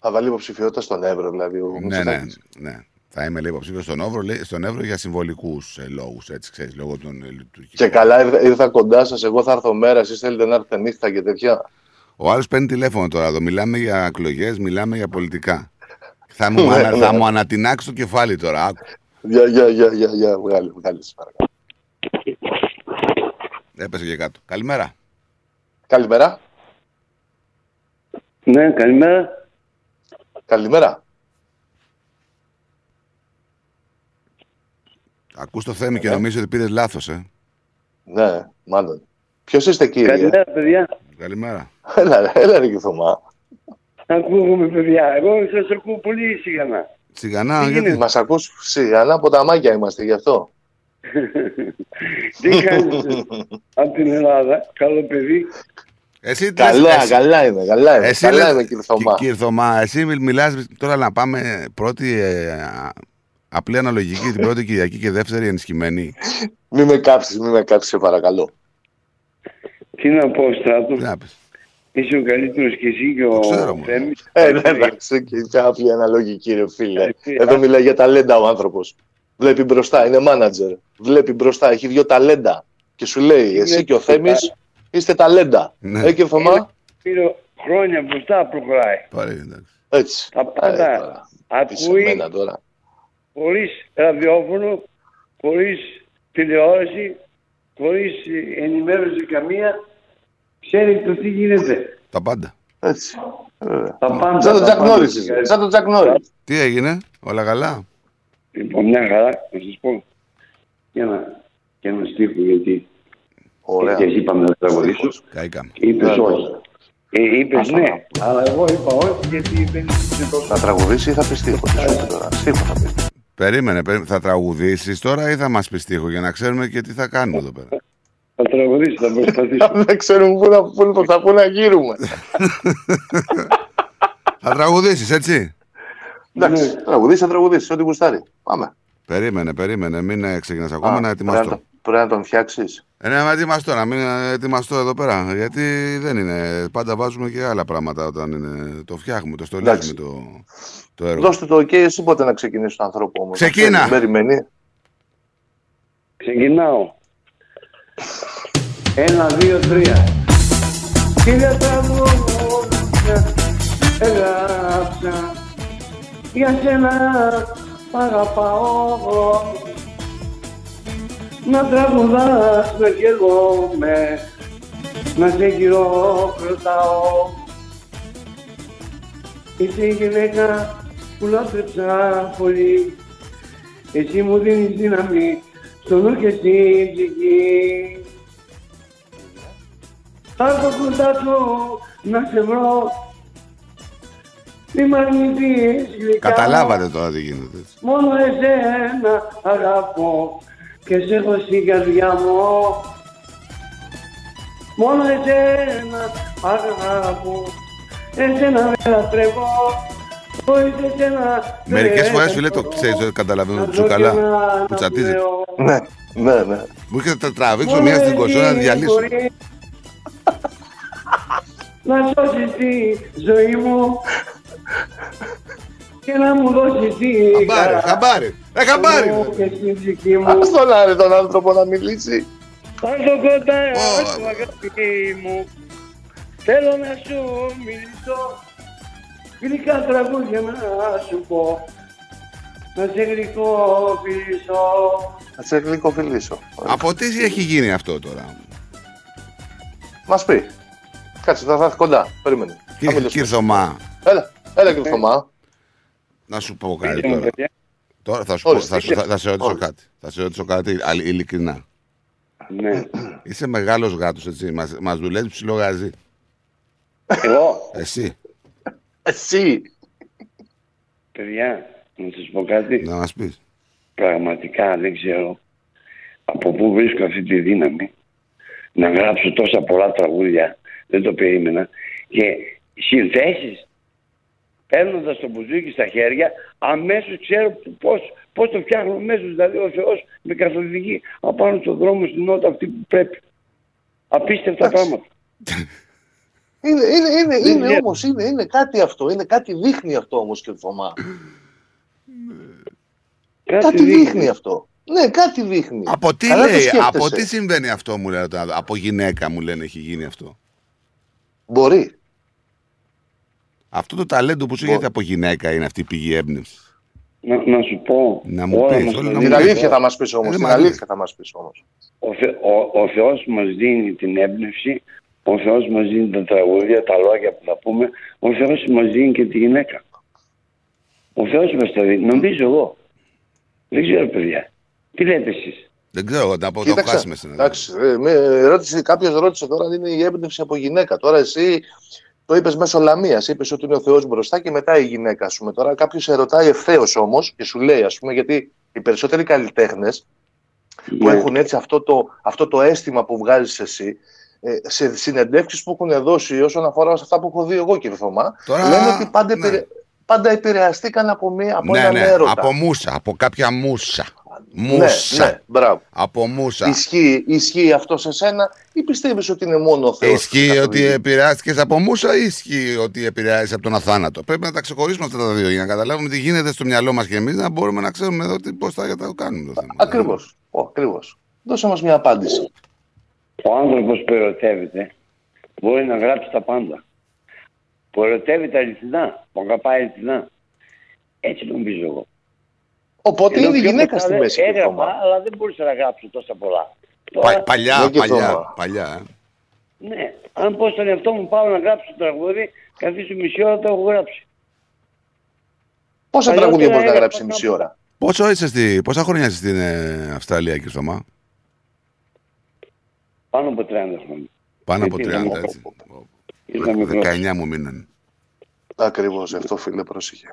Θα βάλει υποψηφιότητα στον Εύρο, δηλαδή. Ο ναι, ναι, Μητσοτάκης. ναι. Θα είμαι λέει υποψήφιος στον Εύρο, λέει, στον Εύρο για συμβολικούς ε, λόγους έτσι ξέρεις λόγω των ε, λειτουργικών Και καλά ήρθα, ήρθα κοντά σας. Εγώ θα έρθω μέρα. Εσείς θέλετε να έρθετε νύχτα και τέτοια. Ο άλλος παίρνει τηλέφωνο τώρα εδώ. Μιλάμε για εκλογές, μιλάμε για πολιτικά. Θα μου, Ναι, ανα, ναι. θα μου ανατινάξει το κεφάλι τώρα. Άκου. Για, για, για, για, για. Βγάλε, βγάλε. σε παρακαλώ. Έπεσε και κάτω. Καλημέρα. Καλημέρα. Ναι, καλημέρα. Καλημέρα. Ακούς το θέμα και νομίζω ότι πήρες λάθος, ε; Ναι, μάλλον. Ποιος είστε, κύριε; Καλημέρα, παιδιά. Καλημέρα. Έλα, ρε, έλα, ρε, Κιθωμά. Ακούγομαι, παιδιά. Εγώ σας ακούω πολύ σιγανά. Σιγανά, Τι γιατί; γίνεται; Μας ακούς σιγανά από τα μάγια είμαστε γι' αυτό. Τι κάνετε από την Ελλάδα, καλό παιδί. Εσύ, Καλά, εσύ- καλά είναι, καλά είναι. Εσύ καλά λες- είναι, κύριε Θωμά. Κύριε Θωμά, εσύ μιλ- μιλάς τώρα να πάμε πρώτη ε, α- απλή αναλογική την πρώτη Κυριακή και δεύτερη ενισχυμένη. Μη με κάψεις, μη με κάψεις, σε παρακαλώ. Τι να πω, Στράτο; Τι να πεις. Είσαι ο καλύτερος και εσύ και ο ξέρω, μου. Θέμης. Ε, ναι, εντάξει, και κάποια αναλογική, ρε φίλε. Έτσι, Εδώ α. μιλάει για ταλέντα ο άνθρωπος. Βλέπει μπροστά, είναι μάνατζερ. Βλέπει μπροστά, έχει δύο ταλέντα. Και σου λέει, Είναι εσύ και ο μπροστά. Θέμης είστε ταλέντα. Ναι. Ε, κύριε Θωμά, Πήρε χρόνια μπροστά προχωράει. Πάλι εντάξει. έτσι. Τα Ε, πάντα τώρα. Τι σε ακούει μένα τώρα. Χωρίς ραδιόφωνο, χωρίς τηλεόραση, χωρίς ενημέρωση καμία. Ξέρει το τι γίνεται. Τα πάντα. Έτσι. Τα πάντα. Σαν τον τα Τζακ πάντα. Νόρις είσαι. Σαν τον Τζακ Νόρις. Τι έγινε, όλα καλά; Λοιπόν, μια χαρά, να σας πω. Για να, για ένα στίχο, γιατί Ωραία. και εσύ είπαμε να τραγουδήσω. Καήκαμε. Είπες Ναι, όχι. Ε, είπες ναι, αλλά εγώ είπα όχι γιατί δεν είσαι τόσο... Να τραγουδήσει ή θα πει στίχο. Τι σου είπε τώρα. Στίχο θα πει. Περίμενε, περίμενε. θα τραγουδήσεις τώρα ή θα μας πεις τείχο για να ξέρουμε και τι θα κάνουμε εδώ πέρα; Θα τραγουδήσω, θα προσπαθήσω. Δεν ξέρουμε πού να, πού, θα πού να γύρουμε. θα τραγουδήσεις, έτσι; Εντάξει, τραγουδήσει, θα τραγουδήσεις, ό,τι γουστάρει. Πάμε. Περίμενε, περίμενε, μην ε, ξεκινάς ακόμα Α, να πρέπει να ετοιμαστώ. Τον- Πρέπει να τον φτιάξεις. Ε, ναι, να ετοιμαστώ, να μην ε, ετοιμαστώ εδώ πέρα. Γιατί δεν είναι. Πάντα βάζουμε και άλλα πράγματα όταν είναι, το φτιάχνουμε, το στολίζουμε Εντάξει. το, το έργο. Δώστε το OK, εσύ πότε να ξεκινήσει τον ανθρώπου όμως. Ξεκίνα. Περιμένει. Ξεκινάω. Ένα, δύο, τρία. Κύριε τραγούδια, έγραψα για σένα μ' αγαπάω να τραγουδάς με κι εγώ με να σε χειροκροτάω Είσαι η γυναίκα που λάτρεψα πολύ. Εσύ μου δίνεις δύναμη στο νου και στην ψυχή. Θα το κοντά σου να σε βρω. Μη μ' αρνηθείς γλυκά Καταλάβατε τώρα τι γίνεται. έτσι. Μόνο εσένα αγαπώ και σε έχω στην καρδιά μου Μόνο εσένα αγαπώ Εσένα με λατρεύω Χωρίς εσένα Μερικές δεν φορές φίλε το μπορώ. ξέρεις, το καταλαβαίνω Να του ζω και καλά. να Που τσατίζεις. λέω. Ναι, ναι, ναι. Μου είχες τα τραβήξω Μόνο μία στην εσύ κοσόνα να διαλύσω. μπορεί Να σώσεις τη ζωή μου και να μου δώσεις τη Χαμπάρι, χαρά χαμπάρι. Ε, χαμπάρι. μου και στην ψυχή μου. Ας τον άρε τον άνθρωπο να μιλήσει. Πάρτο κοντά σου αγάπη μου Θέλω να σου μιλήσω Γλυκά τραγούδια να σου πω Να σε γλυκοφιλήσω Να σε γλυκοφιλήσω. Από τι έχει γίνει αυτό τώρα; Μας πει. Κάτσε, θα έρθει κοντά. Περίμενε. Θα Κύριε μιλήσουμε. κύριε Θωμά, Έλα, έλα κύριε Θωμά. Να σου πω κάτι Πείτε μου, τώρα. παιδιά. Τώρα θα, σου πω, Ορίστε. θα, σου- θα, θα σε ρωτήσω Ορίστε. κάτι. Θα σε ρωτήσω κάτι αλ- ειλικρινά. Ναι Είσαι μεγάλος γάτος, έτσι. Μας, μας δουλεύεις ψηλό γαζί. Εγώ; Εσύ, Εσύ. παιδιά να σας πω κάτι να μας πεις. Πραγματικά δεν ξέρω από πού βρίσκω αυτή τη δύναμη να γράψω τόσα πολλά τραγούδια. Δεν το περίμενα. Και συνθέσεις παίρνοντας το μπουζούκι στα χέρια, αμέσως ξέρω πώς πώς το φτιάχνω αμέσως. Δηλαδή ο Θεό με καθοδηγεί απάνω στον δρόμο στην νότα αυτή που πρέπει. Απίστευτα Εντάξει. πράγματα. Είναι, είναι, είναι, Δεν είναι ξέρω. όμως, είναι, είναι κάτι αυτό. Είναι κάτι δείχνει αυτό όμως κύριε Θωμά. Κάτι δείχνει αυτό. Ναι, κάτι δείχνει. Από τι Καλά το λέει, σκέφτεσαι. από τι συμβαίνει αυτό μου λένε τώρα. Από γυναίκα μου λένε έχει γίνει αυτό; Μπορεί. Αυτό το ταλέντο που σου έρχεται από γυναίκα είναι αυτή η πηγή έμπνευση. Να, να σου πω. Να μου όλα πεις, μας όλα τα να μου Την δίνει πεις. αλήθεια θα μας πεις όμως. Ε, Την μα, αλήθεια θα μας πεις όμως. Ο, Θε, ο, ο Θεός μας δίνει την έμπνευση, ο Θεός μας δίνει τα τραγούδια, τα λόγια που θα πούμε, ο Θεός μας δίνει και τη γυναίκα. Ο Θεός μας τα δίνει, νομίζω εγώ. Δεν ξέρω παιδιά. Τι λέτε εσείς; Δεν ξέρω, να πω το Κοίταξε, χάσουμε στην εντάξει, ε, με ρώτησε, κάποιος ρώτησε τώρα αν είναι η έμπνευση από γυναίκα. Τώρα εσύ το είπες μέσω λαμίας, είπες ότι είναι ο Θεός μπροστά και μετά η γυναίκα, ας πούμε. Τώρα κάποιος σε ρωτάει ευθέως όμως και σου λέει, ας πούμε, γιατί οι περισσότεροι καλλιτέχνες που Ναι. έχουν έτσι αυτό το, αυτό το αίσθημα που βγάζεις εσύ, ε, σε συνεντεύξεις που έχουν δώσει όσον αφορά σε αυτά που έχω δει εγώ κύριε Θωμά, Τώρα, λένε ότι πάντα, ναι. επηρε- πάντα επηρεαστήκαν από, μία, από Ναι, έναν ναι, έρωτα. από μουσα, από κάποια μουσα. Ναι, Μουσα. ναι, μπράβο. Από μουσα. Ισχύει, ισχύει αυτό σε σένα ή πιστεύεις ότι είναι μόνο ο Θεός Ισχύει που ότι καθοδηγεί; επηρεάστηκες από μουσα ή ισχύει ότι επηρεάζεις από τον αθάνατο; Πρέπει να τα ξεχωρίσουμε αυτά τα δύο για να καταλάβουμε τι γίνεται στο μυαλό μας και εμείς να μπορούμε να ξέρουμε εδώ πώς θα το κάνουμε το θέμα. Ακριβώς, Ω, ακριβώς. Δώσε μας μια απάντηση. Ο άνθρωπος που ερωτεύεται μπορεί να γράψει τα πάντα. Που ερωτεύεται αληθινά, που αγαπάει αληθινά. Έτσι νομίζω εγώ. Οπότε Ενώ είναι η πιο γυναίκα μετά στη δεν- μέση. κύριε Έγραφα, Θωμά. αλλά δεν μπορούσα να γράψω τόσα πολλά. Πα- Τώρα, παλιά, Ναι, και παλιά, Θωμά. παλιά. ε. ναι, αν πω στον εαυτό μου πάω να γράψω το τραγούδι, καθίσω μισή ώρα το έχω γράψει. Πόσα Παλιότερα τραγούδια μπορείς να έγραφα γράψεις να- μισή ώρα; Πόσο είσαι στη, πόσα χρόνια είσαι στην ε, Αυστραλία, κύριε Θωμά. Πάνω από 30 χρόνια. Πάνω από Γιατί 30, ήταν έτσι. Ήταν μικρός. 19 μου μείνανε. Ακριβώς, αυτό φίλε πρόσεχε.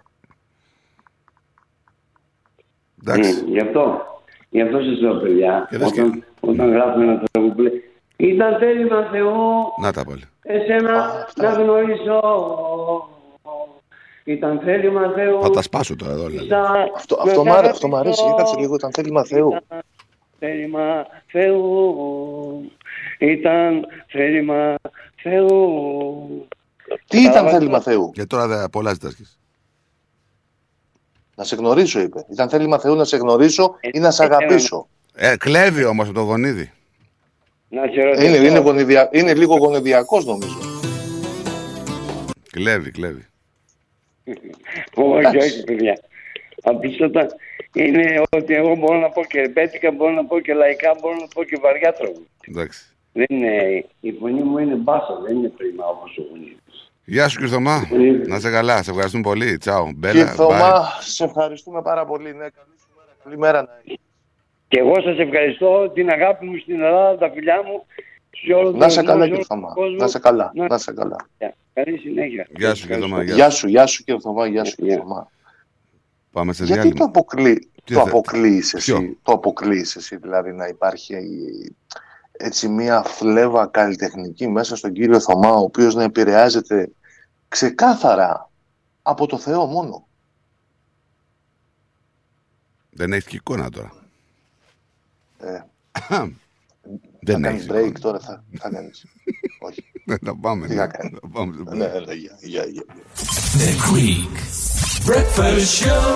Εντάξει. Mm, γι' αυτό. Γι' αυτό σας λέω παιδιά, Και δες και- όταν, όταν γράφουμε ένα τραγούδι που λέει Ήταν θέλημα Θεό, Να τα πάλι. εσένα να γνωρίσω. Ήταν θέλημα Θεό. Θα τα σπάσω τώρα εδώ. δηλαδή. σαν Αυτό, να αυτό, μ' σ' άρεσε, αυτό μ' αρέσει. αγαπήσω. Κάτσε λίγο, ήταν θέλημα Θεού. Ήταν θέλημα Θεού. Ήταν θέλημα Θεού. Τι ήταν Κατάλαβα. θέλημα Θεού; Και τώρα δεν πολλά ζητάς. Να σε γνωρίσω, είπε. Ήταν θέλημα Θεού να σε γνωρίσω ή να σε Ε, ε, αγαπήσω. Ε, κλέβει όμως από το γονίδι. Να σε ρωτήσω. Είναι, είναι, γονιδια... είναι λίγο γονιδιακός νομίζω. Κλέβει, κλέβει. Όχι, Εντάξει. όχι, παιδιά. Απλούστατα είναι ότι εγώ μπορώ να πω και ρεμπέτικα, μπορώ να πω και λαϊκά, μπορώ να πω και βαριά τραγούδια. Εντάξει. Δεν είναι, η φωνή μου είναι μπάσα, δεν είναι πρίμα όπως ο γονείς. Γεια σου, κύριε Θωμά. Να είσαι καλά. Σε ευχαριστούμε πολύ. Τσάου. Κύριε Μπέλα. bye. Θωμά, σε ευχαριστούμε πάρα πολύ. Ναι, καλή σου μέρα. Καλή μέρα να έχεις. Και εγώ σας ευχαριστώ την αγάπη μου στην Ελλάδα, τα φιλιά μου, σε όλο Να τον σε κόσμο, καλά, σε κύριε όλο τον Θωμά. κόσμο. Να σε καλά. Να- Να σε καλά. Γεια. Καλή συνέχεια. Γεια σου και Θωμά. Γεια σου, γεια σου κύριε Θωμά, γεια σου κύριε Θωμά. Πάμε σε Γιατί διάλειμμα. το, αποκλεί, Τι το θε- αποκλείεις Ποιο; εσύ, το αποκλείεις εσύ δηλαδή να υπάρχει έτσι μια φλέβα καλλιτεχνική μέσα στον κύριο Θωμά ο οποίος να επηρεάζεται ξεκάθαρα από το Θεό μόνο. Δεν έχει και εικόνα τώρα. Ε, Δεν θα έχει. κάνεις break τώρα, θα, θα κάνεις. Όχι. Ναι, θα πάμε. Τι ναι. θα κάνεις; Θα πάμε σε break. Ναι, ναι, γεια, γεια, γεια. The Greek Breakfast Show.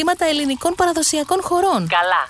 ελληνικών παραδοσιακών χωρών. Καλά,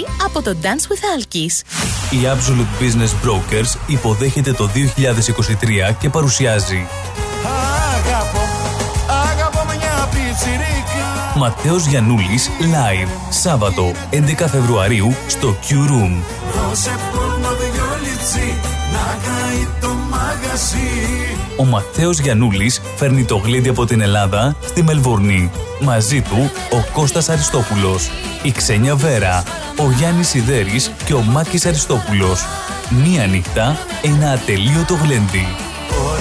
Manasi από το Dance with Alkis. Η Absolute Business Brokers υποδέχεται το 2023 και παρουσιάζει Αγαπώ, αγαπώ μια πιτσιρίκα. Ματέος Γιαννούλης Live Σάββατο 11 Φεβρουαρίου στο Q Room. Δώσε πόνο δυο λιτσί, να καεί το μαγαζί. Ο Ματέος Γιαννούλης φέρνει το γλέντι από την Ελλάδα στη Μελβούρνη. Μαζί του ο Κώστας Αριστόπουλος, η Ξένια Βέρα, ο Γιάννης Σιδέρης και ο Μάκης Αριστόπουλος. Μία νύχτα, ένα ατελείωτο γλέντι.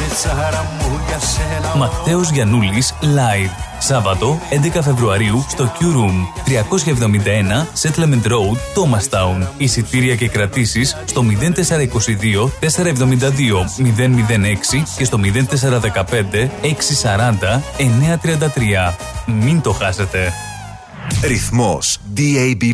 Κοριτσάρα μου για σένα. Ματέος Γιαννούλης Live. Σάββατο 11 Φεβρουαρίου στο Q Room 371 Settlement Road, Thomastown. Εισιτήρια και κρατήσεις στο 0422 472 006 και στο 0415 640 933. Μην το χάσετε. Ρυθμός DAB+.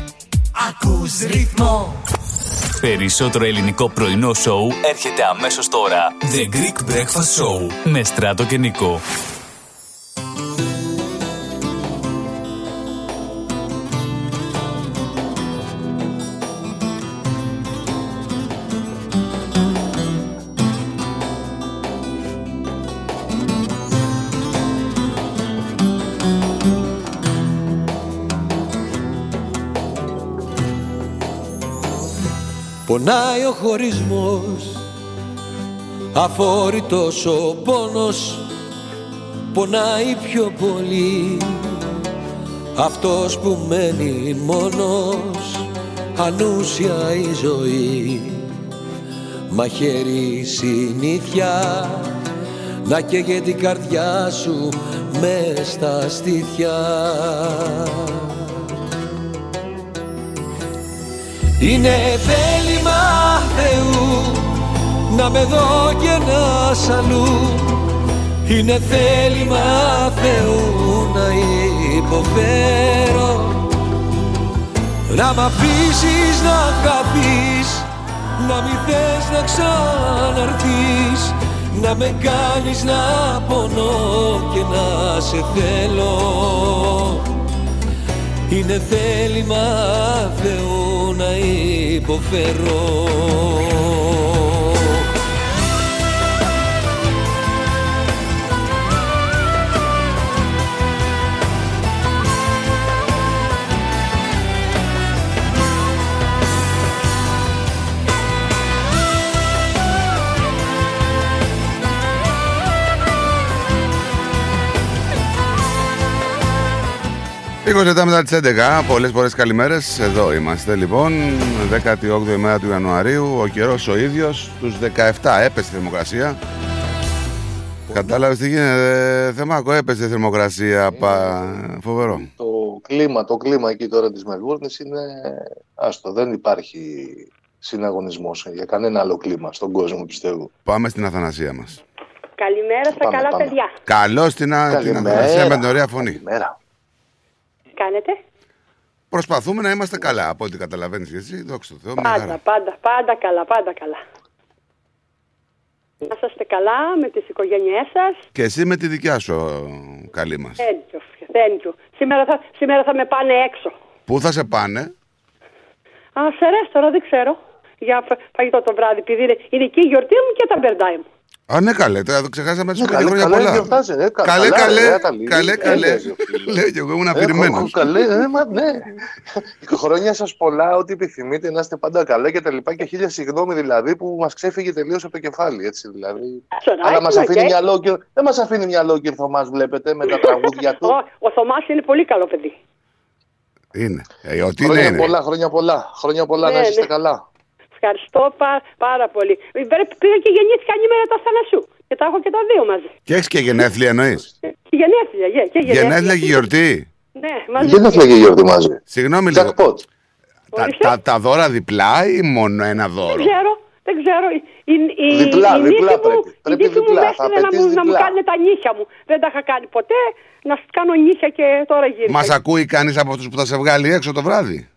ακούς ρυθμό. Περισσότερο ελληνικό πρωινό σοου έρχεται αμέσως τώρα. The Greek Breakfast Show με Στράτο και Νικό. Πονάει ο χωρισμός. Αφόρητος ο πόνος. Πονάει πιο πολύ. Αυτός που μένει μόνος. Ανούσια η ζωή. Μαχαίρι συνήθεια. Να καίγεται η καρδιά σου μες στα στήθια. Είναι θέλημα Θεού να με δω και να σ' αλλού. Είναι θέλημα Θεού να υποφέρω. Να μ' αφήσεις να χαθείς Να μη θες να ξαναρθείς. Να με κάνεις να πονώ και να σε θέλω είναι θέλημα Θεού να υποφέρω Λίγο λεπτά μετά τι 11, πολλές πολλέ καλημέρες. Εδώ είμαστε λοιπόν, 18η μέρα του Ιανουαρίου. Ο καιρός ο ίδιος, στου 17 έπεσε η θερμοκρασία. Κατάλαβες τι γίνεται, Θεμάκο, έπεσε η θερμοκρασία. Πα... Φοβερό. Το κλίμα, το κλίμα εκεί τώρα της Μελβούρνης είναι άστο. Δεν υπάρχει συναγωνισμός για κανένα άλλο κλίμα στον κόσμο πιστεύω. Πάμε στην Αθανασία μας. Καλημέρα στα Πάμε, καλά πάμε. παιδιά. Καλώς την, Α- την Καλημέρα. Αθανασία με την ωραία φωνή. Καλημέρα. Τι κάνετε; Προσπαθούμε να είμαστε καλά. Από ό,τι καταλαβαίνεις και εσύ, δόξα τω Θεώ. μια Πάντα, χαρά. πάντα, πάντα καλά, πάντα καλά. Να είστε καλά με τις οικογένειές σας. Και εσύ με τη δικιά σου ε, καλή μας. Thank you, thank you. Σήμερα θα, σήμερα θα με πάνε έξω. Πού θα σε πάνε, Α, σε ρέστορα, δεν ξέρω. Για φα- φαγητό το βράδυ, επειδή είναι, είναι εκεί η γιορτή μου και τα μπερντάι μου. Α, ναι, καλέ, τώρα το ξεχάσαμε να σου Ναι, πει καλέ, χρόνια καλά πολλά. γιορτάζει, ε, κα- Καλέ, καλά, καλέ, ρε, Αταλή, καλέ, καλέ. έλεγε ο Λέω και εγώ ήμουν Ε, αφηρημένος. έχω- καλέ, ε, μα, ναι. Χρόνια σας πολλά, ό,τι επιθυμείτε, να είστε πάντα καλά και τα λοιπά. Και χίλια συγγνώμη δηλαδή που μας ξέφυγε τελείως από το κεφάλι. Έτσι, δηλαδή. Σωράκι, Αλλά μας αφήνει οκ. μυαλό και δεν μας αφήνει μυαλό και ο Θωμάς, βλέπετε, με τα τραγούδια του. Ο, ο Θωμάς είναι πολύ καλό παιδί. Είναι. Ε, ότι είναι, Χρόνια είναι. πολλά, χρόνια πολλά. Χρόνια πολλά, Ναι, να είστε ναι. καλά. Ευχαριστώ πά- πάρα πολύ. Ε, Πρέπει- Πήγα και γεννήθηκα ανήμερα του Αθανασιού. Και τα έχω και τα δύο μαζί. Και έχεις και γενέθλια εννοείς; Και γενέθλια, γε- και γενέθλια. Γενέθλια και γιορτή. Ναι, μαζί. Γενέθλια και γιορτή μαζί; Συγγνώμη λίγο. Τα, τα, τα δώρα διπλά ή μόνο ένα Δεν δώρο; ξέρω, δεν ξέρω. Η, η, η, Διπλά, η διπλά νύφη μου, πρέπει. η Πρέπει νύφη μου διπλά, με θα έστειλε να, απαιτείς μου, να μου διπλά. κάνουν τα νύχια μου. Δεν τα είχα κάνει ποτέ. Να σου κάνω νύχια και τώρα γύρισα. Μας ακούει κανείς από αυτούς που θα σε βγάλει έξω το βράδυ;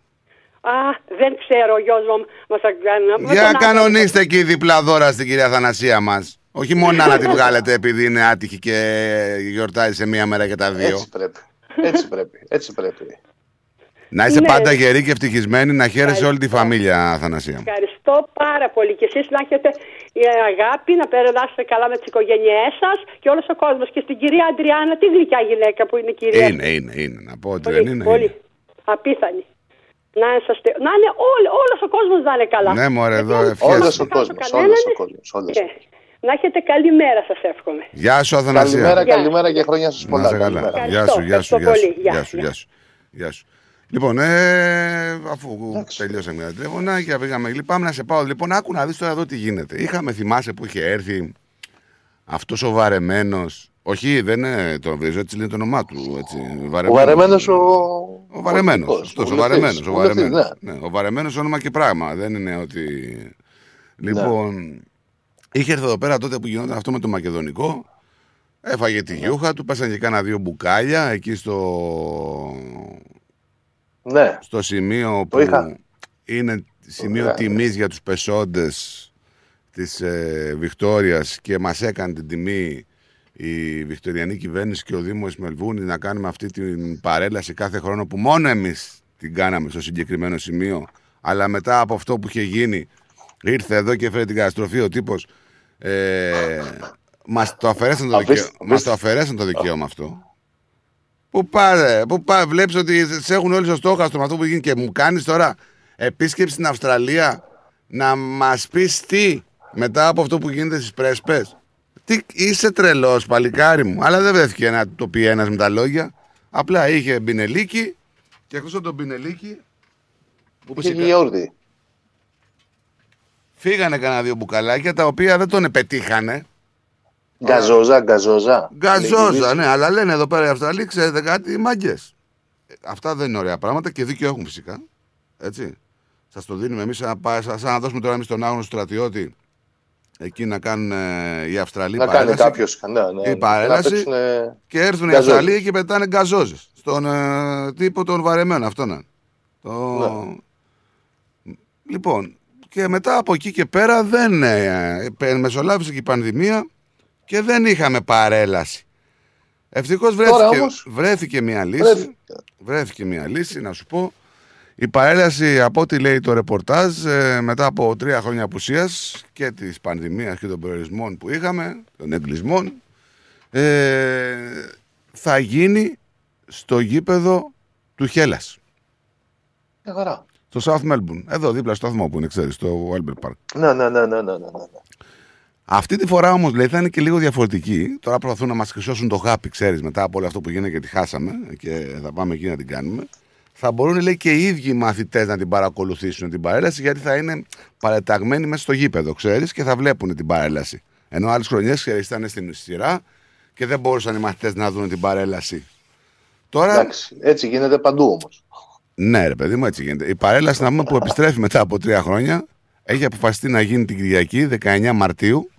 Α, δεν ξέρω, ο γιος μου μας θα κάνει. με Για τον άντρα κανονίστε εκεί διπλά δώρα στην κυρία Θανασία μας. Όχι μόνο να τη βγάλετε επειδή είναι άτυχη και γιορτάζει σε μία μέρα και τα δύο. Έτσι πρέπει. Έτσι πρέπει. Έτσι πρέπει. Να είσαι Ναι. πάντα γερή και ευτυχισμένη, να χαίρεσαι όλη τη φαμίλια, Θανασία. μου. Ευχαριστώ πάρα πολύ. Και εσείς να έχετε η αγάπη, να περάσετε καλά με τις οικογένειές σας και όλος ο κόσμος. Και στην κυρία Αντριάννα, τη γλυκιά γυναίκα που είναι η κυρία. Είναι, είναι, είναι. Να πω ότι Πολύ, δεν είναι. πολύ. Απίθανη. Να, είσαστε, να είναι όλοι, όλος ο κόσμος να είναι καλά. Ναι, μωρέ, εδώ Γιατί ευχές. Όλος ο δεν κόσμος, χάσω όλος ο κανέναν. κόσμος, όλος. Ναι. Να έχετε καλή μέρα σας εύχομαι. Γεια σου, Αθανασία. Καλημέρα, Γεια. καλημέρα και χρόνια σας Να πολλά. είσαι καλά. Καλημέρα. Γεια σου, γεια σου, ευχαριστώ γεια σου, πολύ. Γεια, γεια σου, γεια. γεια σου. Γεια σου. Λοιπόν, ε, αφού τελειώσαμε τα τηλεφωνάκια, πήγαμε εκεί. Πάμε να σε πάω. Λοιπόν, άκου να δεις τώρα εδώ τι γίνεται. Είχαμε, θυμάσαι που είχε έρθει αυτός ο βαρεμένος. Όχι, δεν είναι τον βρίζω, έτσι λέει το όνομά του. Έτσι, Ο βαρεμένος ο... Ο βαρεμένος. πολιτικός, Αυτός, ο βουλευτής, βαρεμένος. Ο βουλευτής, βαρεμένος. ναι. Ναι, ο βαρεμένος όνομα και πράγμα. Δεν είναι ότι. Λοιπόν, είχε έρθει εδώ πέρα τότε που γινόταν αυτό με το μακεδονικό. Έφαγε τη γιούχα του, πέσαν και κάνα δύο μπουκάλια εκεί στο, Ναι. στο σημείο που είχα. είναι σημείο Ωραία. τιμής για τους πεσόντες της ε, Βικτόριας και μας έκανε την τιμή η Βικτωριανή κυβέρνηση και ο Δήμος Μελβούνη να κάνουμε αυτή την παρέλαση κάθε χρόνο που μόνο εμείς την κάναμε στο συγκεκριμένο σημείο. Αλλά μετά από αυτό που είχε γίνει ήρθε εδώ και έφερε την καταστροφή ο τύπος. Ε, μας, το αφαιρέσαν το Αφήστε- δικαίωμα, μας το αφαιρέσαν το δικαίωμα αυτό. Πού πάρε, πού πάρε, βλέπεις ότι σε έχουν όλοι στο στόχαστρο με αυτό που γίνει και μου κάνεις τώρα επίσκεψη στην Αυστραλία να μας πεις τι μετά από αυτό που γίνεται στις πρέσπες. Τι είσαι τρελός, παλικάρι μου. Αλλά δεν βρέθηκε να το πει ένας με τα λόγια. Απλά είχε μπινελίκι και εκτός από τον μπινελίκι. Που Είχε γιαούρτι. Φύγανε κανένα δύο μπουκαλάκια τα οποία δεν τον πετύχανε. Γκαζόζα, γκαζόζα. Γκαζόζα, ναι, αλλά λένε εδώ πέρα οι Αυστραλοί, ξέρετε κάτι, μάγκες. Αυτά δεν είναι ωραία πράγματα και δίκιο έχουν φυσικά. Έτσι. Σας το δίνουμε εμείς, σαν, να- σαν να δώσουμε τώρα εμείς τον άγνωστο στρατιώτη εκεί να κάνουν ε, οι Αυστραλοί Να κάνει παρέλαση. κάποιος, ναι, ναι, η να παρέλαση παίξουνε και έρθουν οι γκαζόζες. Αυστραλοί και πετάνε γκαζόζες. Στον ε, τύπο των βαρεμένων αυτόν. ε. Το... Ναι. Λοιπόν, και μετά από εκεί και πέρα δεν ε, ε, μεσολάβησε και η πανδημία και δεν είχαμε παρέλαση. Ευτυχώς Τώρα βρέθηκε, όμως- βρέθηκε μια λύση. Βρέθηκε. Βρέθηκε μια λύση, να σου πω. Η παρέλαση, από ό,τι λέει το ρεπορτάζ, ε, μετά από τρία χρόνια απουσίας και της πανδημίας και των περιορισμών που είχαμε, των εγκλισμών, ε, θα γίνει στο γήπεδο του Χέλας, Μια χαρά. στο South Melbourne, εδώ δίπλα στο σταθμό που είναι, ξέρεις, στο Albert Park. Ναι, ναι, ναι, ναι, ναι, ναι, ναι. Αυτή τη φορά όμως λέει θα είναι και λίγο διαφορετική. Τώρα προσπαθούν να μας χρυσώσουν το γάπι, ξέρεις, μετά από όλο αυτό που γίνεται και τη χάσαμε και θα πάμε εκεί να την κάνουμε. Θα μπορούν λέει και οι ίδιοι μαθητές να την παρακολουθήσουν την παρέλαση γιατί θα είναι παρεταγμένοι μέσα στο γήπεδο, ξέρεις, και θα βλέπουν την παρέλαση. Ενώ άλλες χρονιές ήταν στην σειρά και δεν μπορούσαν οι μαθητές να δουν την παρέλαση. Τώρα. Εντάξει, έτσι γίνεται παντού όμως. Ναι, ρε παιδί μου, έτσι γίνεται. Η παρέλαση να πούμε που επιστρέφει μετά από τρία χρόνια έχει αποφασιστεί να γίνει την Κυριακή 19 Μαρτίου.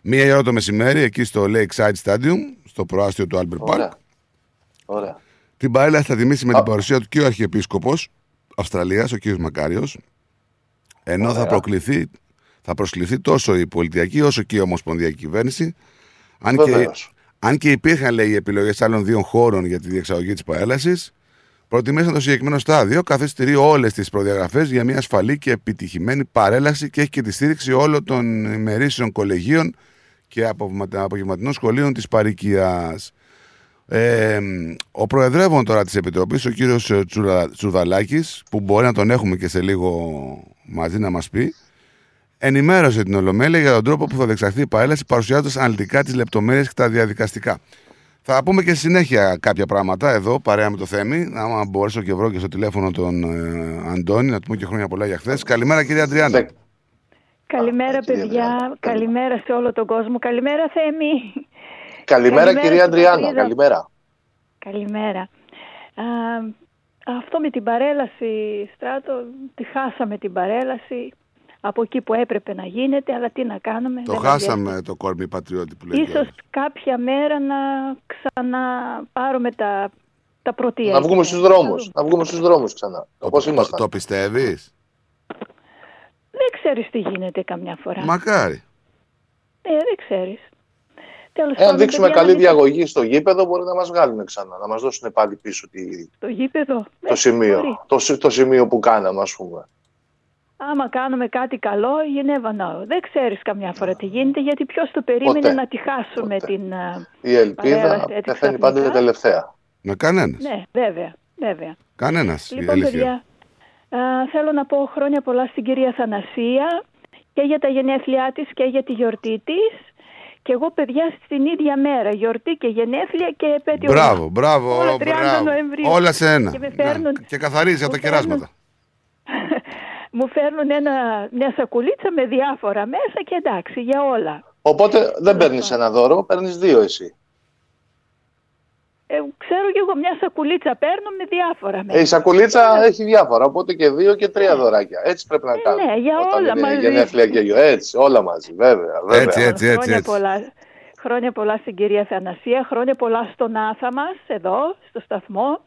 Μία ώρα το μεσημέρι εκεί στο Lakeside Stadium, στο προάστιο του Albert Park. Ωραία. Ωραία. Την παρέλαση θα τιμήσει με την παρουσία του και ο Αρχιεπίσκοπος Αυστραλίας, ο κ. Μακάριος. Ενώ θα, Ωραία. προκληθεί, θα προσκληθεί τόσο η πολιτιακή όσο και η ομοσπονδιακή κυβέρνηση. Αν και, Βεβαίως. αν και υπήρχαν λέει επιλογές άλλων δύο χώρων για τη διεξαγωγή της παρέλαση, προτιμήσαν το συγκεκριμένο στάδιο, καθώ στηρεί όλες τις προδιαγραφές για μια ασφαλή και επιτυχημένη παρέλαση και έχει και τη στήριξη όλων των ημερήσεων κολεγίων και απογευμα- απογευματινών σχολείων της παροικία. Ε, ο Προεδρεύων τώρα της Επιτροπής, ο κύριος ε, Τσουρα- Τσουδαλάκης, που μπορεί να τον έχουμε και σε λίγο μαζί να μας πει, ενημέρωσε την Ολομέλεια για τον τρόπο που θα διεξαχθεί η παρέλαση, παρουσιάζοντας αναλυτικά τις λεπτομέρειες και τα διαδικαστικά. Θα πούμε και στη συνέχεια κάποια πράγματα εδώ, παρέα με το Θέμη. Άμα μπορέσω και βρω και στο τηλέφωνο τον ε, Αντώνη, να του πούμε και χρόνια πολλά για χθες. Καλημέρα, κυρία Αντριάννα. Καλημέρα, παιδιά. Καλημέρα σε όλο τον κόσμο. Καλημέρα, Θέμη. Καλημέρα, κυρία στην Αντριάννα. πατρίδα. Καλημέρα. Καλημέρα. Α, αυτό με την παρέλαση, Στράτο, τη χάσαμε την παρέλαση από εκεί που έπρεπε να γίνεται, αλλά τι να κάνουμε. Το δεν χάσαμε το κόρμι πατριώτη που λέει. Ίσως κάποια μέρα να ξαναπάρουμε τα, τα πρωτεία. Να βγούμε στους δρόμους. Να βγούμε στους δρόμους ξανά. Όπως Το, ήμασταν. το πιστεύεις; Δεν ξέρεις τι γίνεται καμιά φορά. Μακάρι. Ε, δεν ξέρεις. Τέλος Εάν πάντων, δείξουμε παιδιά, καλή να μην- διαγωγή στο γήπεδο, μπορεί να μας βγάλουν ξανά. Να μας δώσουν πάλι πίσω τη- Το γήπεδο. το Ε, σημείο. μπορεί. Το, σι- το σημείο που κάναμε, ας πούμε. Άμα κάνουμε κάτι καλό, you never know. Δεν ξέρεις καμιά φορά τι γίνεται, γιατί ποιος το περίμενε Ποτέ. να τη χάσουμε την... α, Η ελπίδα παρέλαση έτσι πεθαίνει ξαφνικά. πάντα τελευταία. Με κανένας. Ναι, βέβαια, βέβαια. Κανένας. Λοιπόν, παιδιά, α, θέλω να πω χρόνια πολλά στην κυρία Θανασία και για τα γενέθλιά της και για τη γιορτή της. Και εγώ, παιδιά, στην ίδια μέρα, γιορτή και γενέθλια και επέτειο. Μπράβο, μπράβο, Όλα 30 μπράβο. Νοεμβρίου. Όλα σε ένα. Και, με φέρνουν, Ναι. Και καθαρίζει από τα μου φέρνουν- κεράσματα. μου φέρνουν ένα, μια σακουλίτσα με διάφορα μέσα και εντάξει, για όλα. Οπότε δεν παίρνεις ένα δώρο, παίρνεις δύο εσύ. Ε, ξέρω και εγώ μια σακουλίτσα παίρνω με διάφορα μέσα. Ε, η σακουλίτσα έχει διάφορα, οπότε και δύο και τρία δωράκια. Έτσι πρέπει να κάνουμε. ναι, για Όταν όλα είναι μαζί. γενέθλια και γιο. Έτσι, όλα μαζί, βέβαια. βέβαια. Έτσι, έτσι, έτσι. χρόνια, έτσι. πολλά, χρόνια πολλά στην κυρία Θανασία, χρόνια πολλά στον Άθα μας, εδώ, στο σταθμό,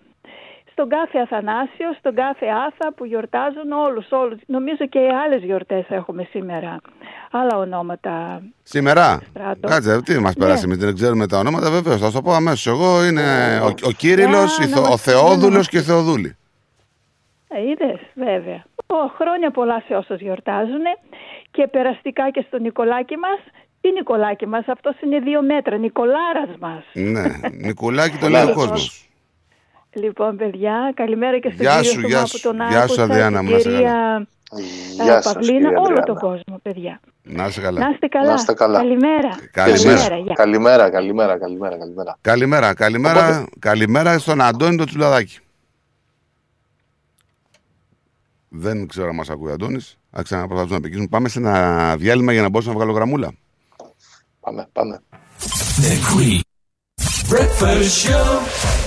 στον κάθε Αθανάσιο, στον κάθε Άθα που γιορτάζουν όλους, όλους. Νομίζω και άλλες γιορτές έχουμε σήμερα. Άλλα ονόματα. Σήμερα; Στράτο. Κάτσε, τι μας πέρασε, εμείς δεν ξέρουμε τα ονόματα, βεβαίως. Θα σου το πω αμέσως. Εγώ είναι ο, ο Κύριλο, Για να ο μας- Θεόδουλος και η Θεοδούλη. Ε, είδες, βέβαια. Ω, χρόνια πολλά σε όσους γιορτάζουν και περαστικά και στο Νικολάκη μας. Τι Νικολάκη μας, αυτός είναι δύο μέτρα, Νικολάρας μας. ναι, Νικουλάκη τον λέει ο κόσμος. Λοιπόν, παιδιά, καλημέρα και στον Γεια κύριο σου, Θωμά γεια που σου. τον Γεια σου, άκουσα, Αδριάννα την μου, να σε κυρία Γεια ε, σας, Παυλίνα, κυρία όλο Αντριάννα. τον κόσμο, παιδιά. Να είστε καλά. Να είστε καλά. Να είστε καλά. Καλημέρα. Καλημέρα. γεια. Καλημέρα, καλημέρα, καλημέρα, καλημέρα. Καλημέρα, καλημέρα, καλημέρα στον Αντώνη το Τσουλαδάκη. Δεν ξέρω αν μας ακούει ο Αντώνης. Θα ξαναπροσθέσουμε να επικοινωνήσουμε. Πάμε σε ένα διάλειμμα για να μπορέσω να βγάλω γραμμούλα. Πάμε, πάμε. The Queen. Breakfast Show.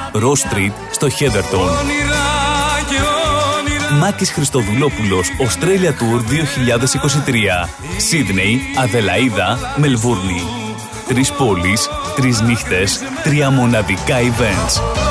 Ross Street, στο Χέδερτον. Όνειρα και όνειρα Μάκης Χριστοδουλόπουλος, Australia Tour 2023. Σίδνεϊ, Αδελαίδα, Μελβούρνη. Τρεις πόλεις, τρεις νύχτες, τρία μοναδικά events.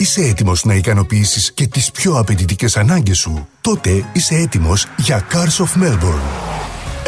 Είσαι έτοιμος να ικανοποιήσεις και τις πιο απαιτητικές ανάγκες σου; Τότε είσαι έτοιμος για Cars of Melbourne.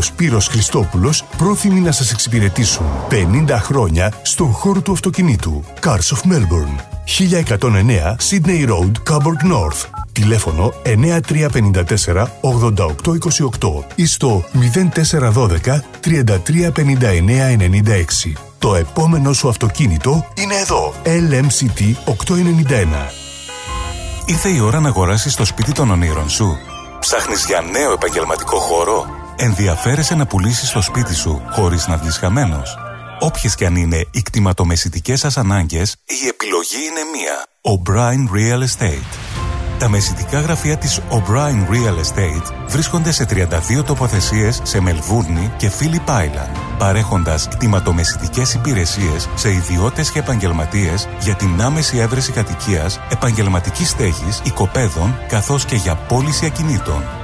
Σπύρος Χριστόπουλος πρόθυμοι να σας εξυπηρετήσουν. 50 χρόνια στον χώρο του αυτοκινήτου. Cars of Melbourne. 1109 Sydney Road, Coburg North. Τηλέφωνο 9354 8828 ή στο 0412 3359 96. Το επόμενο σου αυτοκίνητο είναι εδώ. LMCT 891. Ήρθε η ώρα να αγοράσεις το σπίτι των ονείρων σου. Ψάχνεις για νέο επαγγελματικό χώρο; Ενδιαφέρεσαι να πουλήσεις το σπίτι σου χωρίς να βγεις χαμένος. Όποιες και αν είναι οι κτηματομεσητικές σας ανάγκες, η επιλογή είναι μία. O'Brien Real Estate. Τα μεσητικά γραφεία της O'Brien Real Estate βρίσκονται σε 32 τοποθεσίες σε Μελβούρνη και Phillip Island, παρέχοντας κτηματομεσητικές υπηρεσίες σε ιδιώτες και επαγγελματίες για την άμεση έβρεση κατοικίας, επαγγελματικής στέγης, οικοπαίδων, καθώς και για πώληση ακινήτων.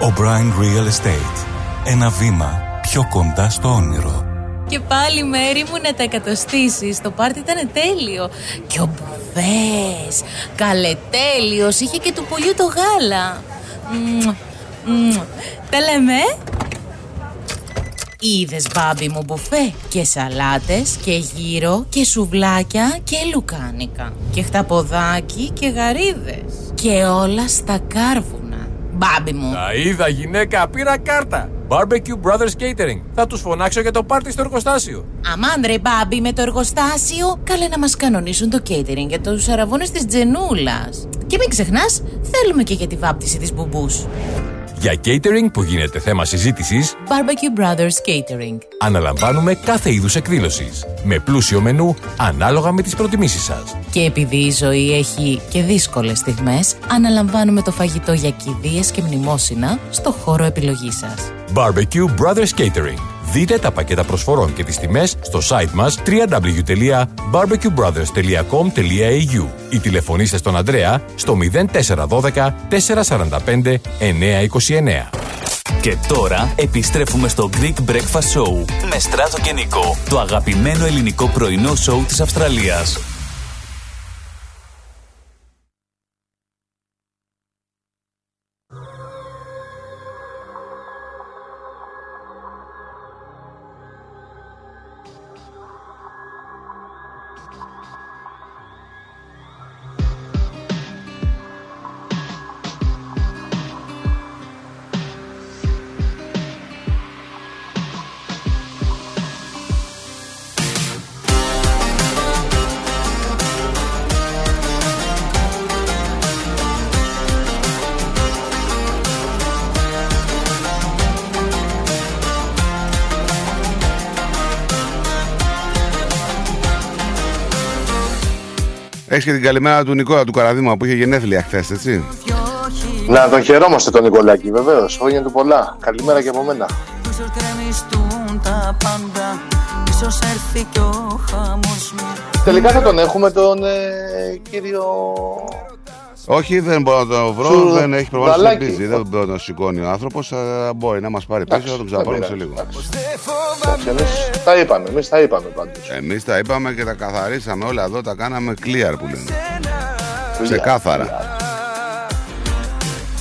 O'Brien Real Estate. Ένα βήμα πιο κοντά στο όνειρο. Και πάλι μέρη μου να τα εκατοστήσεις. Το πάρτι ήταν τέλειο. Και ο Μπουβές Καλετέλειος. Είχε και του πολιού το γάλα. Μμμ, μμμ. Τα λέμε. Είδες μπάμπι μου μπουφέ. Και σαλάτες και γύρο και σουβλάκια και λουκάνικα. Και χταποδάκι και γαρίδες. Και όλα στα κάρβουνα. Μπάμπι μου. Τα είδα γυναίκα, πήρα κάρτα. Barbecue Brothers Catering. Θα τους φωνάξω για το πάρτι στο εργοστάσιο. Αμάν ρε μπάμπι με το εργοστάσιο Καλέ να μας κανονίσουν το catering για τους αραβώνες της Τζενούλας Και μην ξεχνάς θέλουμε και για τη βάπτιση της μπουμπούς Για catering που γίνεται θέμα συζήτησης, Barbecue Brothers Catering αναλαμβάνουμε κάθε είδους εκδήλωσης. Με πλούσιο μενού, ανάλογα με τις προτιμήσεις σας. Και επειδή η ζωή έχει και δύσκολες στιγμές Αναλαμβάνουμε το φαγητό για κηδείες και μνημόσυνα Στο χώρο επιλογής σας Barbecue Brothers Catering. Δείτε τα πακέτα προσφορών και τις τιμές στο site μας www.barbecuebrothers.com.au ή τηλεφωνήστε στον Ανδρέα στο 0412 445 929. Και τώρα επιστρέφουμε στο Greek Breakfast Show με Στράτο και Νικό, το αγαπημένο ελληνικό πρωινό σοου της Αυστραλίας. Και την καλημέρα του Νικόλα του Καραδίμα που είχε γενέθλια χθες, έτσι. Να τον χαιρόμαστε τον Νικολάκη, βεβαίως. Χρόνια του πολλά. Καλημέρα και από μένα. Ίσως γκρεμιστούν τα πάντα Ίσως έρθει κι ο χαμός μου Τελικά θα τον έχουμε τον ε, κύριο. Όχι, δεν μπορώ να τον βρω, Σου- δεν έχει προβάσει Δαλάκη. πίση. Δεν μπορεί να τον σηκώνει ο άνθρωπος. Μπορεί να μας πάρει πίσω, θα τον ξαναπάρουμε σε λίγο. Εντάξει, εμείς τα είπαμε, εμείς τα είπαμε πάντως. Εμείς τα είπαμε και τα καθαρίσαμε όλα εδώ, τα κάναμε clear που λένε. Ξεκάθαρα.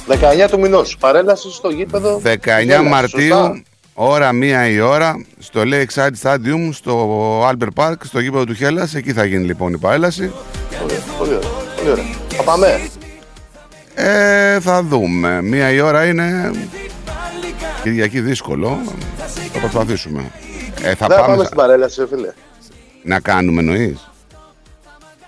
19 του μηνός. Παρέλαση στο γήπεδο. 19 Γέλας, Μαρτίου, σωστά. ώρα μία η ώρα, στο Lakeside Stadium, στο Albert Park, στο γήπεδο του Χέλλας. Εκεί θα γίνει λοιπόν η παρέλαση. Πολύ, πολύ ωραία. Πολύ ωραία. Θα πάμε. Ε, θα δούμε. Μία η ώρα είναι. Κυριακή δύσκολο. Θα προσπαθήσουμε. Ε, θα Δεν θα πάμε. πάμε σα- στην παρέλαση, ρε φίλε. Να κάνουμε εννοείς;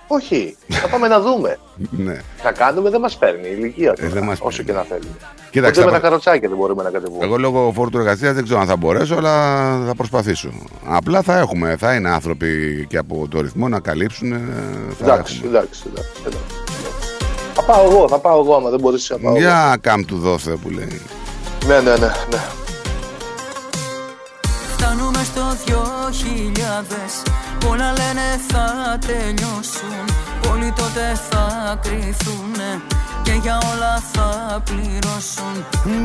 Όχι, θα πάμε να δούμε. ναι. Θα κάνουμε, δεν μας παίρνει η ηλικία τώρα, Ε, δεν μας όσο και να θέλουμε. Κοίταξε, Ούτε με θα- τα καροτσάκια δεν μπορούμε να κατεβούμε. Εγώ λόγω φόρτου εργασίας δεν ξέρω αν θα μπορέσω, αλλά θα προσπαθήσω. Απλά θα έχουμε, θα είναι άνθρωποι και από το ρυθμό να καλύψουν. ε, Θα Εντάξει, έχουμε. εντάξει, εντάξει, εντάξει. Θα πάω εγώ, θα πάω εγώ άμα δεν μπορείς να πάω εγώ. Για κάμ του δόθε που λέει. Ναι, ναι, ναι, ναι. Φτάνουμε στο δυο χιλιάδες Όλα λένε θα τελειώσουν Όλοι τότε θα κρυθούνε Και για όλα θα πληρώσουν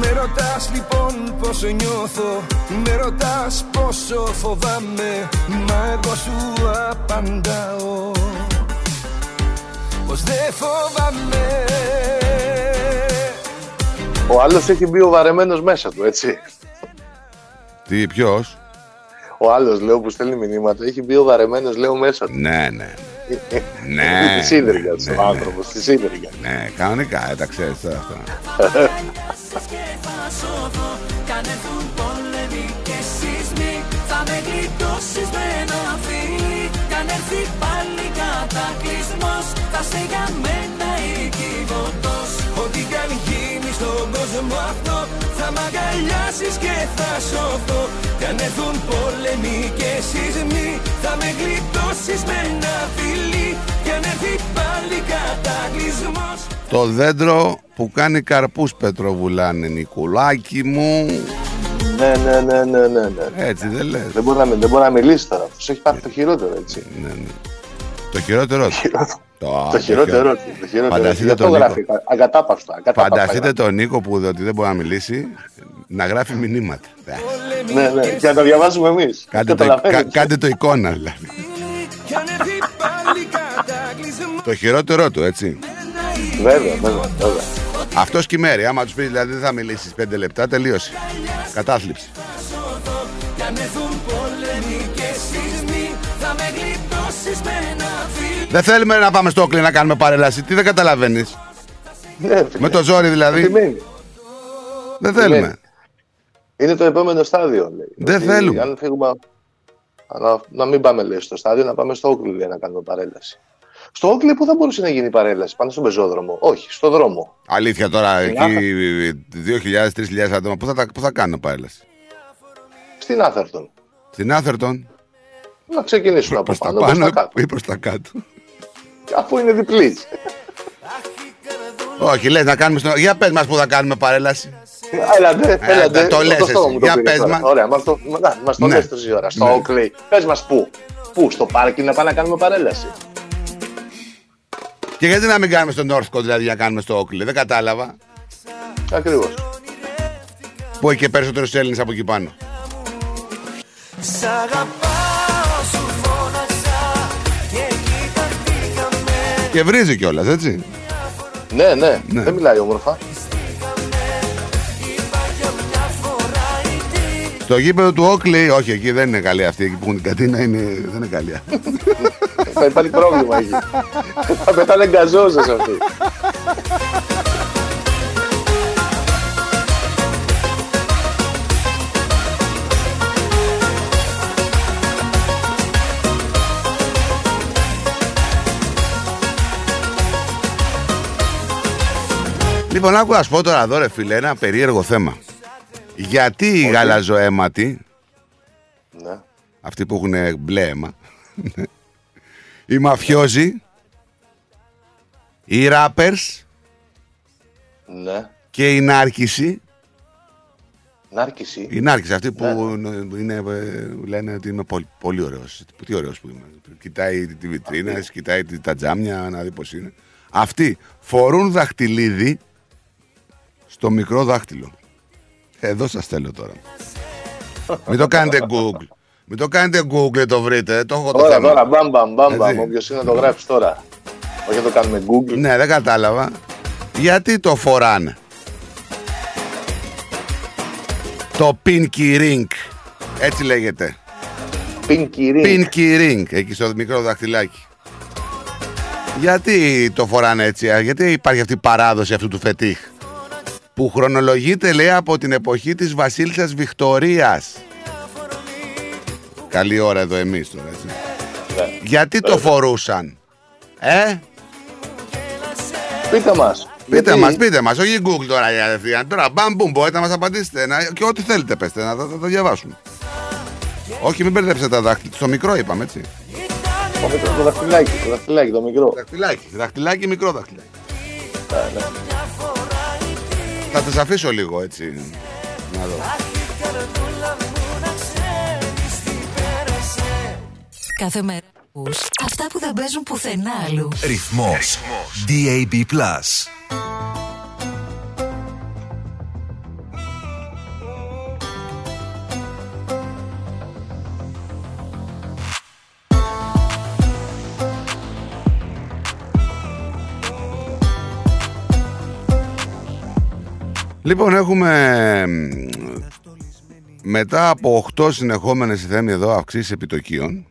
Με ρωτάς λοιπόν πόσο νιώθω; Με ρωτάς πόσο φοβάμαι; Μα εγώ σου απαντάω Πως δεν φοβάμαι Ο άλλος έχει μπει ο βαρεμένος μέσα του, έτσι. Τι, ποιος; Ο άλλος, λέω, που στέλνει μηνύματα, έχει μπει ο βαρεμένος, λέω, μέσα του. Ναι, ναι. Ναι. Τη σύνδεργα ναι, ο άνθρωπος, τη σύνδεργα. Ναι, κανονικά, ε, τα ξέρεις τώρα αυτά. Κι αν έρθουν πόλεμοι και σεισμοί Θα με γλιτώσεις με ένα φιλί Κι αν έρθει πάλι κατακλυσμός. Θα σε για μένα οικειβωτός. Ό,τι κι αν γίνει στον κόσμο αυτό Θα μ' αγκαλιάσεις και θα σωθώ. Κι αν έρθουν πόλεμοι και σεισμοί Θα με γλιτώσεις με ένα φιλί. Κι αν έρθει πάλι κατακλυσμός. Το δέντρο που κάνει καρπούς Πετροβουλάνε, Νικουλάκι μου. Ναι, ναι, ναι, ναι, ναι, ναι. Έτσι δεν λες. Δεν μπορεί να, δεν μπορεί να μιλήσει τώρα. Τους έχει πάθει το χειρότερο, έτσι. Ναι, ναι. Το χειρότερο του. Το, Το χειρότερο του. Το χειρότερο του. Φανταστείτε Γι' αυτό τον γράφει Νίκο. αγκατάπαυστα. αγκατάπαυστα Φανταστείτε γράφει. τον Νίκο που ότι δεν μπορεί να μιλήσει να γράφει μηνύματα. Ναι, ναι, και να το διαβάζουμε εμείς. Κάντε το, κα- κάντε το εικόνα δηλαδή. Κι αν έρθει πάλι κατακλυσμός Το χειρότερό του, έτσι. Βέβαια, βέβαια, βέβαια. Αυτό κυμέρι. Άμα τους πει δηλαδή δεν θα μιλήσεις 5 λεπτά, τελείωσε. Κατάθλιψη. Κι αν έρθουν πόλεμοι και σεισμοί Θα με γλιτώσεις με ένα φιλί Δεν θέλουμε να πάμε στο Όκλι να κάνουμε παρέλαση. Τι δεν καταλαβαίνεις; Ναι, φίλε. Με το ζόρι δηλαδή. Επιμένει. Δεν θέλουμε. Είναι το επόμενο στάδιο. Λέει. Δεν Ότι θέλουμε. Αν φύγουμε. Να, να μην πάμε λέει, στο στάδιο, να πάμε στο Όκλι λέει, να κάνουμε παρέλαση. Στο Όκλι που θα μπορούσε να γίνει παρέλαση, πάνω στον πεζόδρομο. Όχι, στο δρόμο. Αλήθεια τώρα, Στην εκεί 2.000-3.000 άτομα, πού θα, τα- πού θα κάνουν παρέλαση; Στην Άθερτον. Στην Άθερτον, Να ξεκινήσουν από προς τα πάνω, προς πάνω τα κάτω. ή προς τα κάτω. Αφού είναι διπλής. Όχι, λες να κάνουμε στο... Για πες μας που θα κάνουμε παρέλαση. Έλατε, Ε, έλατε. το λες στο στόμα εσύ. μου το Για πήγες πες τώρα. μας. Ωραία, μας το, να, μας το Ναι. λες τόση ώρα. Στο Ναι. Όκλι. Πες μας πού. Πού, στο πάρκι να πάμε να κάνουμε παρέλαση. Και γιατί να μην κάνουμε στο Northcote δηλαδή για να κάνουμε στο Όκλι. Δεν κατάλαβα. Ακριβώς. Που έχει και περισσότερους Έλληνες από εκεί πάνω. Σ' αγαπάω σου φώναξα και κοιταχτήκαμε Και βρίζει κιόλας, έτσι. Ναι, ναι, δεν μιλάει όμορφα. Στο γήπεδο του Όκλι, όχι, εκεί δεν είναι καλή αυτή. Εκεί που έχουν την κατίνα είναι, δεν είναι καλή. Θα υπάρχει πρόβλημα εκεί. Θα πετάνε γκαζόζες αυτοί. λοιπόν, άκου να σου πω τώρα εδώ, ρε φίλε, ένα περίεργο θέμα. Γιατί οι γαλαζοαίματοι, Ναι. αυτοί που έχουν μπλε αίμα, οι μαφιόζοι, οι rappers Ναι. και οι νάρκισοι, Νάρκηση. οι νάρκισοι αυτοί που Ναι, είναι, ε, λένε ότι είμαι πολύ, πολύ ωραίος. Τι ωραίος που είμαι. Κοιτάει τη βιτρίνα, κοιτάει τη- τα τζάμια, να δει πώς είναι. Αυτοί φορούν δαχτυλίδι στο μικρό δάχτυλο. Εδώ σας θέλω τώρα. Μην το κάνετε Google. Μην το κάνετε Google, το βρείτε. Το έχω το Τώρα, θέμα. τώρα, μπαμ, μπαμ, μπαμ, μπαμ. Έτσι. Όποιος είναι να το γράψει τώρα. Όχι να το κάνουμε Google. Ναι, δεν κατάλαβα. Γιατί το φοράνε; Το Pinky Ring. Έτσι λέγεται. Pinky Ring. Pinky Ring. Εκεί στο μικρό δαχτυλάκι. Γιατί το φοράνε έτσι, α; γιατί υπάρχει αυτή η παράδοση αυτού του φετίχ; Που χρονολογείται λέει από την εποχή της βασίλισσας Βικτορίας. Καλή ώρα εδώ εμείς τώρα έτσι. Γιατί το φορούσαν, ε; Πείτε μας. Πείτε Γιατί- μας, πείτε μας, όχι Google τώρα για κατευθείαν. Τώρα μπαμ μπουμ, μπορείτε να μας απαντήσετε να, και ό,τι θέλετε πέστε, να το, θα το διαβάσουμε. Όχι, μην μπερδέψετε τα δάχτυλα. Στο μικρό είπαμε, έτσι. Το μικρό, το δαχτυλάκι, το δαχτυλάκι, το μικρό. Δαχτυλάκι, δαχτυλάκι, μικρό δαχτυλάκι. Ναι, ναι. Θα τις αφήσω λίγο έτσι. Να δω. Κάθε μέρα ακούς αυτά που δεν παίζουν πουθενά αλλού. Ρυθμός. DAB+. Λοιπόν, έχουμε μ, μετά από 8 συνεχόμενες θέμη εδώ αυξήσεις επιτοκίων.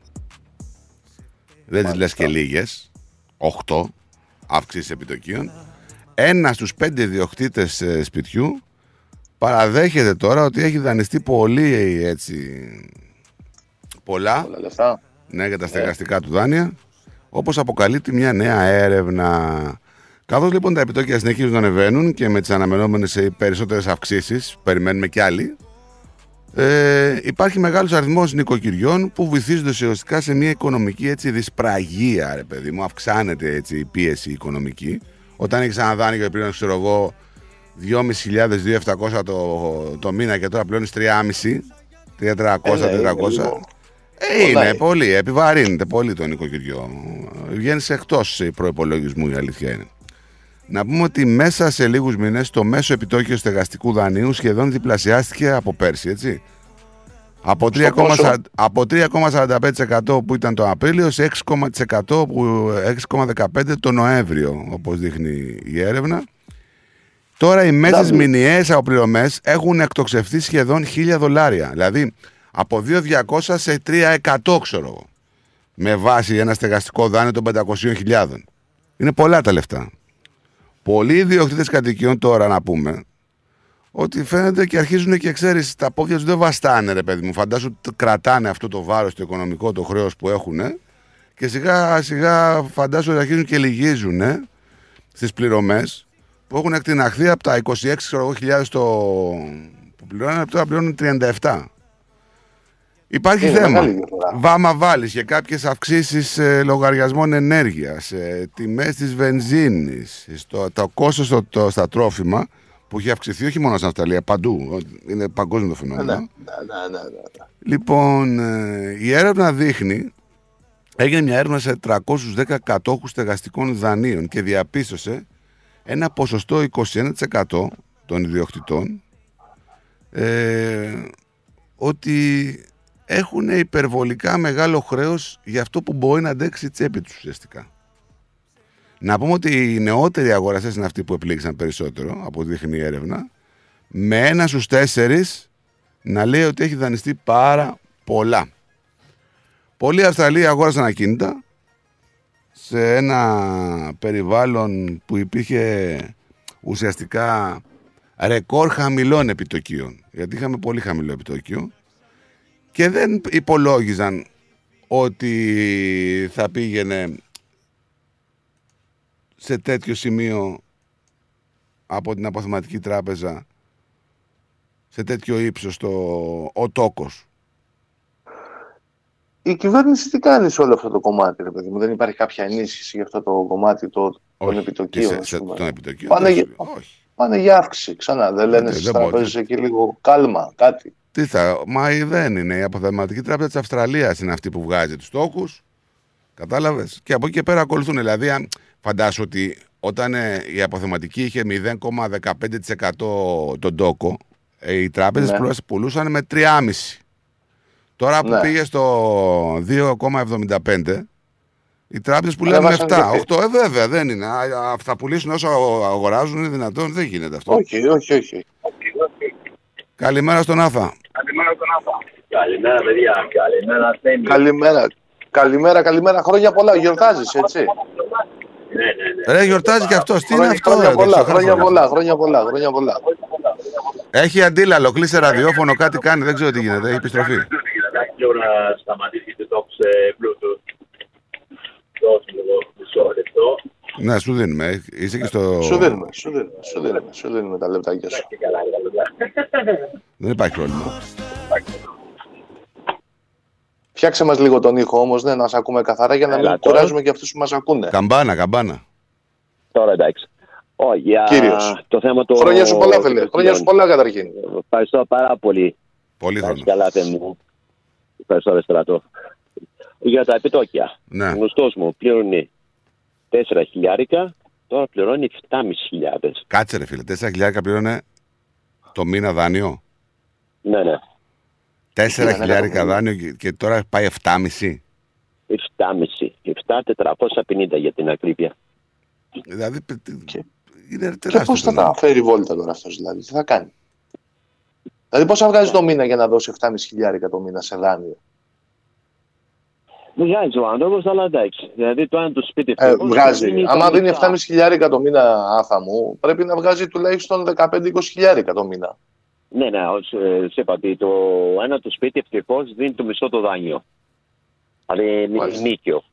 Δεν τις λες και λίγες. 8 αυξήσεις επιτοκίων. Ένα στους πέντε ιδιοκτήτες ε, σπιτιού παραδέχεται τώρα ότι έχει δανειστεί πολύ έτσι πολλά, Πολλά λεφτά. ναι, για τα στεγαστικά του δάνεια, όπως αποκαλύπτει μια νέα έρευνα. Καθώς λοιπόν τα επιτόκια συνεχίζουν να ανεβαίνουν και με τις αναμενόμενες ε, περισσότερες αυξήσεις, περιμένουμε κι άλλοι, ε, υπάρχει μεγάλος αριθμός νοικοκυριών που βυθίζονται ουσιαστικά σε μια οικονομική έτσι, δυσπραγία, ρε παιδί μου. Αυξάνεται έτσι, η πίεση οικονομική. Όταν έχεις ένα δάνειο και πριν, ξέρω εγώ, 2.500-2.700 το, το μήνα και τώρα πλέονει 3.500, 3.300, 400. Ε, ναι, είναι λίγο. Ε, είναι Πονάει. πολύ, επιβαρύνεται πολύ το νοικοκυριό. Βγαίνεις εκτός προπολογισμού, η αλήθεια είναι. Να πούμε ότι μέσα σε λίγους μήνες το μέσο επιτόκιο στεγαστικού δανείου σχεδόν διπλασιάστηκε από πέρσι, έτσι. Από 3,40 από 3,45% που ήταν το Απρίλιο σε 6,1% που 6,15% το Νοέμβριο, όπως δείχνει η έρευνα. Τώρα οι μέσες Double. μηνιαίες αποπληρωμές έχουν εκτοξευτεί σχεδόν 1000 δολάρια. Δηλαδή από 2.200 σε 3.100 ξέρω εγώ. Με βάση ένα στεγαστικό δάνειο των 500.000. Είναι πολλά τα λεφτά. Πολλοί ιδιοκτήτες κατοικιών τώρα να πούμε ότι φαίνεται και αρχίζουν και ξέρεις, τα πόδια τους δεν βαστάνε, ρε παιδί μου. Φαντάσου ότι κρατάνε αυτό το βάρος το οικονομικό, το χρέος που έχουν και σιγά σιγά φαντάσου ότι αρχίζουν και λυγίζουν στις πληρωμές που έχουν εκτιναχθεί από τα 26 ξέρω εγώ, χιλιάδες το... που πληρώνουν, τώρα πληρώνουν 37. Υπάρχει Είναι θέμα. μεγάλη διαφορά. Βάμα βάλεις και κάποιες αυξήσεις ε, λογαριασμών ενέργειας, ε, τιμές της βενζίνης, το κόστος στο, το- στα τρόφιμα που έχει αυξηθεί όχι μόνο στην Αυστραλία, παντού. Είναι παγκόσμιο το Ναι, φαινόμενο. ναι, ναι, ναι, ναι, ναι. Λοιπόν, ε, η έρευνα δείχνει, έγινε μια έρευνα σε 310 κατόχους στεγαστικών δανείων και διαπίστωσε ένα ποσοστό 21% των ιδιοκτητών ε, ότι έχουν υπερβολικά μεγάλο χρέος για αυτό που μπορεί να αντέξει η τσέπη τους ουσιαστικά. Να πούμε ότι οι νεότεροι αγοραστές είναι αυτοί που επλήγησαν περισσότερο από τη δείχνει η έρευνα με ένα στους τέσσερις να λέει ότι έχει δανειστεί πάρα πολλά. Πολλοί Αυστραλοί αγόρασαν ακίνητα σε ένα περιβάλλον που υπήρχε ουσιαστικά ρεκόρ χαμηλών επιτοκίων. Γιατί είχαμε πολύ χαμηλό επιτόκιο και δεν υπολόγιζαν ότι θα πήγαινε σε τέτοιο σημείο από την αποθεματική τράπεζα σε τέτοιο ύψος το, ο τόκος. Η κυβέρνηση τι κάνει σε όλο αυτό το κομμάτι, ρε παιδί μου; Δεν υπάρχει κάποια ενίσχυση για αυτό το κομμάτι το, των επιτοκίων. σε- ας σε- πούμε. των επιτοκίων, Πάνε, δεν για, πάνε για αύξηση ξανά. Δεν λένε Ε, στις δεν μπορεί. τραπέζες εκεί λίγο κάλμα, κάτι. Τι θα, μα η- δεν είναι. Η αποθεματική τράπεζα της Αυστραλίας είναι αυτή που βγάζει τους τόκου. Κατάλαβες; Και από εκεί και πέρα ακολουθούν. Δηλαδή, αν φαντάσου ότι όταν ε, η αποθεματική είχε 0,15% τον τόκο, ε, οι τράπεζες Ναι. πουλούσαν με 3,5%. Τώρα που Ναι. πήγε στο 2,75%, οι τράπεζες πουλάνε με Ανεβάσαν 7. και 8, ε, βέβαια, δεν είναι. Α, α, Θα πουλήσουν όσο αγοράζουν, είναι δυνατόν. Δεν γίνεται αυτό. Όχι, όχι, όχι. Καλημέρα στον Άθα. Καλημέρα, παιδιά. Καλημέρα, Θέμη. Καλημέρα. Καλημέρα, καλημέρα. Χρόνια πολλά. Γιορτάζεις, έτσι; Ναι, ναι, ναι. Ρε, γιορτάζει και αυτός. Τι είναι Χρόνια, αυτό, χρόνια ρε, πολλά, το χρόνια ξεχάσαμε. πολλά, χρόνια πολλά, χρόνια πολλά. Έχει αντίλαλο, κλείσε ραδιόφωνο, κάτι κάνει, δεν ξέρω τι γίνεται. Έχει επιστροφή. Εντάξει, λίγο να σταματήσει το talk σε Bluetooth. Δώσε λίγο μισό λεπτό. Ναι, σου δίνουμε. Είσαι και στο. Σου δίνουμε, σου δίνουμε, σου δίνουμε, σου δίνουμε τα λεπτάκια σου. Και καλά, καλά. Δεν υπάρχει πρόβλημα. Φτιάξε μας λίγο τον ήχο όμως, ναι, να σε ακούμε καθαρά για να μην Έλα, τώρα. κουράζουμε και αυτούς που μας ακούνε. Καμπάνα, καμπάνα. Τώρα εντάξει. Όχι, για Κύριος. το θέμα του... Χρόνια σου πολλά, φίλε. Χρόνια σου πολλά καταρχήν. Ευχαριστώ πάρα πολύ. Πολύ χρόνος. Καλά, Θέμη μου. Ευχαριστώ, ρε στρατό. Για τα επιτόκια. Ναι. Ο γνωστός μου πλήρωνε 4 χιλιάρικα, τώρα πληρώνει 7.500. Κάτσε ρε φίλε, 4 χιλιάρικα πλήρωνε το μήνα δάνειο; Ναι, ναι. 4 Ναι, χιλιάρικα ναι. δάνειο και- και τώρα πάει 7,5. 7,5. 7,450 για την ακρίβεια. Δηλαδή πε- τι- είναι Και τεράστιο. πώς θα το τα φέρει βόλτα τώρα αυτός δηλαδή, τι θα κάνει; Δηλαδή πόσα βγάζει το μήνα για να δώσει 7,5 χιλιάρικα το μήνα σε δάνειο; Βγάζει ο άνθρωπος, αλλά εντάξει. Δηλαδή το αν το σπίτι Ε, φτωχός, βγάζει. δίνει Άμα τα δίνει λεφτά. 7,5 χιλιάρικα το μήνα άθα μου, πρέπει να βγάζει τουλάχιστον 15-20 χιλιάρικα το μήνα. Ναι, ναι, ως, ε, σε είπα ότι το ένα το σπίτι ευτυχώς δίνει το μισό το δάνειο. Δηλαδή μη- νίκιο.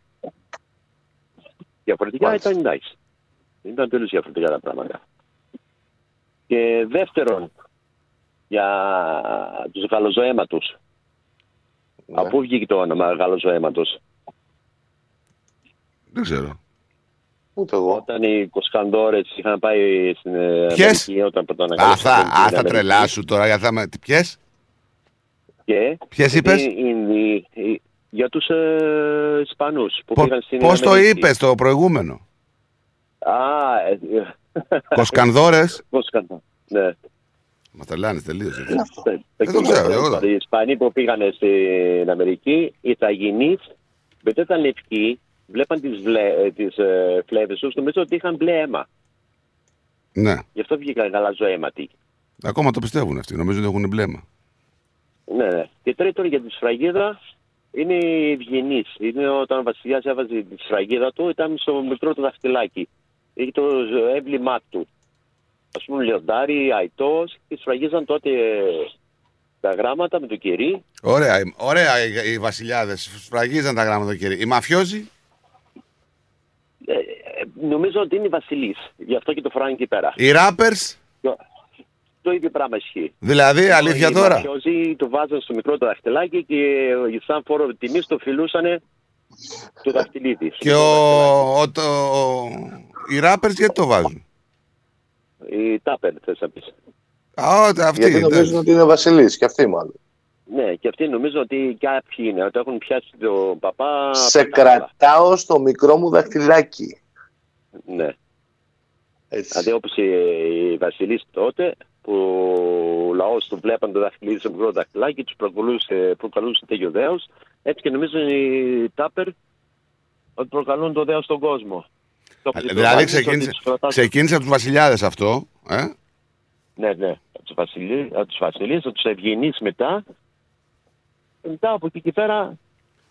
Διαφορετικά Μάλιστα. ήταν εντάξει. Ήταν τελείως διαφορετικά τα πράγματα. Και δεύτερον, για τους γαλοζοέματου. Ναι. Από πού βγήκε το όνομα γαλοζοέματο. Δεν ξέρω. Ούτε εγώ; Όταν οι Κοσκανδόρε είχαν πάει στην ε, Ποιες; Αμερική, όταν Α, πρωτοανακαλύψαν θα, την α, θα Αμερική. τρελάσου τώρα. Για θα με... Ποιες; Και; Ποιες είπες; είναι- είναι- ε, για τους ε, Ισπανούς που Πο- πήγαν στην Πώς το Αμερική. είπες το προηγούμενο; Α, ε, ε, Κοσκανδόρες; Κοσκανδό. Ναι. Μας τρελάνεις τελείως. έτσι. Δεν Δεν το ξέρω, εγώ δεν. Οι Ισπανοί που πήγαν στην Αμερική, οι Ιταγινείς, επειδή δεν ήταν λευκοί, βλέπαν τις, βλέ, ε, τις ε, φλέβες τους, νομίζω ότι είχαν μπλε αίμα. Ναι. Γι' αυτό βγήκαν γαλαζοαίματοι. Ακόμα το πιστεύουν αυτοί. Νομίζω ότι έχουν μπλέμα. Ναι, ναι. Και τρίτον για τη σφραγίδα είναι ευγενής. Είναι όταν ο Βασιλιάς έβαζε τη σφραγίδα του, ήταν στο μικρό του δαχτυλάκι. Είχε το έμβλημά του. Α πούμε, λιοντάρι, αϊτός και σφραγίζαν τότε ε, τα γράμματα με το κερί. Ωραία, οι- ωραία οι, οι βασιλιάδες. Σφραγίζαν τα γράμματα το κερί. Οι μαφιόζοι; Ε, ε, νομίζω ότι είναι βασιλή. Γι' αυτό και το φοράνε εκεί πέρα. Οι rappers. Το, το ίδιο πράγμα ισχύει. Δηλαδή, αλήθεια Οι τώρα; μαφιόζοι το βάζαν στο μικρό το δαχτυλάκι και ε, σαν φόρο τιμή το φιλούσαν το δαχτυλίδι. Και ο, ο, το, οι rappers γιατί το βάζουν; Η τάπερ, θες να πεις. Α, ό, αυτοί. Γιατί νομίζουν ότι είναι βασιλής και αυτοί μάλλον. Ναι, και αυτοί νομίζω ότι κάποιοι είναι, ότι έχουν πιάσει τον παπά. Σε κρατάω στο μικρό μου δαχτυλάκι. Ναι. Δηλαδή όπως οι, οι βασιλείς τότε που ο λαός του βλέπαν το δαχτυλίδι σε μικρό δαχτυλάκι, τους προκαλούσε, προκαλούσε τέτοιο δέος. Έτσι και νομίζουν οι τάπερ ότι προκαλούν το δέος στον κόσμο. Το Δηλαδή πληθωράκι, ξεκίνησε, ότι τους κρατάς- ξεκίνησε από τους βασιλιάδες αυτό. Ε; Ναι, ναι. Από τους βασιλεί, από τους βασιλείς, από τους ευγενείς μετά. Και μετά από εκεί και πέρα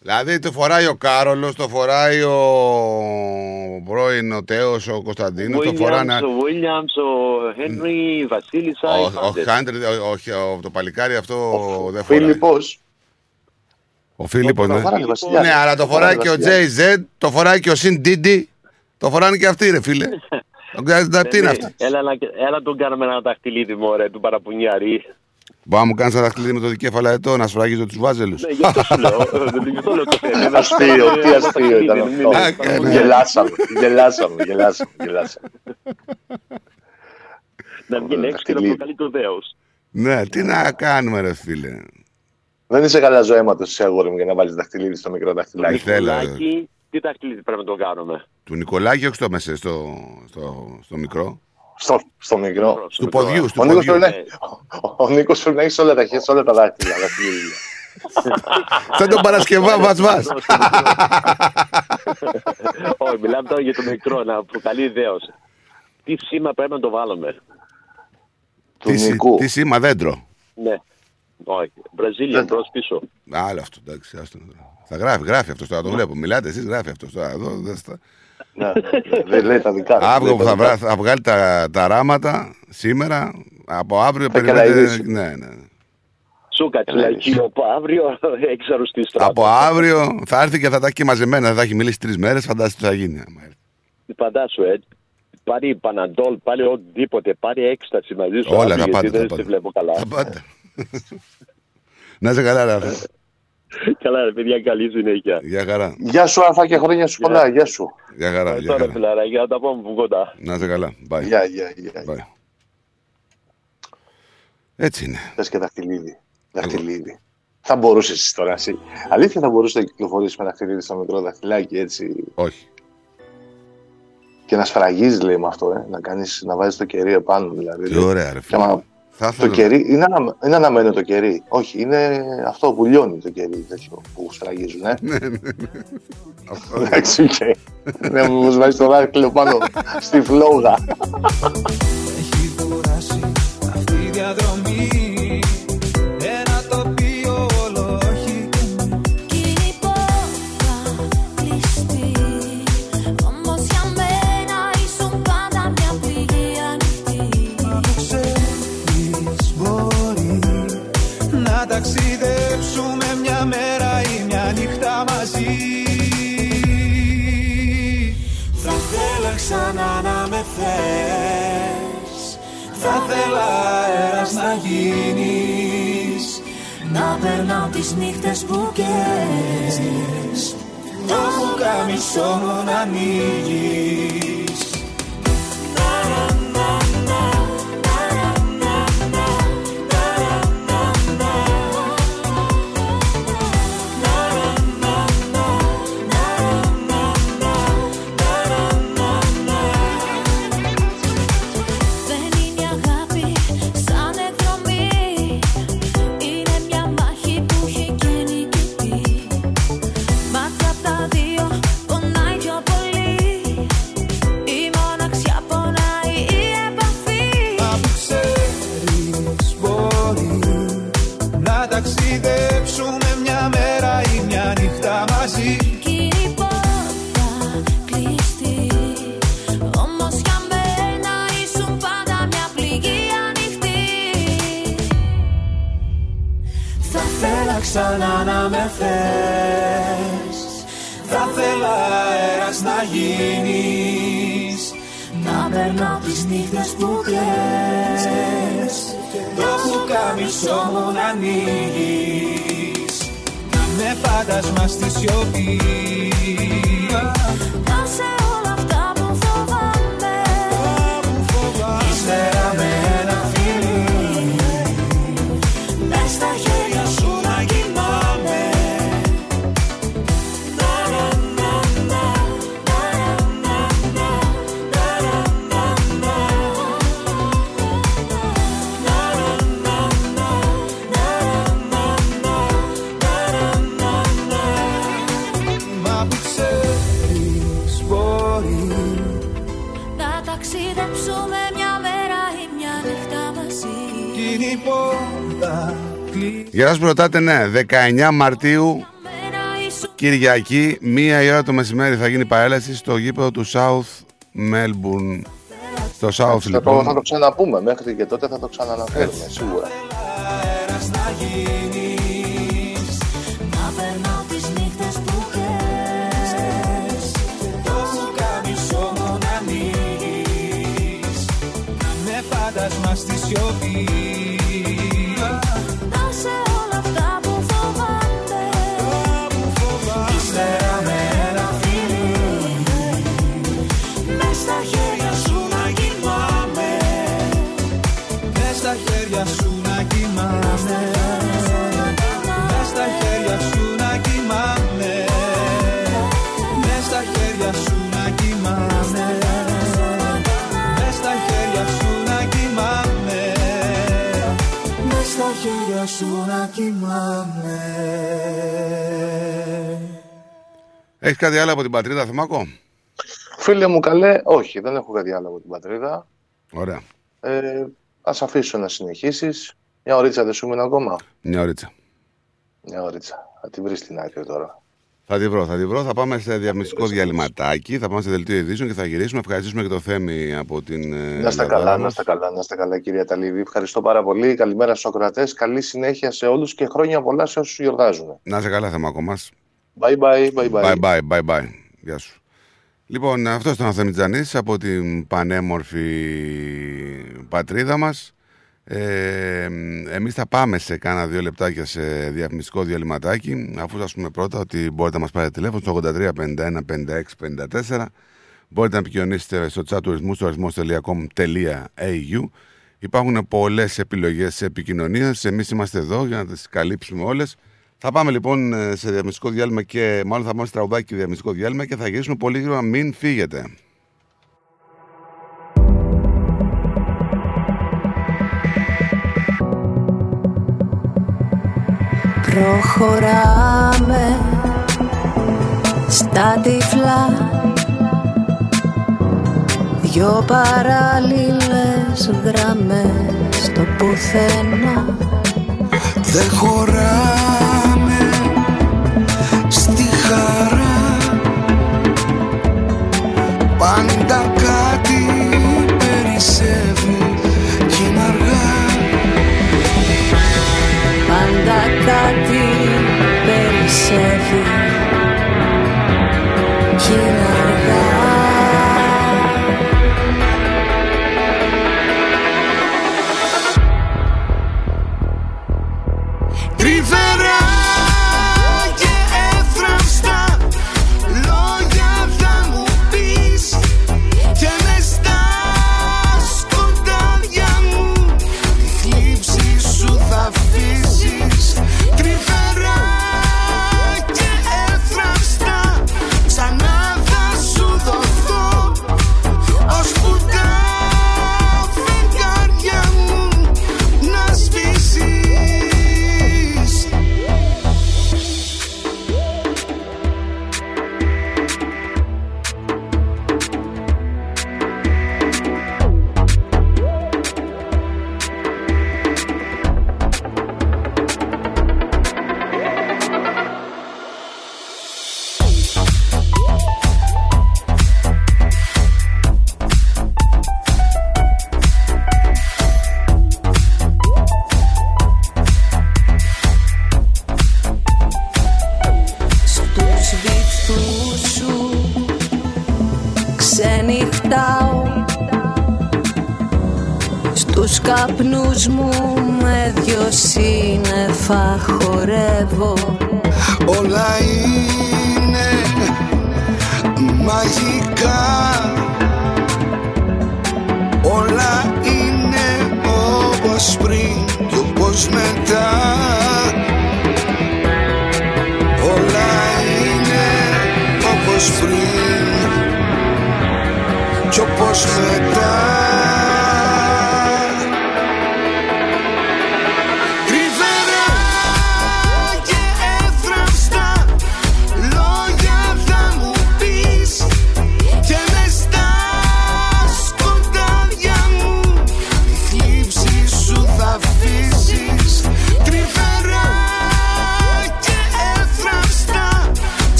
Δηλαδή το φοράει ο Κάρολος, το φοράει ο πρώην ο Τέος, ο Κωνσταντίνος, το φοράνε. Williams, ο Williams, ο Henry, η Βασίλισσα. οι Ο, ο, πάντες. Χάντρι, ο, όχι, ο- το παλικάρι αυτό δεν φοράει. Φίλιππος. Ο Φίλιππος, ναι. Το φοράνε οι βασιλιάδες. Ναι, αλλά το Το φοράει φοράνε και ο οι JZ, το φοράει και ο Sin Diddy. Το φοράνε και αυτοί, ρε φίλε. Τον κάνει- Τι είναι Ναι, αυτό. Έλα, να- έλα τον κάνουμε ένα δαχτυλίδι μου, ρε, του παραπονιάρη. Μπορεί να μου κάνεις ένα δαχτυλίδι με το δικέφαλα ετώ να σφραγίζω τους βάζελους. Ναι, γι' αυτό σου λέω. ε, Γι' αυτό λέω το θέμα. Είναι Αστείο, τι ένα αστείο ήταν δαχτυλίδι, αυτό. μην- μην- Γελάσαμε, γελάσαμε, γελάσαμε, γελάσαμε. Να βγαίνει έξω και να δαχτυλίδι. προκαλεί το δέος. Ναι, τι να κάνουμε, ρε φίλε. Δεν είσαι καλά ζωέματος εσύ αγόρι μου για να βάλεις δαχτυλίδι στο μικρό δαχτυλάκι. Θέλω. Λάκι, τι δαχτυλίδι πρέπει να το κάνουμε; Του Νικολάκη, όχι στο μέσα, στο, στο, στο μικρό. Στο, στο μικρό. Του ποδιού, του Ο Νίκος, ποδιού. πρέπει να, ο, ο Νίκος πρέπει να έχει όλα τα χέρια, όλα τα δάχτυλα. δαχτυλίδια. Σαν τον Παρασκευά, βας βας. Όχι, μιλάμε τώρα για το μικρό, να προκαλεί δέος. Τι σήμα πρέπει να το βάλουμε; Τι, σι- τι σήμα δέντρο. Ναι. Όχι. Βραζίλια, μπρος πίσω. Άλλο αυτό, εντάξει. άστο. Θα γράφει, γράφει αυτός τώρα, το βλέπω. Μιλάτε εσείς, γράφει αυτός τώρα. Εδώ, δεν στα... Ναι, Δεν λέει τα δικά του. Αύριο λέει που τα θα, δικά βρά- θα βγάλει τα, τα ράματα σήμερα, από αύριο Θα περιμένετε. κελαϊδίσει. Ναι, ναι. Σου κάτσε λαϊκή από αύριο, έχεις αρρωστήσει τώρα. Από αύριο θα έρθει και θα τα έχει μαζεμένα. Θα έχει μιλήσει τρεις μέρες, φαντάζεσαι τι θα γίνει. άμα έρθει. Φαντάσου, ε. Πάρει παναντόλ, πάρει οτιδήποτε, πάρει έκσταση μαζί σου. Όλα αύριο, θα γιατί πάτε, Δεν θα σε πάτε. βλέπω καλά. Θα πάτε. Να είσαι καλά, ρε. Άρθρο. Καλά, ρε παιδιά, καλή συνέχεια. Γεια χαρά. Γεια σου, Αρφά και χρόνια σου πολλά. Γεια σου. Γεια χαρά. Γεια Τώρα, χαρά. φιλαράκια, να τα πούμε από κοντά. Να είσαι καλά. Bye. Γεια, γεια, γεια. Bye. Έτσι είναι. Θες και δαχτυλίδι. Δαχτυλίδι. Θα μπορούσες εσύ τώρα εσύ. Αλήθεια θα μπορούσες να κυκλοφορήσεις με δαχτυλίδι στο μικρό δαχτυλάκι έτσι. Όχι. Και να σφραγίζεις λέει με αυτό, ε. να, κάνεις, να βάζεις το κερί επάνω δηλαδή. Τι ωραία, ρε Και φίλε. άμα- Θα Το ήθελα. κερί είναι, ανα, είναι αναμμένο το κερί. Όχι, είναι αυτό που λιώνει το κερί τέτοιο που σφραγίζουν. Ε. Ναι, ναι, ναι. Αυτό είναι. Εντάξει, οκ. Ναι, μου βάζεις το δάχτυλο πάνω στη φλόγα. Θες. Θα θέλα αέρας να γίνεις Να περνάω τις νύχτες που καίες Το πουκάμισό μου να ανοίγεις ξανά να με θες. Θα θέλα αέρας να γίνεις Να περνάω τις νύχτες που κλαις. Το πουκάμισό μου να ανοίγεις Να με φάντασμα στη σιωπή Για σας που ρωτάτε, ναι, 19 Μαρτίου Κυριακή, μία η ώρα το μεσημέρι θα γίνει παρέλαση στο γήπεδο του South Melbourne. Στο South Θα το, λοιπόν. θα το ξαναπούμε μέχρι και τότε θα το ξαναναφέρουμε σίγουρα. αέρας να χέρια σου να κοιμάμαι Έχεις κάτι άλλο από την πατρίδα, Θεμάκο; Φίλε μου καλέ, όχι, δεν έχω κάτι άλλο από την πατρίδα. Ωραία. Ε, ας αφήσω να συνεχίσεις. Μια ωρίτσα δεν σου μείνει ακόμα; Μια ωρίτσα. Μια ωρίτσα. Θα τη βρεις στην άκρη τώρα. Θα τη βρω, θα τη βρω. Θα πάμε σε διαμυστικό διαλυματάκι. Θα πάμε σε δελτίο ειδήσεων και θα γυρίσουμε. Ευχαριστήσουμε και το Θέμη από την. ε, Να είστε Ελλάδα καλά, μας. να είστε καλά, να είστε καλά κυρία Ταλίδη. Ευχαριστώ πάρα πολύ. Καλημέρα στους ακροατές. Καλή συνέχεια σε όλους και χρόνια πολλά σε όσους γιορτάζουν. Να είσαι καλά, Θεμάκο μας. Bye bye, bye bye. Bye bye, bye bye. Γεια σου. Λοιπόν, αυτό ήταν ο Θεμιτζανής από την πανέμορφη πατρίδα μας. Ε, εμείς θα πάμε σε κάνα δύο λεπτάκια σε διαφημιστικό διαλυματάκι αφού σας πούμε πρώτα ότι μπορείτε να μας πάρετε τηλέφωνο στο 83 51 56 54 μπορείτε να επικοινωνήσετε στο chat τουρισμού στο αριθμός.com.au Υπάρχουν πολλές επιλογές επικοινωνίας. Εμείς είμαστε εδώ για να τις καλύψουμε όλες. Θα πάμε λοιπόν ε, σε διαμυστικό διάλειμμα και μάλλον θα πάμε σε τραγουδάκι και διαμυστικό διάλειμμα και θα γυρίσουμε πολύ γρήγορα. Μην φύγετε. Προχωράμε στα τυφλά. Δυο παράλληλες γραμμές στο πουθενά. Δεν χωράμε στη χαρά. Πάντα κάτι περισσεύει περισσεύει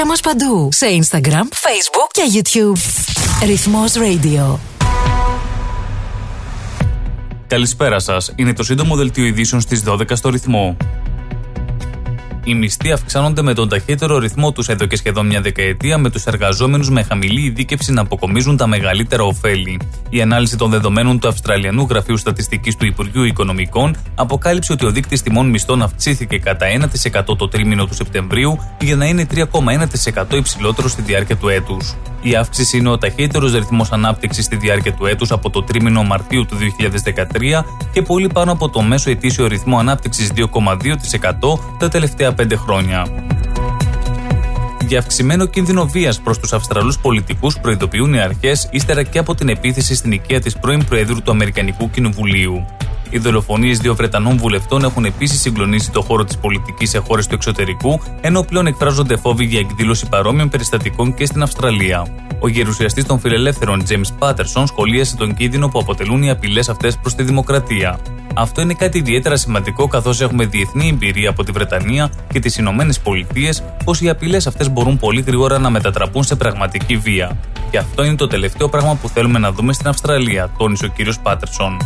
Ακολούθησέ μας παντού σε Instagram, Facebook και YouTube. Ρυθμός Radio. Καλησπέρα σας. Είναι το σύντομο δελτίο ειδήσεων στις 12 στο ρυθμό. Οι μισθοί αυξάνονται με τον ταχύτερο ρυθμό τους εδώ και σχεδόν μια δεκαετία, με τους εργαζόμενους με χαμηλή ειδίκευση να αποκομίζουν τα μεγαλύτερα ωφέλη. Η ανάλυση των δεδομένων του Αυστραλιανού Γραφείου Στατιστικής του Υπουργείου Οικονομικών αποκάλυψε ότι ο δείκτης τιμών μισθών αυξήθηκε κατά 1% το τρίμηνο του Σεπτεμβρίου για να είναι 3,1% υψηλότερο στη διάρκεια του έτους. Η αύξηση είναι ο ταχύτερος ρυθμός ανάπτυξης στη διάρκεια του έτους από το τρίμηνο Μαρτίου του 2013 και πολύ πάνω από το μέσο ετήσιο ρυθμό ανάπτυξης 2,2% τα τελευταία 5 χρόνια. Για αυξημένο κίνδυνο βίας προς τους Αυστραλούς πολιτικούς προειδοποιούν οι αρχές ύστερα και από την επίθεση στην οικία της πρώην Προέδρου του Αμερικανικού Κοινοβουλίου. Οι δολοφονίες δύο Βρετανών βουλευτών έχουν επίσης συγκλονίσει το χώρο της πολιτικής σε χώρες του εξωτερικού, ενώ πλέον εκφράζονται φόβοι για εκδήλωση παρόμοιων περιστατικών και στην Αυστραλία. Ο γερουσιαστής των φιλελεύθερων James Patterson σχολίασε τον κίνδυνο που αποτελούν οι απειλές αυτές προς τη δημοκρατία. Αυτό είναι κάτι ιδιαίτερα σημαντικό καθώς έχουμε διεθνή εμπειρία από τη Βρετανία και τις Ηνωμένες Πολιτείες πως οι απειλές αυτές μπορούν πολύ γρήγορα να μετατραπούν σε πραγματική βία. Και αυτό είναι το τελευταίο πράγμα που θέλουμε να δούμε στην Αυστραλία, τόνισε ο κ. Πάτερσον.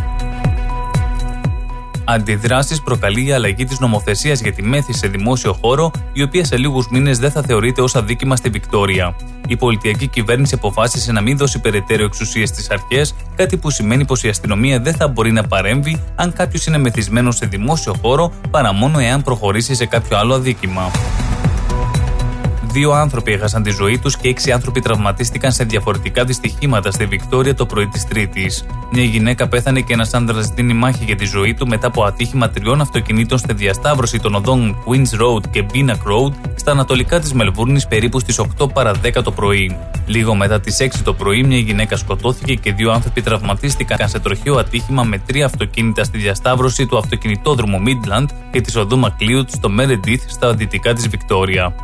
Αντιδράσεις προκαλεί η αλλαγή της νομοθεσίας για τη μέθη σε δημόσιο χώρο, η οποία σε λίγους μήνες δεν θα θεωρείται ως αδίκημα στη Βικτόρια. Η πολιτιακή κυβέρνηση αποφάσισε να μην δώσει περαιτέρω εξουσίες στις αρχές, κάτι που σημαίνει πως η αστυνομία δεν θα μπορεί να παρέμβει αν κάποιος είναι μεθυσμένος σε δημόσιο χώρο παρά μόνο εάν προχωρήσει σε κάποιο άλλο αδίκημα. Δύο άνθρωποι έχασαν τη ζωή τους και έξι άνθρωποι τραυματίστηκαν σε διαφορετικά δυστυχήματα στη Βικτόρια το πρωί της Τρίτης. Μια γυναίκα πέθανε και ένας άντρα δίνει μάχη για τη ζωή του μετά από ατύχημα τριών αυτοκινήτων στη διασταύρωση των οδών Queens Road και Binnock Road στα ανατολικά της Μελβούρνης περίπου στις 8 παρα 10 το πρωί. Λίγο μετά τις 6 το πρωί, μια γυναίκα σκοτώθηκε και δύο άνθρωποι τραυματίστηκαν σε τροχαίο ατύχημα με τρία αυτοκίνητα στη διασταύρωση του αυτοκινητόδρομου Midland και της οδού Μακλίουτ στο Meredith στα δυτικά της Βικτόρια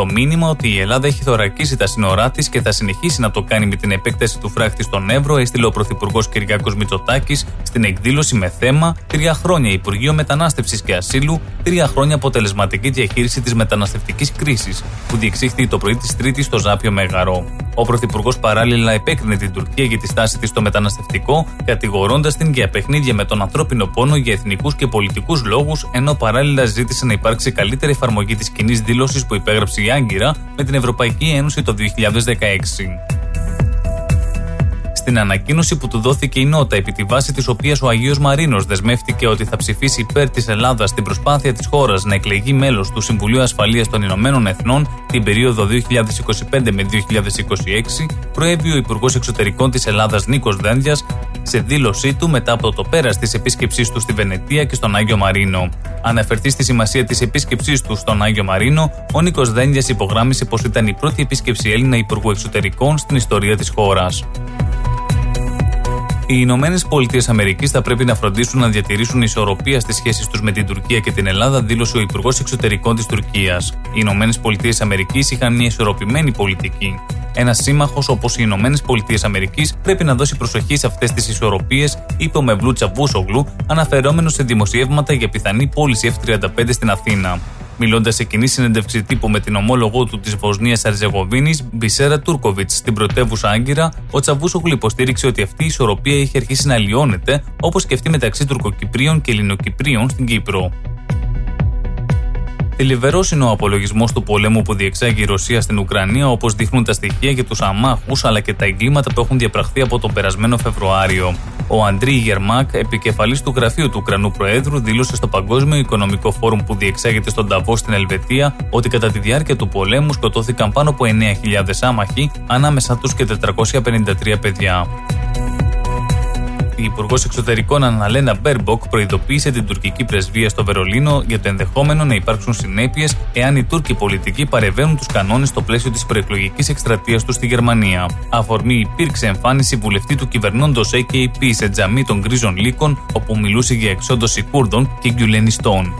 το μήνυμα ότι η Ελλάδα έχει θωρακίσει τα σύνορά της και θα συνεχίσει να το κάνει με την επέκταση του φράχτη στον Εύρο, έστειλε ο Πρωθυπουργός Κυριάκος Μητσοτάκης στην εκδήλωση με θέμα Τρία χρόνια Υπουργείο Μετανάστευσης και Ασύλου, τρία χρόνια αποτελεσματική διαχείριση της μεταναστευτικής κρίσης, που διεξήχθη το πρωί της Τρίτης στο Ζάπιο Μεγαρό. Ο Πρωθυπουργός παράλληλα επέκρινε την Τουρκία για τη στάση της στο μεταναστευτικό, κατηγορώντας την για παιχνίδια με τον ανθρώπινο πόνο για εθνικούς και πολιτικούς λόγους, ενώ παράλληλα ζήτησε να υπάρξει καλύτερη εφαρμογή της κοινή δήλωσης που υπέγραψε η Άγκυρα με την Ευρωπαϊκή Ένωση το 2016. Στην ανακοίνωση που του δόθηκε η νότα, επί τη βάση της οποίας ο Αγίος Μαρίνος δεσμεύτηκε ότι θα ψηφίσει υπέρ της Ελλάδας στην προσπάθεια της χώρας να εκλεγεί μέλος του Συμβουλίου Ασφαλείας των Ηνωμένων Εθνών την περίοδο 2025 με 2026, προέβη ο Υπουργός Εξωτερικών της Ελλάδας Νίκος Δένδιας σε δήλωσή του μετά από το πέρας της επίσκεψής του στη Βενετία και στον Άγιο Μαρίνο. Αναφερθεί στη σημασία της επίσκεψής του στον Άγιο Μαρίνο, ο Νίκος Δένδιας υπογράμμισε πως ήταν η πρώτη επίσκεψη Έλληνα Υπουργού Εξωτερικών στην ιστορία της χώρας. Οι Ηνωμένες Πολιτείες Αμερικής θα πρέπει να φροντίσουν να διατηρήσουν ισορροπία στις σχέσεις τους με την Τουρκία και την Ελλάδα, δήλωσε ο Υπουργός Εξωτερικών της Τουρκίας. Οι Ηνωμένες Πολιτείες Αμερικής είχαν μια ισορροπημένη πολιτική. Ένα σύμμαχος όπως οι Ηνωμένες Πολιτείες Αμερικής πρέπει να δώσει προσοχή σε αυτές τις ισορροπίες, είπε ο Μευλού Τσαβούσογλου, αναφερόμενος σε δημοσιεύματα για πιθανή πώληση F-35 στην Αθήνα. Μιλώντας σε κοινή συνέντευξη τύπου με την ομόλογό του της Βοσνίας Αρζεγοβίνης, Μπισέρα Τούρκοβιτς, στην πρωτεύουσα Άγκυρα, ο Τσαβούσογλου υποστήριξε ότι αυτή η ισορροπία είχε αρχίσει να λιώνεται, όπως και αυτή μεταξύ Τουρκοκυπρίων και Ελληνοκυπρίων στην Κύπρο. Θλιβερό είναι ο απολογισμός του πολέμου που διεξάγει η Ρωσία στην Ουκρανία, όπως δείχνουν τα στοιχεία για τους αμάχους αλλά και τα εγκλήματα που έχουν διαπραχθεί από τον περασμένο Φεβρουάριο. Ο Αντρίι Γερμάκ, επικεφαλής του γραφείου του Ουκρανού Προέδρου, δήλωσε στο Παγκόσμιο Οικονομικό Φόρουμ που διεξάγεται στο Νταβός στην Ελβετία ότι κατά τη διάρκεια του πολέμου σκοτώθηκαν πάνω από 9.000 άμαχοι, ανάμεσα τους και 453 παιδιά η Υπουργός Εξωτερικών Αναλένα Μπέρμποκ προειδοποίησε την τουρκική πρεσβεία στο Βερολίνο για το ενδεχόμενο να υπάρξουν συνέπειες εάν οι Τούρκοι πολιτικοί παραβαίνουν τους κανόνες στο πλαίσιο της προεκλογικής εκστρατείας τους στη Γερμανία. Αφορμή υπήρξε εμφάνιση βουλευτή του κυβερνώντος AKP σε τζαμί των Γκρίζων Λύκων, όπου μιλούσε για εξόντωση Κούρδων και γκιουλενιστών.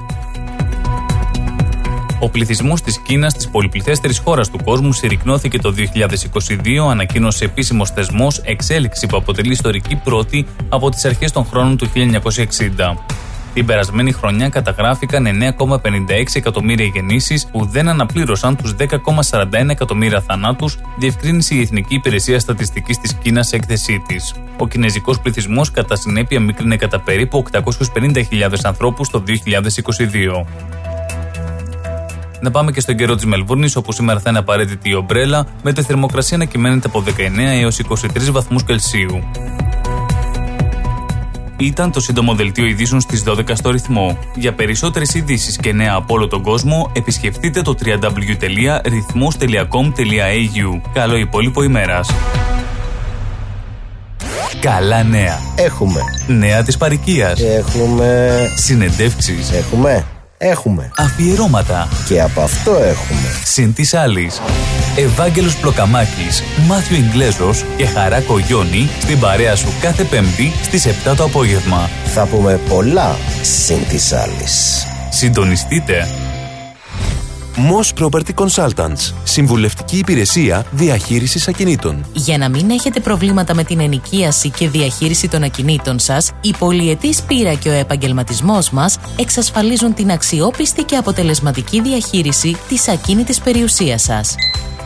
Ο πληθυσμός της Κίνας, τη πολυπληθέστερη χώρα του κόσμου, συρρυκνώθηκε το 2022, ανακοίνωσε επίσημος θεσμός, εξέλιξη που αποτελεί ιστορική πρώτη από τις αρχές των χρόνων του 1960. Την περασμένη χρονιά καταγράφηκαν 9,56 εκατομμύρια γεννήσεις που δεν αναπλήρωσαν τους 10,41 εκατομμύρια θανάτους, διευκρίνησε η Εθνική Υπηρεσία Στατιστικής της Κίνας σε έκθεσή της. Ο κινέζικος πληθυσμός κατά συνέπεια μίκρινε κατά περίπου 850.000 ανθρώπους το 2022. Να πάμε και στον καιρό της Μελβούρνης, όπου σήμερα θα είναι απαραίτητη η ομπρέλα, με τη θερμοκρασία να κυμαίνεται από 19 έως 23 βαθμούς Κελσίου. Ήταν το σύντομο δελτίο ειδήσεων στις 12 στο ρυθμό. Για περισσότερες ειδήσεις και νέα από όλο τον κόσμο, επισκεφτείτε το www.rythmos.com.au. Καλό υπόλοιπο ημέρας. Καλά νέα. Έχουμε. Νέα της παροικίας. Έχουμε. Συνεντεύξεις. Έχουμε. Έχουμε. Αφιερώματα. Και από αυτό έχουμε. Συν της άλλης. Ευάγγελος Πλοκαμάκης, Μάθιο Ιγκλέζος και Χαρά Κογιόνι στην παρέα σου κάθε Πέμπτη στις 7 το απόγευμα. Θα πούμε πολλά συν της άλλης. Συντονιστείτε. Moss Property Consultants. Συμβουλευτική υπηρεσία διαχείρισης ακινήτων. Για να μην έχετε προβλήματα με την ενοικίαση και διαχείριση των ακινήτων σας, η πολυετής πείρα και ο επαγγελματισμός μας εξασφαλίζουν την αξιόπιστη και αποτελεσματική διαχείριση της ακίνητης περιουσίας σας.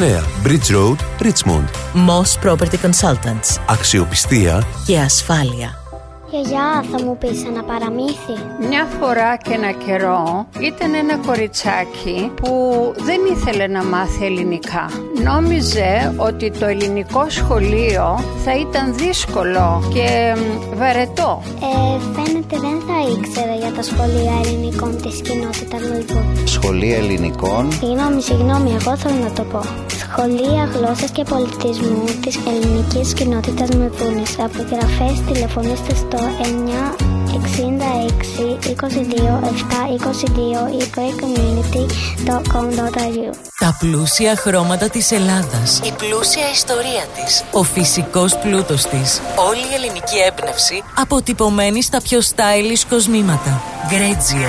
Bridge Road, Richmond. Moss Property Consultants. Αξιοπιστία Και ασφάλεια. Γιαγιά, θα μου πεις ένα παραμύθι. Μια φορά και ένα καιρό ήταν ένα κοριτσάκι που δεν ήθελε να μάθει ελληνικά. Νόμιζε ότι το ελληνικό σχολείο θα ήταν δύσκολο και μ, βαρετό. Ε, φαίνεται δεν θα ήξερε για τα σχολεία ελληνικών της κοινότητας Μελβούρνη. Σχολεία ελληνικών; Συγγνώμη, συγγνώμη, εγώ θέλω να το πω. Σχολεία γλώσσας και πολιτισμού της ελληνικής κοινότητας Μελβούρνης. Απογραφές τηλεφωνήστε στο 966 22 7 22 ή greatcommunity.com.au Τα πλούσια χρώματα της Ελλάδας. Η πλούσια ιστορία της. Ο φυσικός πλούτος της. Όλη η ελληνική έμπνευση αποτυπωμένη στα πιο stylish κοσμήματα. Γκρέτζιο.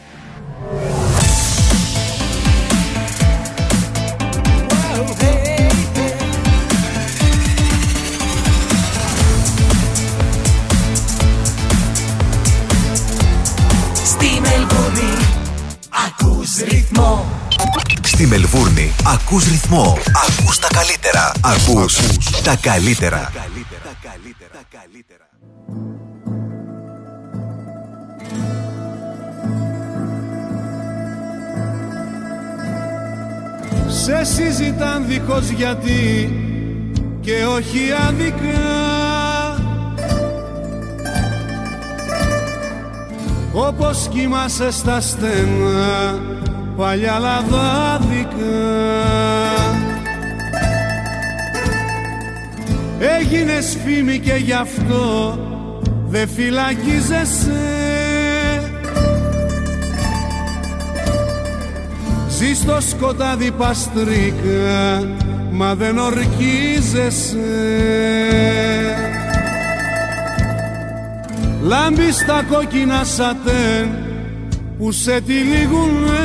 Ακούς ρυθμό Στη Μελβούρνη ακούς ρυθμό. Ακούς τα καλύτερα. Ακούς τα καλύτερα. Σε συζητάν δίχως γιατί και όχι άδικα Όπως κοιμάσαι στα στενά παλιά λαδάδικα. Έγινες φήμη και γι' αυτό δεν φυλακίζεσαι. Ζεις στο σκοτάδι παστρίκα μα δεν ορκίζεσαι Λάμπει στα κόκκινα σατέν που σε τυλίγουνε.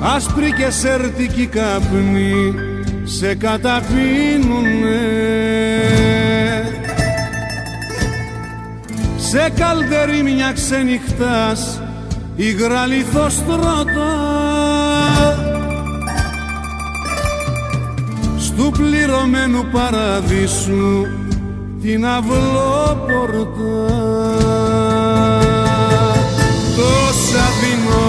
Άσπρη και σερτική καπνή σε καταπίνουνε. Σε καλτερή μια ξενυχτάς υγρά λιθοστρώτα στου πληρωμένου παραδείσου την αυλόπορτα. Τόσα δίνω,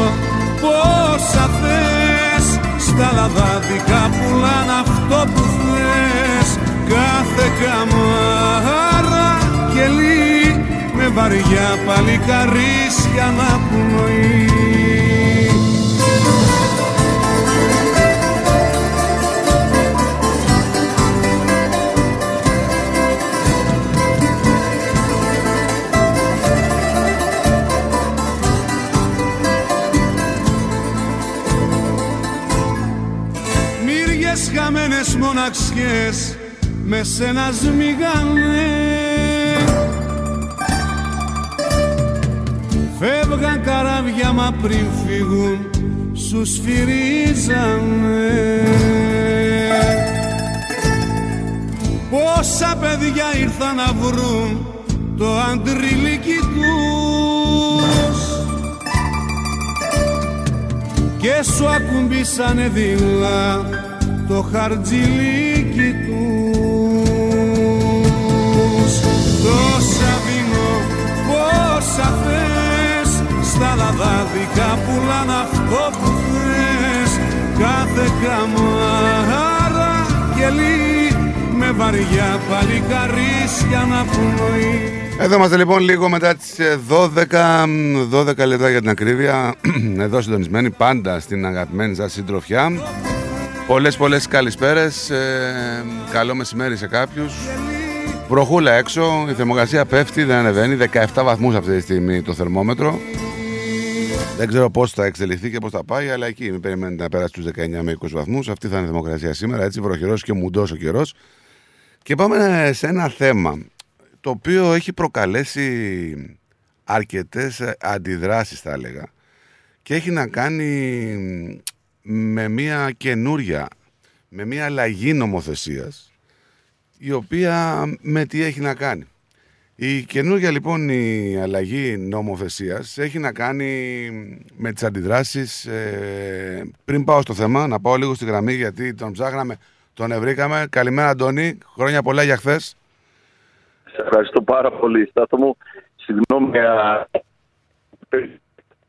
πόσα θες στα λαδάδικα πουλάν αυτό που θες. Κάθε καμάρα κελί με βαριά παλικαρίσια να πνοεί χαμένες μοναξιές με σένα σμιγάνε. Φεύγαν καράβια μα πριν φύγουν σους σφυρίζανε Πόσα παιδιά ήρθαν να βρουν το αντριλίκι τους. Και σου ακουμπήσανε δειλά το χαρτζιλίκι τους Τόσα δίνω, πόσα θες στα λαδάδικα πουλάν αυτό που θες κάθε καμάρα κελί με βαριά παλικαρίσια να πνοεί Εδώ είμαστε λοιπόν λίγο μετά τις ε, 12, μ, 12 λεπτά για την ακρίβεια. Εδώ συντονισμένοι πάντα στην αγαπημένη σας συντροφιά. Πολλές πολλές καλησπέρες. Ε, καλό μεσημέρι σε κάποιους. Βροχούλα έξω, η θερμοκρασία πέφτει, δεν ανεβαίνει. 17 βαθμούς αυτή τη στιγμή το θερμόμετρο. Δεν ξέρω πώς θα εξελιχθεί και πώς θα πάει, αλλά εκεί μην περιμένετε να περάσει τους 19 με 20 βαθμούς. Αυτή θα είναι η θερμοκρασία σήμερα, έτσι βροχερός και μουντός ο καιρός. Και πάμε σε ένα θέμα το οποίο έχει προκαλέσει αρκετές ε, αντιδράσεις θα έλεγα και έχει να κάνει με μια καινούρια, με μια αλλαγή νομοθεσίας η οποία με τι έχει να κάνει. Η καινούργια λοιπόν η αλλαγή νομοθεσίας έχει να κάνει με τις αντιδράσεις ε, πριν πάω στο θέμα να πάω λίγο στη γραμμή γιατί τον ψάχναμε, τον ευρήκαμε. Καλημέρα Αντώνη, χρόνια πολλά για χθες. Σε ευχαριστώ πάρα πολύ, Στάθο μου. Συγγνώμη,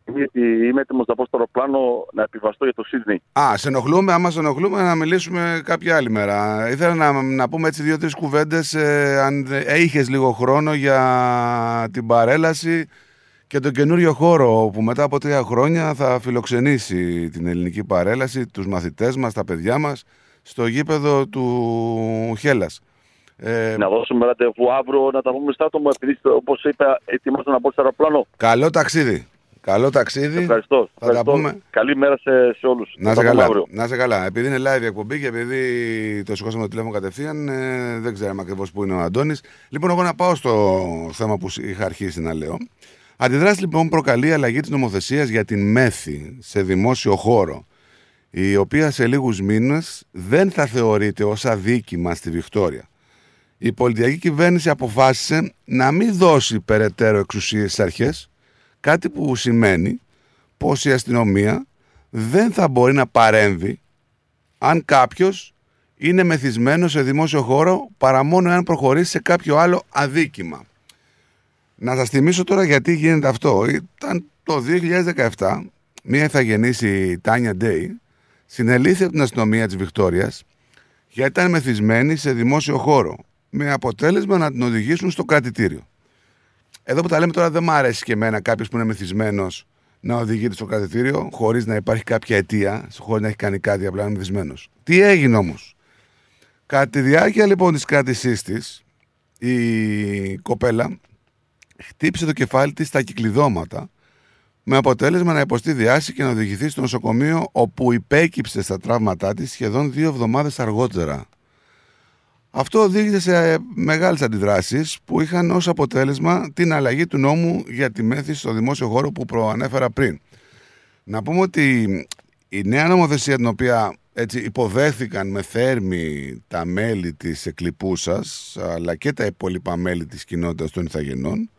α, γιατί είμαι έτοιμος να πω στο αεροπλάνο να επιβαστώ για το Σίδνεϊ. Α, σε ενοχλούμε, άμα σε ενοχλούμε να μιλήσουμε κάποια άλλη μέρα. Ήθελα να, να πούμε έτσι δύο-τρεις κουβέντες ε, αν είχες λίγο χρόνο για την παρέλαση και τον καινούριο χώρο που μετά από τρία χρόνια θα φιλοξενήσει την ελληνική παρέλαση, τους μαθητές μας, τα παιδιά μας, στο γήπεδο του Χέλλας. Ε, Να δώσουμε ραντεβού αύριο να τα πούμε στάτο μου, επειδή όπως είπα, ετοιμάζω να μπω στο αεροπλάνο. καλό ταξίδι. Καλό ταξίδι. Ευχαριστώ. Θα τα ευχαριστώ. πούμε. Καλή μέρα σε, σε όλους. Να σε καλά. Να σε καλά. Επειδή είναι live η εκπομπή και επειδή το σηκώσαμε το τηλέφωνο κατευθείαν, ε, δεν ξέραμε ακριβώς πού είναι ο Αντώνης. Λοιπόν, εγώ να πάω στο θέμα που είχα αρχίσει να λέω. Αντιδράσει λοιπόν προκαλεί αλλαγή της νομοθεσίας για την μέθη σε δημόσιο χώρο, η οποία σε λίγους μήνες δεν θα θεωρείται ως αδίκημα στη Βικτόρια. Η πολιτιακή κυβέρνηση αποφάσισε να μην δώσει περαιτέρω εξουσίες στις αρχές, κάτι που σημαίνει πως η αστυνομία δεν θα μπορεί να παρέμβει αν κάποιος είναι μεθυσμένος σε δημόσιο χώρο παρά μόνο αν προχωρήσει σε κάποιο άλλο αδίκημα. Να σας θυμίσω τώρα γιατί γίνεται αυτό. Ήταν το 2017, μία ηθαγενής η Τάνια Ντέι, συνελήφθη από την αστυνομία της Βικτόριας γιατί ήταν μεθυσμένη σε δημόσιο χώρο με αποτέλεσμα να την οδηγήσουν στο κρατητήριο. Εδώ που τα λέμε τώρα δεν μου αρέσει και εμένα κάποιος που είναι μεθυσμένο να οδηγείται στο κρατητήριο χωρίς να υπάρχει κάποια αιτία, χωρίς να έχει κάνει κάτι, απλά είναι μεθυσμένο. Τι έγινε όμως; Κατά τη διάρκεια λοιπόν της κράτησής της, η κοπέλα χτύπησε το κεφάλι της στα κυκλειδώματα με αποτέλεσμα να υποστεί διάση και να οδηγηθεί στο νοσοκομείο όπου υπέκυψε στα τραύματά της σχεδόν δύο εβδομάδες αργότερα. Αυτό οδήγησε σε μεγάλες αντιδράσεις που είχαν ως αποτέλεσμα την αλλαγή του νόμου για τη μέθηση στο δημόσιο χώρο που προανέφερα πριν. Να πούμε ότι η νέα νομοθεσία την οποία έτσι υποδέχθηκαν με θέρμη τα μέλη της εκλειπούσας αλλά και τα υπόλοιπα μέλη της κοινότητας των Ιθαγενών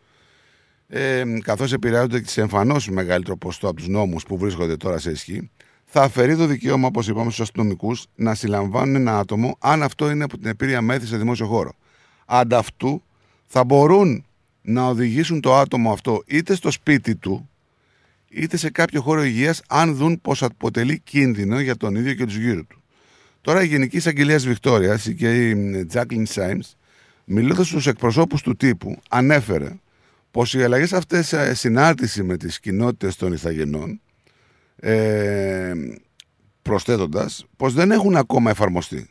ε, καθώς επηρεάζονται σε εμφανώς μεγαλύτερο ποσοστό από τους νόμους που βρίσκονται τώρα σε ισχύ, θα αφαιρεί το δικαίωμα, όπως είπαμε, στους αστυνομικούς να συλλαμβάνουν ένα άτομο αν αυτό είναι από την επίρρεια μέθης σε δημόσιο χώρο. Ανταυτού θα μπορούν να οδηγήσουν το άτομο αυτό είτε στο σπίτι του, είτε σε κάποιο χώρο υγείας, αν δουν πως αποτελεί κίνδυνο για τον ίδιο και τους γύρω του. Τώρα η Γενική Εισαγγελίας Βικτόριας, η κ. Τζάκλιν Σάιμς, μιλώντας στους εκπροσώπους του τύπου, ανέφερε πως οι αλλαγές αυτές σε συνάρτηση με τις κοινότητες των Ιθαγενών, ε, προσθέτοντας πως δεν έχουν ακόμα εφαρμοστεί.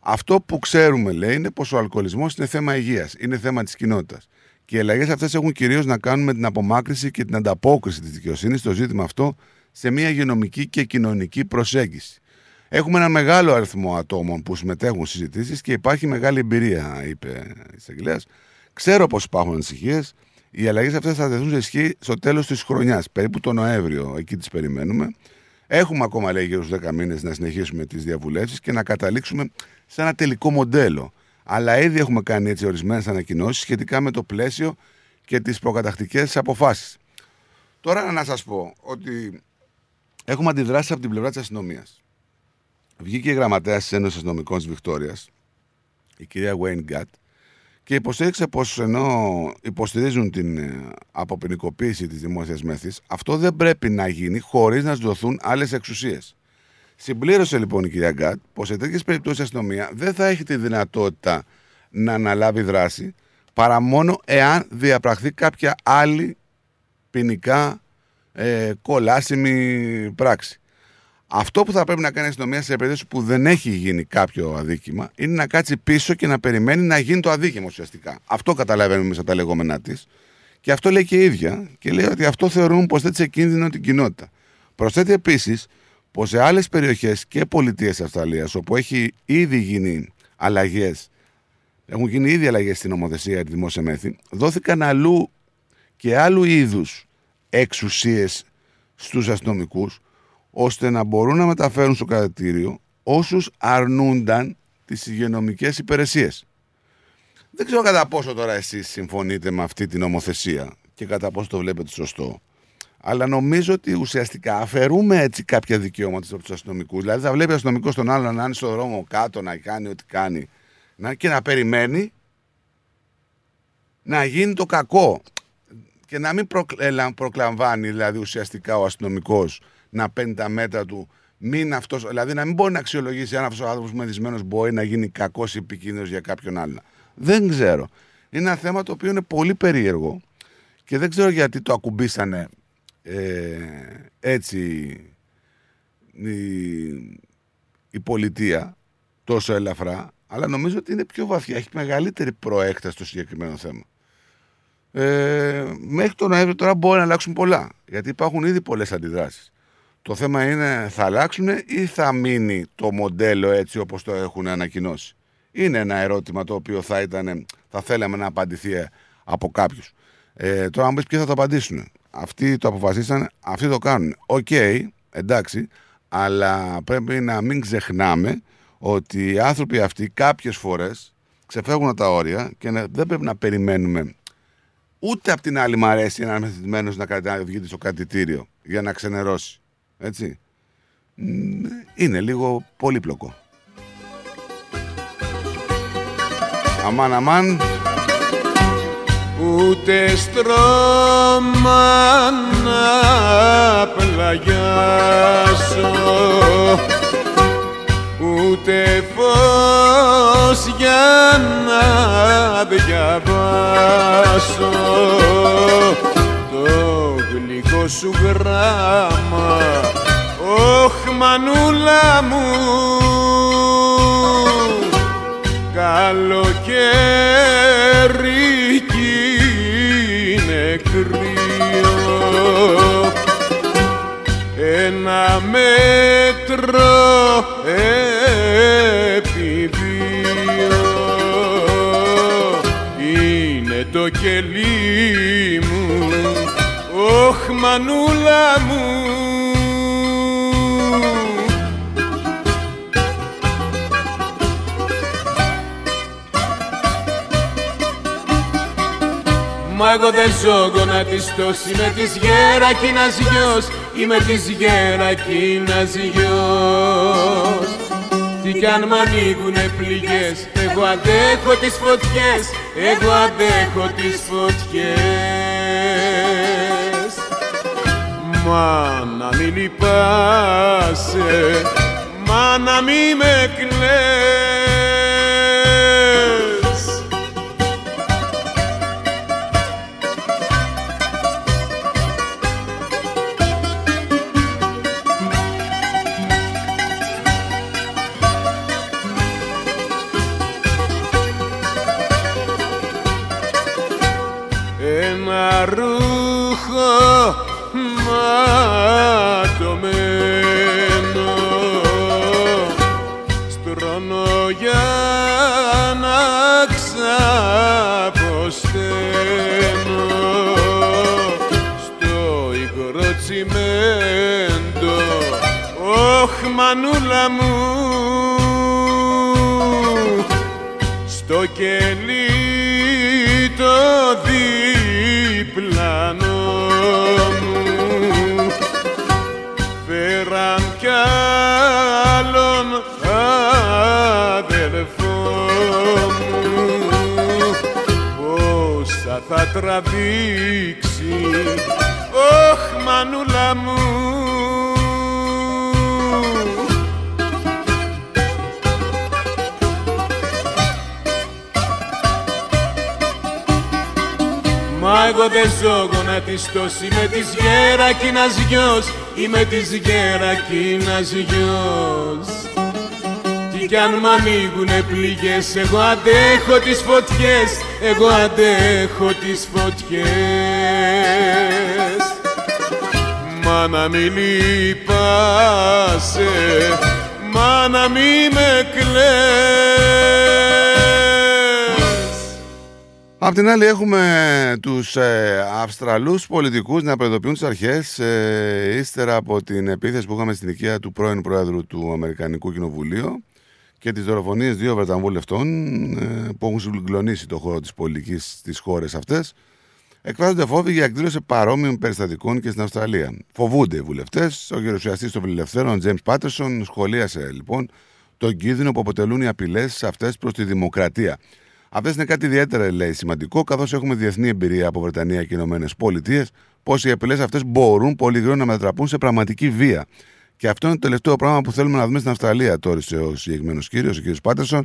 Αυτό που ξέρουμε, λέει, είναι πως ο αλκοολισμός είναι θέμα υγείας, είναι θέμα της κοινότητας. Και οι αλλαγές αυτές έχουν κυρίως να κάνουν με την απομάκρυση και την ανταπόκριση της δικαιοσύνης στο ζήτημα αυτό σε μια υγειονομική και κοινωνική προσέγγιση. Έχουμε ένα μεγάλο αριθμό ατόμων που συμμετέχουν στις συζητήσεις και υπάρχει μεγάλη εμπειρία, είπε η εισαγγελέας. Ξέρω πως υπάρχουν ανησυχίες. Οι αλλαγές αυτές θα τεθούν σε ισχύ στο τέλος της χρονιάς, περίπου τον Νοέμβριο. Εκεί τις περιμένουμε. Έχουμε ακόμα, λέει, γύρω στους 10 μήνες να συνεχίσουμε τις διαβουλεύσεις και να καταλήξουμε σε ένα τελικό μοντέλο. Αλλά ήδη έχουμε κάνει έτσι ορισμένες ανακοινώσεις σχετικά με το πλαίσιο και τις προκατακτικές αποφάσεις. Τώρα να σας πω ότι έχουμε αντιδράσεις από την πλευρά της αστυνομίας. Βγήκε η γραμματέας της Ένωσης Αστυνομικών της Βικτόριας, η κυρία Wayne Γκάτ, και υποστήριξε πως ενώ υποστηρίζουν την ε, αποποινικοποίηση της δημόσιας μέθη, αυτό δεν πρέπει να γίνει χωρίς να δοθούν άλλες εξουσίες. Συμπλήρωσε λοιπόν η κυρία Γκάτ πως σε τέτοιες περιπτώσεις η αστυνομία δεν θα έχει τη δυνατότητα να αναλάβει δράση παρά μόνο εάν διαπραχθεί κάποια άλλη ποινικά ε, κολάσιμη πράξη. Αυτό που θα πρέπει να κάνει η αστυνομία σε περίπτωση που δεν έχει γίνει κάποιο αδίκημα είναι να κάτσει πίσω και να περιμένει να γίνει το αδίκημα ουσιαστικά. Αυτό καταλαβαίνουμε μέσα τα λεγόμενά της. Και αυτό λέει και η ίδια και λέει ότι αυτό θεωρούν πως θέτει σε κίνδυνο την κοινότητα. Προσθέτει επίσης πως σε άλλες περιοχές και πολιτείες Αυστραλίας, όπου έχει ήδη γίνει αλλαγές, έχουν γίνει ήδη αλλαγές στην νομοθεσία για τη δημόσια μέθη, δόθηκαν αλλού και άλλου είδους εξουσίες στους αστυνομικούς ώστε να μπορούν να μεταφέρουν στο κρατήριο όσους αρνούνταν τις υγειονομικές υπηρεσίες. Δεν ξέρω κατά πόσο τώρα εσείς συμφωνείτε με αυτή την νομοθεσία και κατά πόσο το βλέπετε σωστό. Αλλά νομίζω ότι ουσιαστικά αφαιρούμε έτσι κάποια δικαιώματα από του αστυνομικούς. Δηλαδή, θα βλέπει ο αστυνομικός τον άλλον να είναι στον δρόμο κάτω, να κάνει ό,τι κάνει να, και να περιμένει να γίνει το κακό. Και να μην προκλαμβάνει δηλαδή ουσιαστικά ο αστυνομικός να παίρνει τα μέτρα του. Μην αυτός, δηλαδή να μην μπορεί να αξιολογήσει αν αυτός ο άνθρωπος μεθυσμένο μπορεί να γίνει κακός ή επικίνδυνος για κάποιον άλλον. Δεν ξέρω. Είναι ένα θέμα το οποίο είναι πολύ περίεργο και δεν ξέρω γιατί το ακουμπήσανε ε, έτσι η, η πολιτεία τόσο ελαφρά, αλλά νομίζω ότι είναι πιο βαθιά, έχει μεγαλύτερη προέκταση στο συγκεκριμένο θέμα. Ε, μέχρι τον Νοέμβριο τώρα μπορεί να αλλάξουν πολλά, γιατί υπάρχουν ήδη πολλές αντιδράσεις. Το θέμα είναι θα αλλάξουν ή θα μείνει το μοντέλο έτσι όπως το έχουν ανακοινώσει; Είναι ένα ερώτημα το οποίο θα, ήταν, θα θέλαμε να απαντηθεί από κάποιους. Ε, τώρα αν πεις ποιοι θα το απαντήσουν; Αυτοί το αποφασίσαν, αυτοί το κάνουν. Οκ, εντάξει, αλλά πρέπει να μην ξεχνάμε ότι οι άνθρωποι αυτοί κάποιες φορές ξεφεύγουν τα όρια και δεν πρέπει να περιμένουμε ούτε από την άλλη μ' αρέσει ένα μεθυσμένος να βγει στο κατητήριο για να ξενερώσει. Έτσι. Είναι λίγο πολύπλοκο. Αμάν, αμάν. Ούτε στρώμα να πλαγιάσω Ούτε φως για να διαβάσω Το γλυκό σου γράμμα Ωχ μανούλα μου. Καλοκαίρι κι είναι κρύο. Ένα μέτρο επί δύο. Είναι το κελί μανούλα μου. Μα εγώ δεν ζω γονατιστός Είμαι της Γερακίνας γιος Είμαι της Γερακίνας γιος Τι κι αν μ' ανοίγουνε πληγές Εγώ αντέχω τις φωτιές Εγώ αντέχω τις φωτιές Μα να μην λυπάσαι Μα να μη με κλαις θα τραβήξει. Όχ μανούλα μου. Μα εγώ δεν ζω γονατιστός Είμαι της Γερακίνας γιος Είμαι της Γερακίνας γιος Τι κι αν μ' ανοίγουνε πληγές Εγώ αντέχω τις φωτιές Εγώ αντέχω τις φωτιές. Μα να μην λυπάσαι Μα να μη με κλαις. Απ' την άλλη έχουμε τους ε, Αυστραλούς πολιτικούς να προειδοποιούν τις αρχές ε, ύστερα από την επίθεση που είχαμε στην οικία του πρώην Πρόεδρου του Αμερικανικού Κοινοβουλίου και τις δολοφονίες δύο Βρετανβουλευτών ε, που έχουν συγκλονίσει το χώρο της πολιτικής στις χώρες αυτές εκφράζονται φόβοι για εκδήλωση παρόμοιων περιστατικών και στην Αυστραλία. Φοβούνται οι βουλευτές. Ο γερουσιαστής των Φιλελευθέρων, Τζέιμ Πάτερσον, σχολίασε λοιπόν τον κίνδυνο που αποτελούν οι απειλές αυτές προς τη δημοκρατία. Αυτές είναι κάτι ιδιαίτερα, λέει, σημαντικό, καθώς έχουμε διεθνή εμπειρία από Βρετανία και Ηνωμένες Πολιτείες, πως οι απειλές αυτές μπορούν πολύ γρήγορα να μετατραπούν σε πραγματική βία. Και αυτό είναι το τελευταίο πράγμα που θέλουμε να δούμε στην Αυστραλία, τόρισε ο συγκεκριμένος κύριος, ο κύριος Πάτερσον.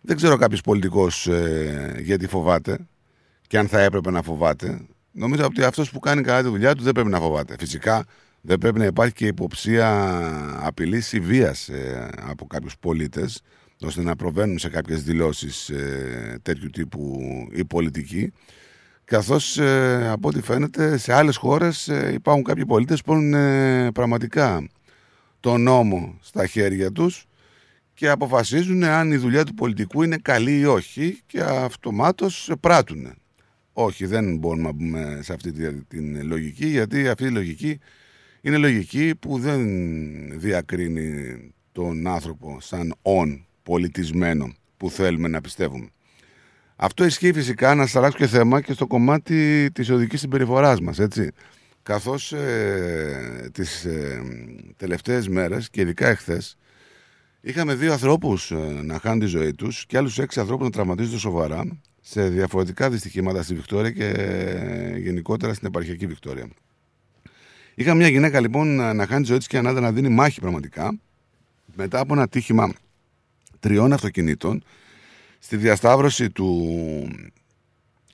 Δεν ξέρω κάποιος πολιτικός ε, γιατί φοβάται και αν θα έπρεπε να φοβάται. Νομίζω ότι αυτός που κάνει καλά τη δουλειά του δεν πρέπει να φοβάται. Φυσικά δεν πρέπει να υπάρχει και υποψία απειλής ή βίας ε, από κάποιους πολίτες, ώστε να προβαίνουν σε κάποιες δηλώσεις ε, τέτοιου τύπου ή πολιτικοί. Καθώς ε, από ό,τι φαίνεται σε άλλες χώρες ε, υπάρχουν κάποιοι πολίτες που έχουν ε, πραγματικά τον νόμο στα χέρια τους και αποφασίζουν αν η δουλειά του πολιτικού είναι καλή ή όχι και αυτομάτως πράττουν. Όχι, δεν μπορούμε να μπούμε σε αυτή τη- την λογική, γιατί αυτή η λογική είναι λογική που δεν διακρίνει τον άνθρωπο σαν όν πολιτισμένο που θέλουμε να πιστεύουμε. Αυτό ισχύει φυσικά να σας αλλάξω και θέμα και στο κομμάτι της οδικής συμπεριφοράς μας, έτσι. Καθώς ε, τις ε, τελευταίες μέρες και ειδικά εχθές είχαμε δύο ανθρώπους ε, να χάνουν τη ζωή τους και άλλους έξι ανθρώπους να τραυματίζονται σοβαρά σε διαφορετικά δυστυχήματα στη Βικτόρια και ε, γενικότερα στην επαρχιακή Βικτόρια. Είχαμε μια γυναίκα λοιπόν να, να χάνει τη ζωή της και ανάδα να δίνει μάχη πραγματικά μετά από ένα τύχημα τριών αυτοκινήτων στη διασταύρωση του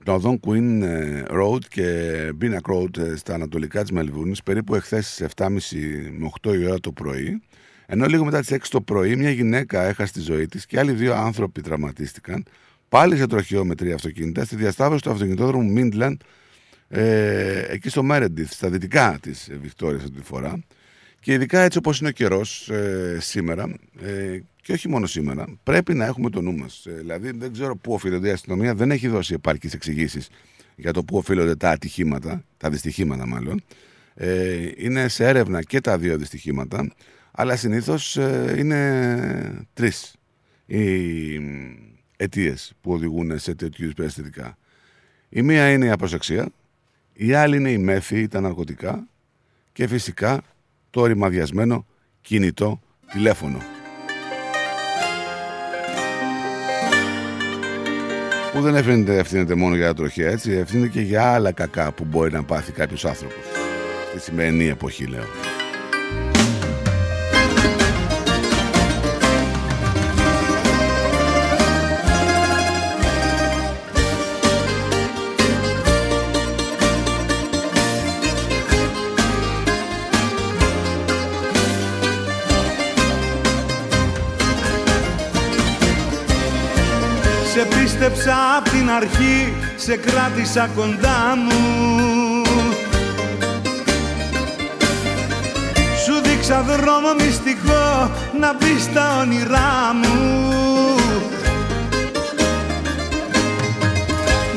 των οδών Queen ε, Road και Binnock Road ε, στα ανατολικά της Μελβούρνης περίπου εχθές στις 7.30 με 8 η ώρα το πρωί ενώ λίγο μετά τις 6 το πρωί μια γυναίκα έχασε τη ζωή της και άλλοι δύο άνθρωποι τραυματίστηκαν πάλι σε τροχαίο με τρία αυτοκίνητα στη διασταύρωση του αυτοκινητόδρομου Midland ε, εκεί στο Μέρεντιθ, στα δυτικά της Βικτόριας αυτή τη φορά. Και ειδικά έτσι όπως είναι ο καιρός ε, σήμερα ε, και όχι μόνο σήμερα, πρέπει να έχουμε το νου μας. Ε, δηλαδή δεν ξέρω πού οφείλονται η αστυνομία, δεν έχει δώσει επαρκείς εξηγήσεις για το πού οφείλονται τα ατυχήματα, τα δυστυχήματα μάλλον. Ε, είναι σε έρευνα και τα δύο δυστυχήματα, αλλά συνήθως ε, είναι τρεις οι αιτίες που οδηγούν σε τέτοιου είδους περιστατικά. Η μία είναι η απροσεξία, η άλλη είναι η μέθη, τα ναρκωτικά και φυσικά το ρημαδιασμένο κινητό τηλέφωνο. Που δεν ευθύνεται, ευθύνεται μόνο για τα τροχιά, έτσι, ευθύνεται και για άλλα κακά που μπορεί να πάθει κάποιος άνθρωπος. Στη σημερινή εποχή, λέω. Αρχή, σε κράτησα κοντά μου. Σου δείξα δρόμο μυστικό να μπει στα όνειρά μου.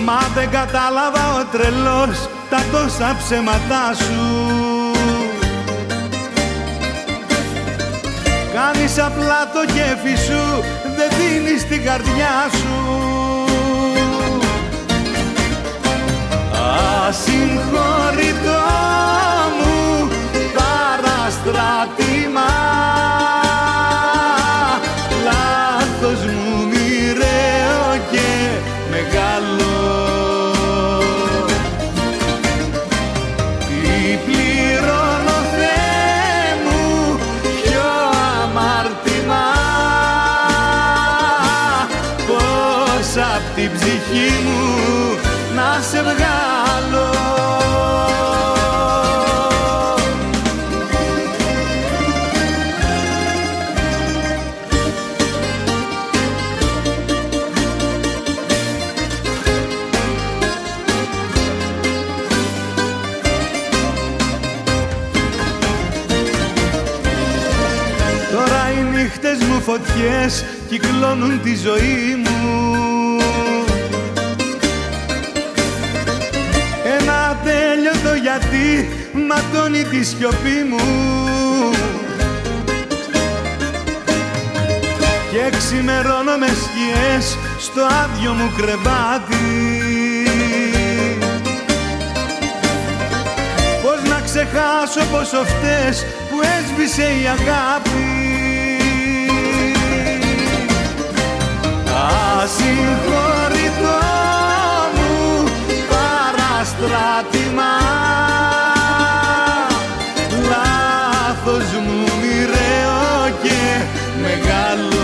Μα δεν κατάλαβα ο τρελός τα τόσα ψέματά σου. Κάνεις απλά το κέφι σου, δεν δίνεις την καρδιά σου Ασυγχωρητό μου παραστράτημα φωτιές κυκλώνουν τη ζωή μου. Ένα ατέλειωτο γιατί ματώνει τη σιωπή μου. Και ξημερώνω με σκιές στο άδειο μου κρεβάτι. Πώς να ξεχάσω πόσο φταίς που έσβησε η αγάπη Ασυγχωρητό μου παραστράτημα. Λάθος μου μοιραίο και μεγάλο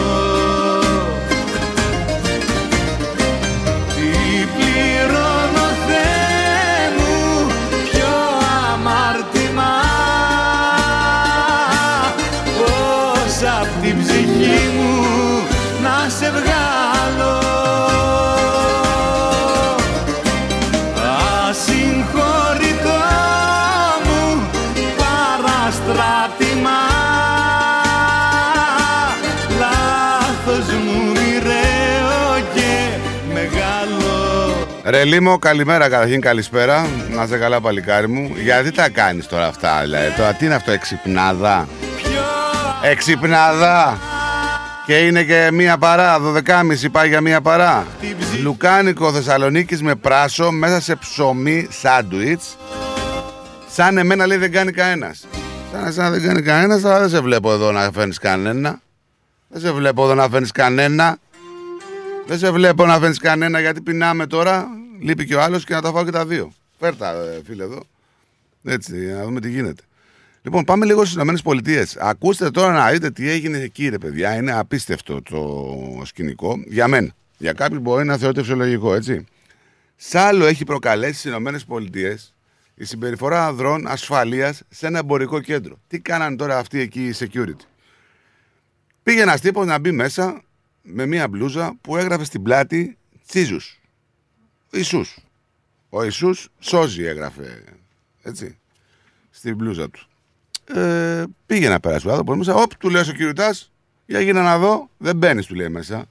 μεγάλο Ρε Λίμο, καλημέρα καταρχήν, καλησπέρα. Να είσαι καλά, παλικάρι μου. Γιατί τα κάνεις τώρα αυτά, δηλαδή. Τώρα τι είναι αυτό, εξυπνάδα; Εξυπνάδα. Και είναι και μία παρά, 12.30 πάει για μία παρά. Λουκάνικο Θεσσαλονίκης με πράσο μέσα σε ψωμί σάντουιτς. Σαν εμένα λέει δεν κάνει κανένας. Σαν εσένα δεν κάνει κανένας, αλλά δεν σε βλέπω εδώ να φέρνεις κανένα. Δεν σε βλέπω εδώ να φέρνεις κανένα. Δεν σε βλέπω να φέρνεις κανένα γιατί πεινάμε τώρα. Λείπει και ο άλλος και να τα φάω και τα δύο. Φέρτα, ε, φίλε εδώ. Έτσι, να δούμε τι γίνεται. Λοιπόν, πάμε λίγο στις ΗΠΑ. Ακούστε τώρα να δείτε τι έγινε εκεί, ρε παιδιά. Είναι απίστευτο το σκηνικό. Για μένα. Για κάποιους μπορεί να θεωρείται φυσιολογικό, έτσι. Σ' άλλο έχει προκαλέσει στις ΗΠΑ η συμπεριφορά ανδρών ασφαλείας σε ένα εμπορικό κέντρο. Τι κάνανε τώρα αυτοί εκεί οι security; Πήγε ένας τύπος να μπει μέσα με μία μπλούζα που έγραφε στην πλάτη Τσίζους. Ιησούς. Ο Ιησούς σώζει έγραφε. Έτσι. Στην μπλούζα του. Ε, πήγε να περάσει ο άνθρωπος μέσα. Όπ, του λέει ο security, για γίνα να δω. Δεν μπαίνεις, του λέει μέσα.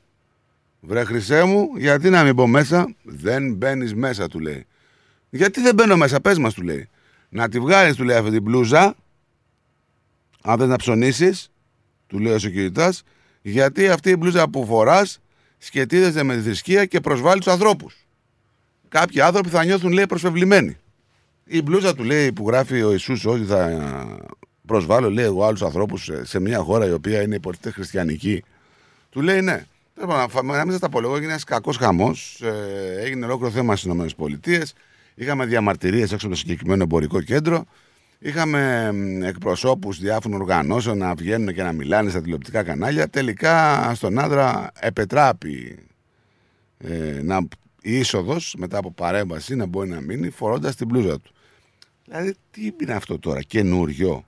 Βρε χρυσέ μου, γιατί να μην πω μέσα. Δεν μπαίνεις μέσα, του λέει. Γιατί δεν μπαίνω μέσα, πες μας, του λέει. Να τη βγάλεις, του λέει αυτή την μπλούζα. Αν δεν να ψωνίσεις, του λέει ο security, γιατί αυτή η μπλούζα που φοράς σχετίζεται με τη θρησκεία και προσβάλλεις τους ανθρώπους. Κάποιοι άνθρωποι θα νιώθουν λέει προσβεβλημένοι. Η μπλούζα του λέει που γράφει ο Ιησούς ότι θα προσβάλλω λέει εγώ άλλους ανθρώπους σε, σε μια χώρα η οποία είναι υποτίθεται χριστιανική. Του λέει ναι. Τέλος πάντων, φα- Να μην σας τα πω εγώ, έγινε ένας κακός χαμός. Ε, έγινε ολόκληρο θέμα στις ΗΠΑ. Είχαμε διαμαρτυρίες έξω από το συγκεκριμένο εμπορικό κέντρο. Είχαμε μ, εκπροσώπους διάφορων οργανώσεων να βγαίνουν και να μιλάνε στα τηλεοπτικά κανάλια. Τελικά στον άντρα επετράπη ε, να, η είσοδος μετά από παρέμβαση να μπορεί να μείνει φορώντας την μπλούζα του. Δηλαδή τι είναι αυτό τώρα, καινούριο;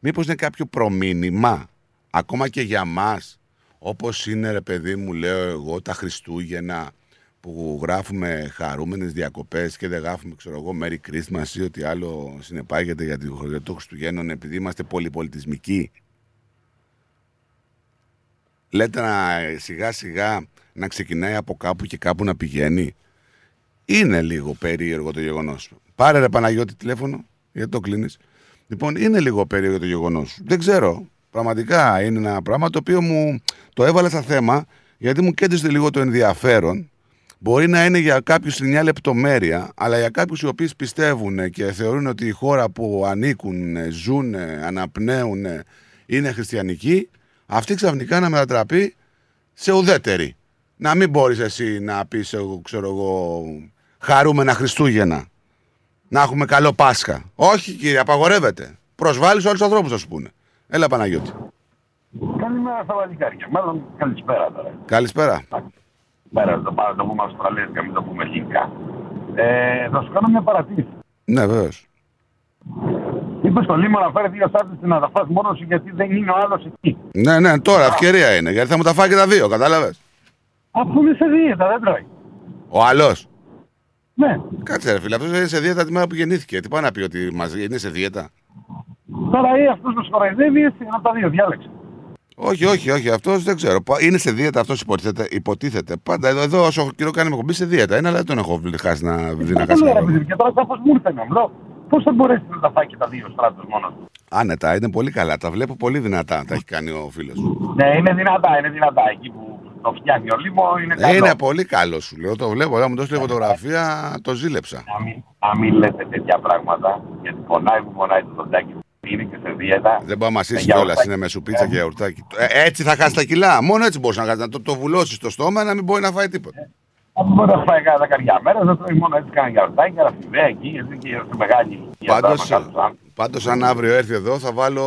Μήπως είναι κάποιο προμήνυμα, ακόμα και για μας, όπως είναι ρε παιδί μου λέω εγώ τα Χριστούγεννα που γράφουμε χαρούμενες διακοπές και δεν γράφουμε ξέρω εγώ Merry Christmas ή ό,τι άλλο συνεπάγεται για το για το Χριστουγέννων επειδή είμαστε πολυπολιτισμικοί. Λέτε να σιγά σιγά να ξεκινάει από κάπου και κάπου να πηγαίνει. Είναι λίγο περίεργο το γεγονός. Πάρε ρε Παναγιώτη τηλέφωνο, γιατί το κλείνεις. Λοιπόν, είναι λίγο περίεργο το γεγονός. Δεν ξέρω. Πραγματικά είναι ένα πράγμα το οποίο μου το έβαλα στα θέμα γιατί μου κέντρισε λίγο το ενδιαφέρον. Μπορεί να είναι για κάποιους μια λεπτομέρεια, αλλά για κάποιους οι οποίοι πιστεύουν και θεωρούν ότι η χώρα που ανήκουν, ζουν, αναπνέουν, είναι χριστιανική, αυτή ξαφνικά να μετατραπεί σε ουδέτερη. Να μην μπορείς εσύ να πεις, εγώ, ξέρω εγώ, χαρούμενα Χριστούγεννα. Να έχουμε καλό Πάσχα. Όχι κύριε, απαγορεύεται. Προσβάλλεις όλους τους ανθρώπους θα σου πούνε. Έλα Παναγιώτη. Καλημέρα στα βαλικάρια. Μάλλον καλησπέρα τώρα. Καλησπέρα. Πέρα, το πάρω το πούμε Αυστραλίασκα, μην το πούμε ελληνικά. Ε, θα σου κάνω μια παρατήρηση. Ναι, βέβαιως. Είπε στο Λίμο να φέρει δύο σάρτε να τα φας μόνος σου γιατί δεν είναι ο άλλος εκεί; Ναι, ναι, τώρα ευκαιρία είναι. Γιατί θα μου τα φάει και τα δύο, κατάλαβες; Αφού είναι σε δίαιτα, δεν τρώει. Ο άλλος; Ναι. Κάτσε ρε φίλε, αυτός είναι σε δίαιτα τη μέρα που γεννήθηκε. Τι πάει να πει ότι μας είναι σε δίαιτα; Τώρα ή αυτός μας κοροϊδεύει ή εσύ από τα δύο, διάλεξε. Όχι, όχι, όχι. Αυτός δεν ξέρω. Πα- Είναι σε δίαιτα αυτός υποτίθεται, υποτίθεται. Πάντα εδώ, εδώ όσο καιρό κάνει με εκπομπή σε δίαιτα. Είναι, αλλά δεν τον έχω βρει- χάσει να δει να Δεν κάτσει. λέω, να ρε βρει. παιδί, και τώρα κάπως μου ήρθε να μιλώ. Πώς θα μπορέσει να τα φάει και τα δύο στράτο μόνο του; Άνετα, είναι πολύ καλά. Τα βλέπω πολύ δυνατά. Τα έχει κάνει ο φίλος. Ναι, είναι δυνατά, είναι δυνατά. Εκεί που το φτιάχνει ο Λίμο είναι καλό. Είναι πολύ καλό σου λέω. Το βλέπω. Όταν μου δώσει τη φωτογραφία, το ζήλεψα. Να μην, να μην λέτε τέτοια πράγματα, γιατί πονάει που πονάει το δοντάκι είναι και σε δίαιτα. Δεν μπορεί να μα Με είσαι κιόλας. γιαουρτάκι. Είναι με σουπίτσα και γιαουρτάκι. Ε, έτσι θα χάσει τα κιλά. Μόνο έτσι μπορείς να χάσεις. Να το, το βουλώσεις στο στόμα να μην μπορεί να φάει τίποτα. Αν μπορεί να φάει cada καρδιά μέρα, θα τρώει μόνο έτσι κάνα γιαουρτάκι, ραφιδέα εκεί, γιατί και στη μεγάλη ηλικία. Πάντως, τώρα, μεγάλος άνθρωπος. πάντως, αν αύριο έρθει εδώ, θα βάλω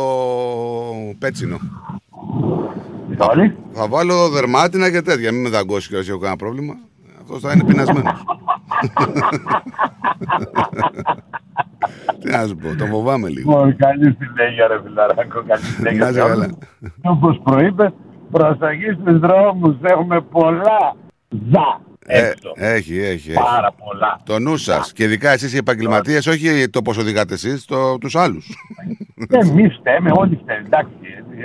πέτσινο. Όλοι; Θα βάλω δερμάτινα και τέτοια. Μην με δαγκώσεις και έχω κανένα πρόβλημα. Αυτός θα είναι πεινασμένος. Τι να σου πω, το φοβάμαι λίγο. Λοιπόν, καλή συνέχεια, ρε φιλαράκο, καλή συνέχεια. Να είσαι καλά. Όπως προείπες, προσοχή στου δρόμους. Έχουμε πολλά ζα. Ε, έχει, έχει, έχει. Πάρα πολλά. Το νου σας. Και ειδικά εσείς οι επαγγελματίες, όχι το πώ οδηγάτε εσείς, το, τους άλλους. Εμείς φταίμε, όλοι φταίμε. Εντάξει,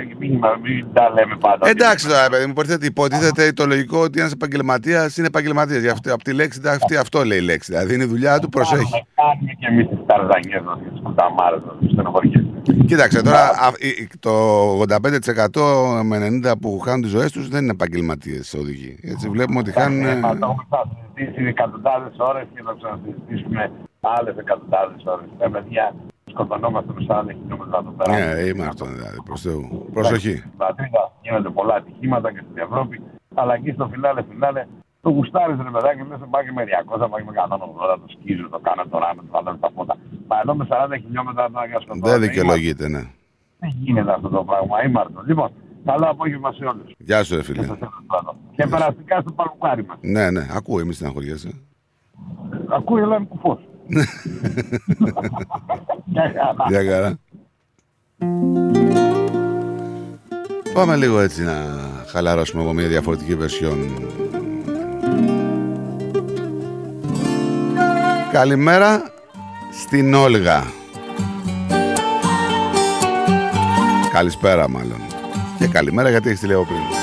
ε, μην, μην τα λέμε πάντα. Εντάξει τώρα, παιδί μου, υποτίθεται, υποτίθεται το λογικό ότι ένας επαγγελματίας είναι επαγγελματίας. Από τη λέξη, αυτή, αυτό λέει η λέξη. Δηλαδή είναι η δουλειά του, προσέχει. Κάνουμε και εμείς τις ταρζανιές μας και τις κουταμάρε μας, τις στενοχωριές. Κοίταξε τώρα, α, η- η- το 85% με 90% που χάνουν τις ζωές τους δεν είναι επαγγελματίες οδηγοί. Έτσι βλέπουμε ότι χάνουν. Ε, μα το έχουμε συζητήσει εκατοντάδες ώρες και θα ξανασυζητήσουμε άλλες εκατοντάδες ώρες. Τα παιδιά σκοτωνόμαστε με 40 χιλιόμετρα εδώ πέρα. Ναι, είμαι αυτό δηλαδή. Προς Θεού. Προσοχή. Στην πατρίδα γίνονται πολλά ατυχήματα και στην Ευρώπη, αλλά εκεί στο φινάλε φινάλε το γουστάρι ρε παιδάκι, λε πάει και με 200, πάει και με 180, το σκίζουν, το κάνουν το ράμε, το βάλουν τα φώτα. Μα εδώ με 40 χιλιόμετρα να για σκοτώνουν. Δεν δικαιολογείται, ναι. Δεν γίνεται αυτό το πράγμα, ήμαρτο. Λοιπόν, καλό απόγευμα σε όλους. Γεια σου, ρε φίλε. Και περαστικά στο παλουκάρι μας. Ναι, ναι, ακούω, μη στεναχωριέσαι. Ακούει, αλλά είναι κουφός. Γεια χαρά. Πάμε λίγο έτσι να χαλαρώσουμε από μια διαφορετική version. Καλημέρα στην Όλγα. Καλησπέρα μάλλον. Και καλημέρα γιατί έχεις τηλεοπτή. πριν.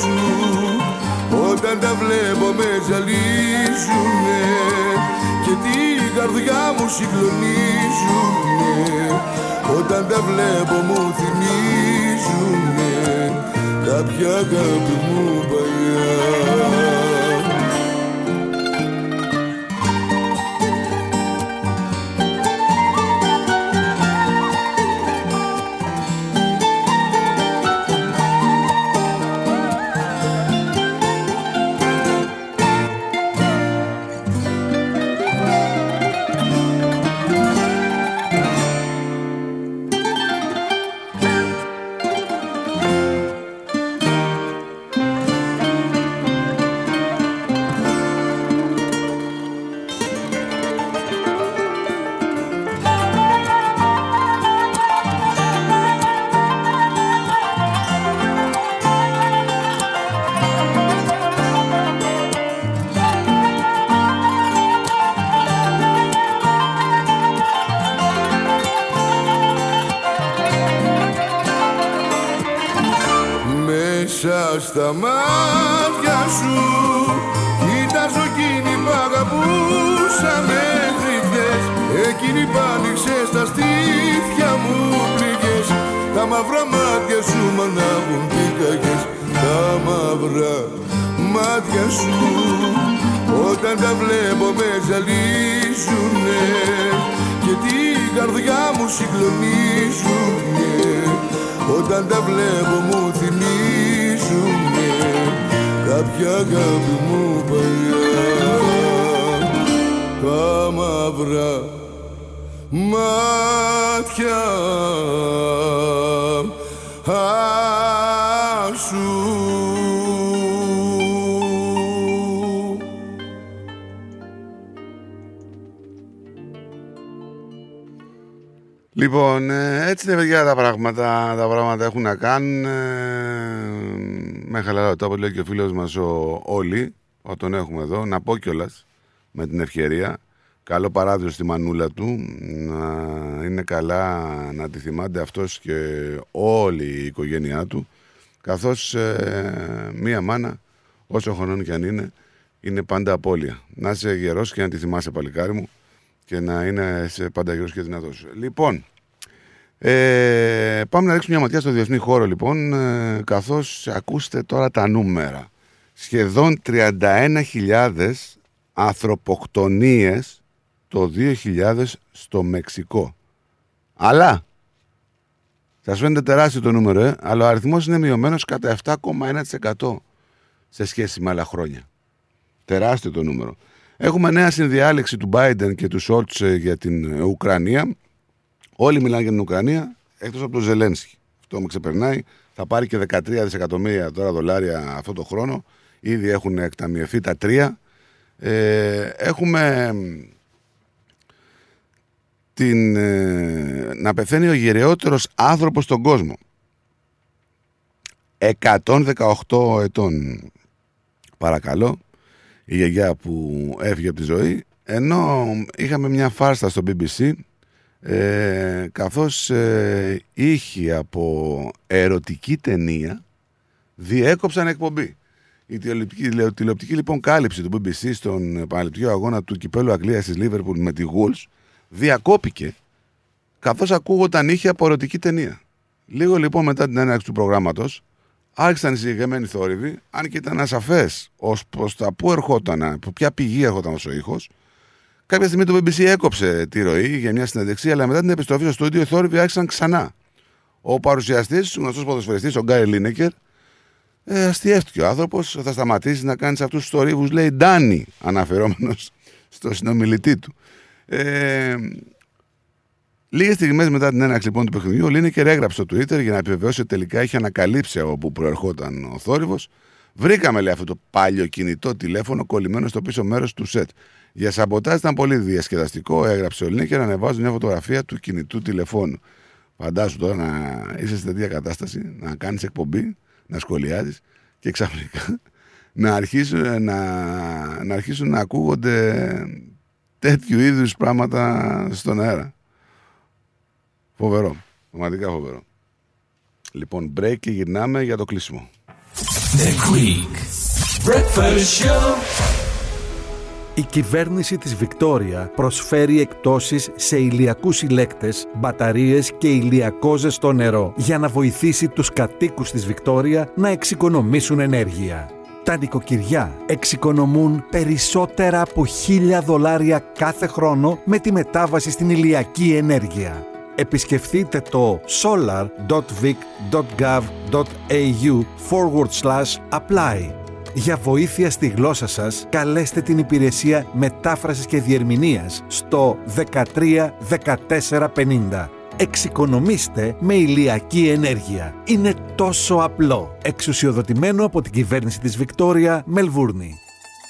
Σου Όταν τα βλέπω με ζαλίζουνε Και την καρδιά μου συγκλονίζουνε. Όταν τα βλέπω μου θυμίζουνε κάποια αγάπη μου παλιά βλέπω μου θυμίζουνε. Κάποια αγάπη μου έτσι είναι παιδιά τα πράγματα. Τα πράγματα έχουν να κάνουν. ε, Με χαλαρό τόπο λέει και ο φίλος μας ο Όλη, ο τον έχουμε εδώ, να πω κιόλας με την ευκαιρία. Καλό παράδειγμα στη μανούλα του. Να είναι καλά να τη θυμάται αυτός και όλη η οικογένειά του. Καθώς ε, μία μάνα, όσο χρονών κι αν είναι, είναι πάντα απώλεια. Να είσαι γερός και να τη θυμάσαι παλικάρι μου και να είναι σε πάντα γερός και δυνατός. Λοιπόν, ε, πάμε να ρίξουμε μια ματιά στο διεθνή χώρο λοιπόν, ε, καθώς ακούστε τώρα τα νούμερα. Σχεδόν 31.000 ανθρωποκτονίες το 2000 στο Μεξικό. Αλλά, σας φαίνεται τεράστιο το νούμερο, ε, αλλά ο αριθμός είναι μειωμένος κατά 7,1% σε σχέση με άλλα χρόνια. Τεράστιο το νούμερο. Έχουμε νέα συνδιάλεξη του Biden και του Σόλτς ε, για την ε, Ουκρανία. Όλοι μιλάνε για την Ουκρανία, εκτός από τον Ζελένσκι. Αυτό με ξεπερνάει. Θα πάρει και 13 δισεκατομμύρια τώρα δολάρια αυτό το χρόνο. Ήδη έχουν εκταμιευθεί τα τρία. Ε, έχουμε την, ε, να πεθαίνει ο γεραιότερος άνθρωπος στον κόσμο. 118 ετών. Παρακαλώ. Η γιαγιά που έφυγε από τη ζωή. Ενώ είχαμε μια φάρσα στο BBC ε, καθώς ε, είχε από ερωτική ταινία διέκοψαν εκπομπή. Η τηλεοπτική, η τηλεοπτική λοιπόν κάλυψη του BBC στον επαναληπτικό αγώνα του κυπέλου Αγγλίας της Λίβερπουλ με τη Wolves διακόπηκε καθώς ακούγονταν είχε από ερωτική ταινία. Λίγο λοιπόν μετά την έναρξη του προγράμματος άρχισαν οι συγκεκριμένοι θόρυβοι, αν και ήταν ασαφές ως προς τα πού ερχόταν, από ποια πηγή ερχόταν ο ήχος. Κάποια στιγμή το BBC έκοψε τη ροή για μια συνέντευξη, αλλά μετά την επιστροφή στο στούντιο οι θόρυβοι άρχισαν ξανά. Ο παρουσιαστής, ο γνωστός ποδοσφαιριστής, ο Γκάι Λίνεκερ, ε, αστείευτηκε ο άνθρωπος. Θα σταματήσει να κάνει αυτούς τους θορύβους, λέει Ντάνι, αναφερόμενος στο συνομιλητή του. Ε, Λίγες στιγμές μετά την έναρξη λοιπόν του παιχνιδιού, ο Λίνεκερ έγραψε στο Twitter για να επιβεβαιώσει ότι τελικά είχε ανακαλύψει από πού προερχόταν ο θόρυβος. Βρήκαμε, λέει, αυτό το πάλιο κινητό τηλέφωνο κολλημένο στο πίσω μέρος του σετ. Για σαμποτάζ ήταν πολύ διασκεδαστικό, έγραψε ο Λίνεκερ ανεβάζοντα μια φωτογραφία του κινητού τηλεφώνου. Φαντάσου τώρα να είσαι σε τέτοια κατάσταση, να κάνεις εκπομπή, να σχολιάζεις και ξαφνικά να αρχίσουν να, να, αρχίσουν να ακούγονται τέτοιου είδους πράγματα στον αέρα. Φοβερό. Πραγματικά φοβερό. Λοιπόν, break και γυρνάμε για το κλείσιμο. The Greek Breakfast Show. Η κυβέρνηση της Βικτόρια προσφέρει εκτόσεις σε ηλιακούς συλλέκτες, μπαταρίες και ηλιακό στο νερό για να βοηθήσει τους κατοίκους της Βικτόρια να εξοικονομήσουν ενέργεια. Τα νοικοκυριά εξοικονομούν περισσότερα από χίλια δολάρια κάθε χρόνο με τη μετάβαση στην ηλιακή ενέργεια επισκεφτείτε το solar.vic.gov.au forward slash apply. Για βοήθεια στη γλώσσα σας, καλέστε την υπηρεσία μετάφρασης και διερμηνίας στο 13 14 50. Εξοικονομήστε με ηλιακή ενέργεια. Είναι τόσο απλό. Εξουσιοδοτημένο από την κυβέρνηση της Βικτόρια, Μελβούρνη.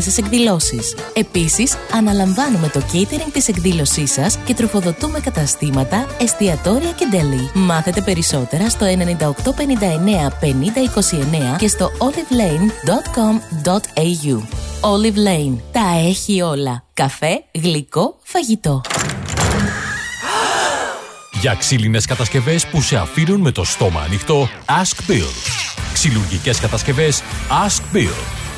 σας εκδηλώσεις. Επίσης, αναλαμβάνουμε το catering της εκδήλωσής σας και τροφοδοτούμε καταστήματα, εστιατόρια και deli. Μάθετε περισσότερα στο 9859 5029 και στο olivelane.com.au. Olive Lane. Τα έχει όλα. Καφέ, γλυκό, φαγητό. Για ξύλινες κατασκευές που σε αφήνουν με το στόμα ανοιχτό, Ask Bill. Ξυλουργικές κατασκευές, Ask Bill.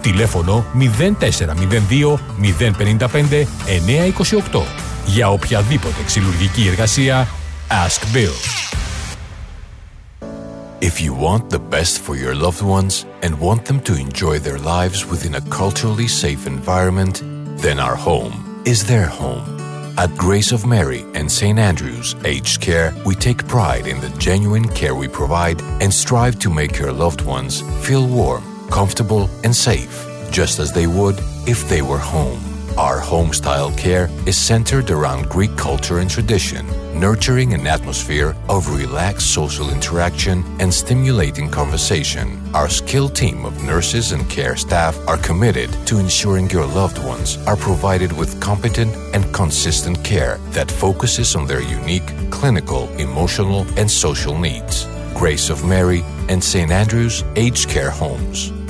Τηλέφωνο 0402 055 928 Για οποιαδήποτε ξυλουργική εργασία Ask Bill. If you want the best for your loved ones and want them to enjoy their lives within a culturally safe environment, then our home is their home. At Grace of Mary and St. Andrew's Aged Care, we take pride in the genuine care we provide and strive to make your loved ones feel warm, comfortable, and safe, just as they would if they were home. Our home style care is centered around Greek culture and tradition, nurturing an atmosphere of relaxed social interaction and stimulating conversation. Our skilled team of nurses and care staff are committed to ensuring your loved ones are provided with competent and consistent care that focuses on their unique clinical, emotional, and social needs. Grace of Mary and St. Andrew's Aged Care Homes.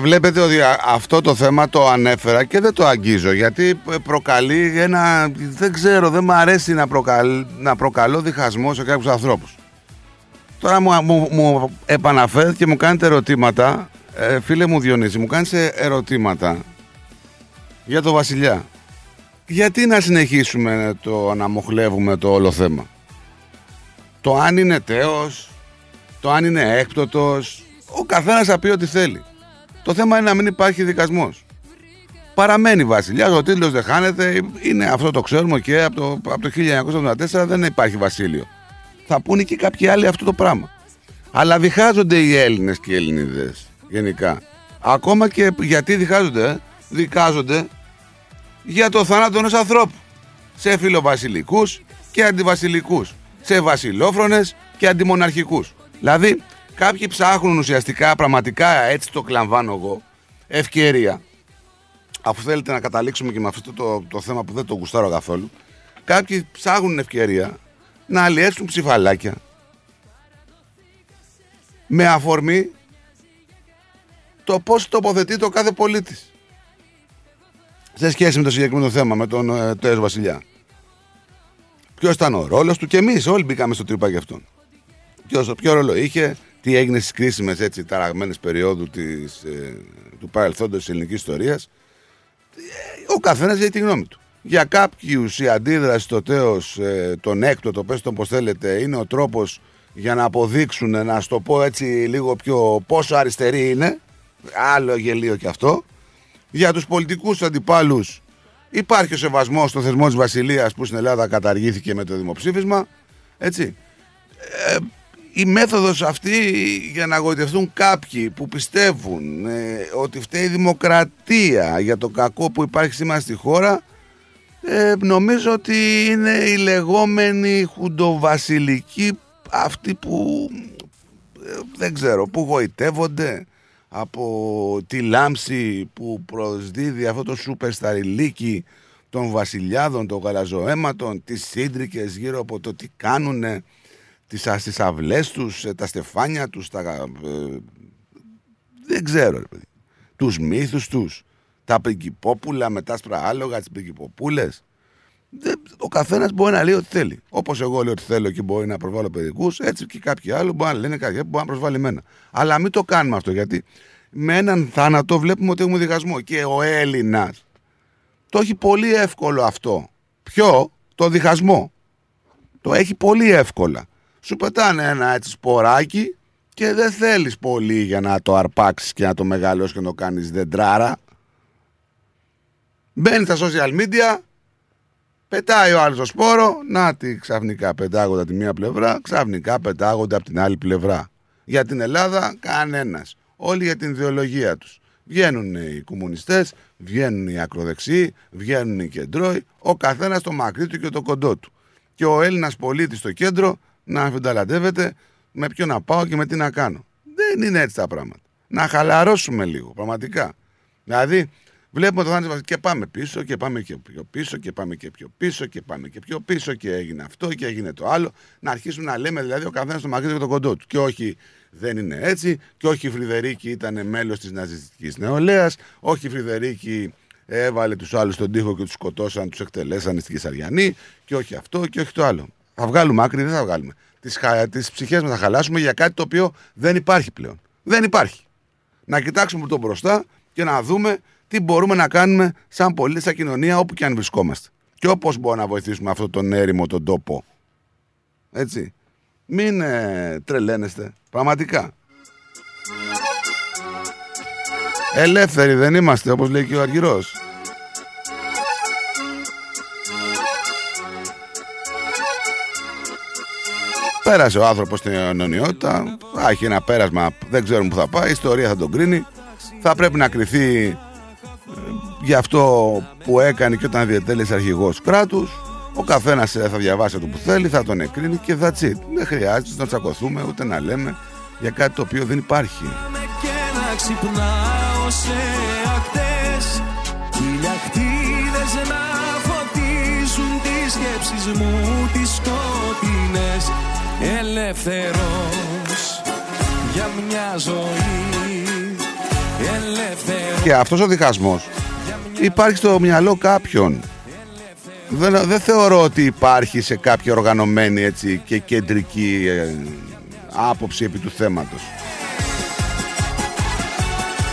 Παιδιά, βλέπετε ότι α- αυτό το θέμα το ανέφερα και δεν το αγγίζω γιατί ε, προκαλεί ένα. Δεν ξέρω, δεν μου αρέσει να, προκαλ, να προκαλώ διχασμό σε κάποιους ανθρώπους. Τώρα μου, μου, μου επαναφέρετε και μου κάνετε ερωτήματα. Ε, φίλε μου Διονύση, μου κάνεις ε, ερωτήματα για το Βασιλιά. Γιατί να συνεχίσουμε το να μοχλεύουμε το όλο θέμα; Το αν είναι τέος, το αν είναι έκπτωτος, ο καθένας θα πει ό,τι θέλει. Το θέμα είναι να μην υπάρχει δικασμός. Παραμένει βασιλιά, ο τίτλος δεν χάνεται, είναι αυτό το ξέρουμε και από το, από το 1974 δεν υπάρχει βασίλειο. Θα πούνε και κάποιοι άλλοι αυτό το πράγμα. Αλλά διχάζονται οι Έλληνες και οι Ελληνίδες γενικά. Ακόμα και γιατί διχάζονται, ε; δικάζονται για το θάνατο ενός ανθρώπου. Σε φιλοβασιλικούς και αντιβασιλικούς. Σε βασιλόφρονες και αντιμοναρχικούς. Δηλαδή, κάποιοι ψάχνουν ουσιαστικά, πραγματικά έτσι το κλαμβάνω εγώ, ευκαιρία. Αφού θέλετε να καταλήξουμε και με αυτό το, το θέμα που δεν το γουστάρω καθόλου, κάποιοι ψάχνουν ευκαιρία να αλλιεύσουν ψηφαλάκια με αφορμή το πώς τοποθετεί το κάθε πολίτης σε σχέση με το συγκεκριμένο θέμα, με τον ε, Τέος Βασιλιά. Ποιος ήταν ο ρόλος του και εμείς όλοι μπήκαμε στο τρύπα γι' αυτόν. Ποιος, ποιο ρόλο είχε, τι έγινε στις κρίσιμες έτσι ταραγμένες περιόδου της, ε, του παρελθόντος της ελληνικής ιστορίας. Ο καθένας έχει τη γνώμη του. Για κάποιους η αντίδραση στο τέος, ε, τον έκτο, πες το πώ θέλετε, είναι ο τρόπος για να αποδείξουν, να σου το πω έτσι λίγο πιο πόσο αριστερή είναι. Άλλο γελίο και αυτό. Για τους πολιτικούς αντιπάλους υπάρχει ο σεβασμός στο θεσμό της Βασιλείας που στην Ελλάδα καταργήθηκε με το δημοψήφισμα. Έτσι. Ε, η μέθοδος αυτή για να γοητευτούν κάποιοι που πιστεύουν ε, ότι φταίει η δημοκρατία για το κακό που υπάρχει σήμερα στη χώρα ε, νομίζω ότι είναι η λεγόμενη χουντοβασιλική αυτοί που ε, δεν ξέρω που γοητεύονται από τη λάμψη που προσδίδει αυτό το σούπερ σταριλίκι των βασιλιάδων, των γαλαζοαίματων, τις σύντρικες γύρω από το τι κάνουνε, τις, α- τις αυλές τους, ε, τα στεφάνια τους, τα, ε, δεν ξέρω ρε παιδί, τους μύθους τους, τα πριγκυπόπουλα με τα άσπρα άλογα, τις πριγκυποπούλες. Δεν- ο καθένας μπορεί να λέει ό,τι θέλει. Όπως εγώ λέω ότι θέλω και μπορεί να προσβάλλω παιδικούς, έτσι και κάποιοι άλλοι μπορεί να λένε κάτι που μπορεί να προσβάλλει εμένα. Αλλά μην το κάνουμε αυτό γιατί με έναν θάνατο βλέπουμε ότι έχουμε διχασμό. Και ο Έλληνας το έχει πολύ εύκολο αυτό. Ποιο; Το διχασμό. Το έχει πολύ εύκολα. Σου πετάνε ένα έτσι σποράκι και δεν θέλεις πολύ για να το αρπάξεις και να το μεγαλώσεις και να το κάνεις δεντράρα. Μπαίνει στα social media, πετάει ο άλλος το σπόρο, να τι ξαφνικά πετάγονται από τη μία πλευρά, ξαφνικά πετάγονται από την άλλη πλευρά. Για την Ελλάδα κανένας. Όλοι για την ιδεολογία τους. Βγαίνουν οι κομμουνιστές, βγαίνουν οι ακροδεξιοί, βγαίνουν οι κεντρώοι, ο καθένας το μακρύ του και το κοντό του. Και ο Έλληνας πολίτης στο κέντρο να αμφινταλαντεύεται με ποιο να πάω και με τι να κάνω. Δεν είναι έτσι τα πράγματα. Να χαλαρώσουμε λίγο, πραγματικά. Δηλαδή, βλέπουμε το Θάνη και πάμε πίσω και πάμε και πιο πίσω και πάμε και πιο πίσω και πάμε και πιο πίσω και έγινε αυτό και έγινε το άλλο. Να αρχίσουμε να λέμε δηλαδή ο καθένας το μακρύ του και το κοντό του. Και όχι δεν είναι έτσι, και όχι η Φρυδερίκη ήταν μέλος της ναζιστικής νεολαίας, όχι η Φρυδερίκη έβαλε τους άλλους στον τοίχο και τους σκοτώσαν, τους εκτελέσαν στην Κεσαριανή, και όχι αυτό και όχι το άλλο. Θα βγάλουμε άκρη, δεν θα βγάλουμε. Τις τις ψυχές μας θα χαλάσουμε για κάτι το οποίο δεν υπάρχει πλέον. Δεν υπάρχει. Να κοιτάξουμε τον μπροστά και να δούμε τι μπορούμε να κάνουμε σαν πολίτες, σαν κοινωνία, όπου και αν βρισκόμαστε. Και όπως μπορούμε να βοηθήσουμε αυτόν τον έρημο τον τόπο. Έτσι. Μην ε, τρελαίνεστε. Πραγματικά. Ελεύθεροι δεν είμαστε, όπως λέει και ο Αργυρός. Πέρασε ο άνθρωπος στην αιωνιότητα, θα έχει ένα πέρασμα, δεν ξέρουμε που θα πάει, η ιστορία θα τον κρίνει. Θα πρέπει να κριθεί ε, για αυτό που έκανε και όταν διετέλεσε αρχηγός κράτους. Ο καθένας ε, θα διαβάσει αυτό που θέλει, θα τον εκρίνει και that's it. Δεν χρειάζεται να τσακωθούμε ούτε να λέμε για κάτι το οποίο δεν υπάρχει. και να ξυπνάω σε ακτές Χιλιακτίδες να φωτίζουν τις σκέψεις μου τις σκοτεινές Ελεύθερος για μια ζωή Ελεύθερος Και αυτός ο διχασμός υπάρχει στο μυαλό κάποιον. Δεν, δεν θεωρώ ότι υπάρχει σε κάποια οργανωμένη έτσι, και κεντρική ε, άποψη επί του θέματος.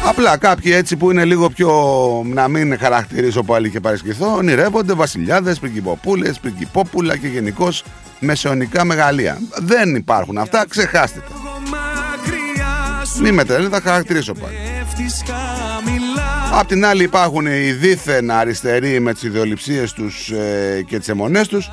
Απλά κάποιοι έτσι που είναι λίγο πιο να μην χαρακτηρίσω πάλι και παρασκηθώ, ονειρεύονται βασιλιάδες, πριγκυποπούλες, πριγκυπόπουλα και γενικώς μεσαιωνικά μεγαλεία. Δεν υπάρχουν αυτά, ξεχάστε τα. Μη με τρελαίνετε, θα χαρακτηρίσω πάλι. Πέφτεις χαμηλά Απ' την άλλη υπάρχουν οι δίθεν αριστεροί με τις ιδεολειψίες τους ε, και τις αιμονές τους.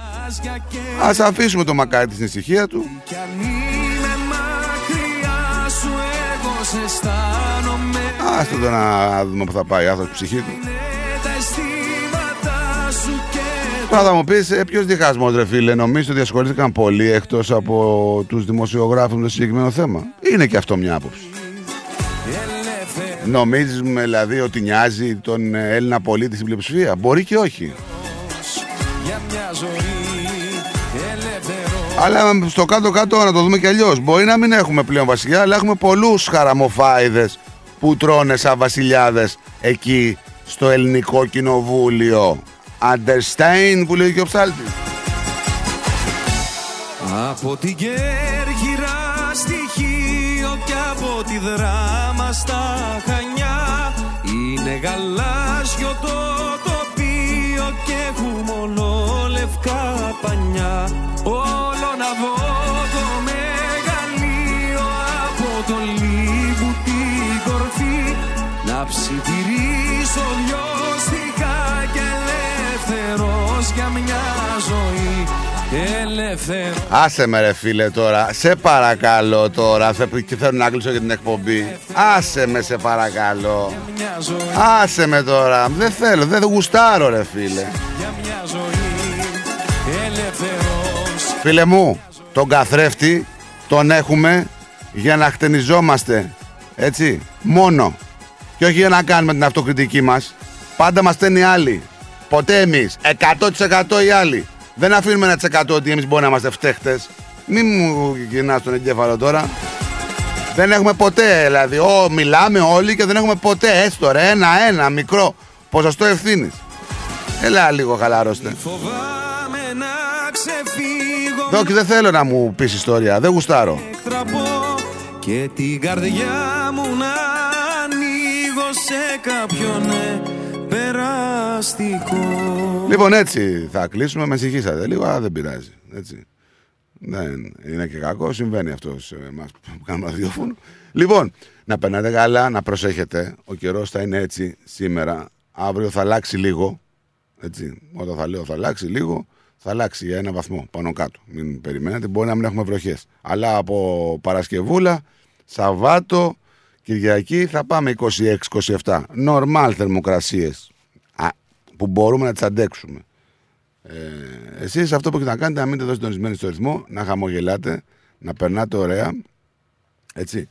Ας αφήσουμε το μακάρι στην ησυχία του. Κι αν είμαι μακριά σου εγώ σε αισθάνομαι Άστο το να δούμε που θα πάει η άνθρωπος ψυχή του. Τώρα θα μου πεις ε, ποιος διχασμός ρε φίλε, νομίζω ότι ασχολήθηκαν πολύ εκτός από τους δημοσιογράφους με το συγκεκριμένο θέμα. Είναι και αυτό μια άποψη. Νομίζουμε δηλαδή ότι νοιάζει τον ε, Έλληνα πολίτη στην πλειοψηφία; Μπορεί και όχι. για μια ζωή ελεύθερο Αλλά στο κάτω-κάτω να το δούμε και αλλιώς. Μπορεί να μην έχουμε πλέον βασιλιά, αλλά έχουμε πολλούς χαραμοφάιδες που τρώνε σαν βασιλιάδες εκεί στο ελληνικό κοινοβούλιο. Understand που λέει και ο ψάλτης. Από την Κέρκυρα στοιχείο και από τη δράμα στα Χανιά Είναι γαλάζιο το τοπίο και έχουμε μόνο λευκά πανιά Όλο να δω το μεγαλείο από το Λίμπου την κορφή Να ψιθυρίσω δυο ζωή Ελεύθερο Άσε με ρε φίλε τώρα, σε παρακαλώ τώρα, θε- και θέλω να κλείσω για την εκπομπή. Άσε με σε παρακαλώ. μια ζωή Άσε με τώρα, δεν θέλω, δεν γουστάρω ρε φίλε. για μια ζωή ελεύθερος Φίλε μου, τον καθρέφτη τον έχουμε για να χτενιζόμαστε. Έτσι, μόνο. Και όχι για να κάνουμε την αυτοκριτική μας. Πάντα μας στέλνει άλλοι. Ποτέ εμείς. 100% οι άλλοι. Δεν αφήνουμε ένα τσεκατό ότι εμείς μπορεί να είμαστε φταίχτες. Μην μου γυρνάς τον εγκέφαλο τώρα. Δεν έχουμε ποτέ, δηλαδή, ό, μιλάμε όλοι και δεν έχουμε ποτέ, έστω ρε, ένα-ένα μικρό ποσοστό ευθύνης. Έλα λίγο χαλαρώστε. Φοβάμαι να ξεφύγω Δόκι, δεν θέλω να μου πεις ιστορία, δεν γουστάρω. Εκτραπώ και την καρδιά μου να ανοίγω σε κάποιον ε, περαστικό Λοιπόν, έτσι θα κλείσουμε. Με συγχύσατε λίγο, αλλά δεν πειράζει. Έτσι. Δεν είναι και κακό, συμβαίνει αυτό σε εμάς που κάνουμε ραδιόφωνο. Λοιπόν, να περνάτε καλά, να προσέχετε. Ο καιρός θα είναι έτσι σήμερα. Αύριο θα αλλάξει λίγο. Έτσι. Όταν θα λέω θα αλλάξει λίγο, θα αλλάξει για ένα βαθμό πάνω κάτω. Μην περιμένετε, μπορεί να μην έχουμε βροχές. Αλλά από Παρασκευούλα, Σαββάτο, Κυριακή θα πάμε 26-27. Νορμάλ θερμοκρασίες που μπορούμε να τις αντέξουμε. Ε, εσείς αυτό που έχετε να κάνετε να μείνετε εδώ συντονισμένοι στο ρυθμό, να χαμογελάτε, να περνάτε ωραία, έτσι,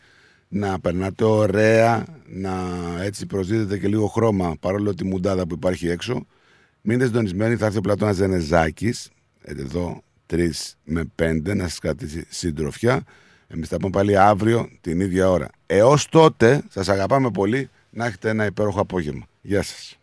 να περνάτε ωραία, να έτσι προσδίδετε και λίγο χρώμα παρόλο τη μουντάδα που υπάρχει έξω. Μείνετε συντονισμένοι, θα έρθει ο Πλατώνας Ζενεζάκης, εδώ 3 με 5, να σας κρατήσει συντροφιά. Εμείς θα πούμε πάλι αύριο την ίδια ώρα. Έως τότε, σας αγαπάμε πολύ, να έχετε ένα υπέροχο απόγευμα. Γεια σας.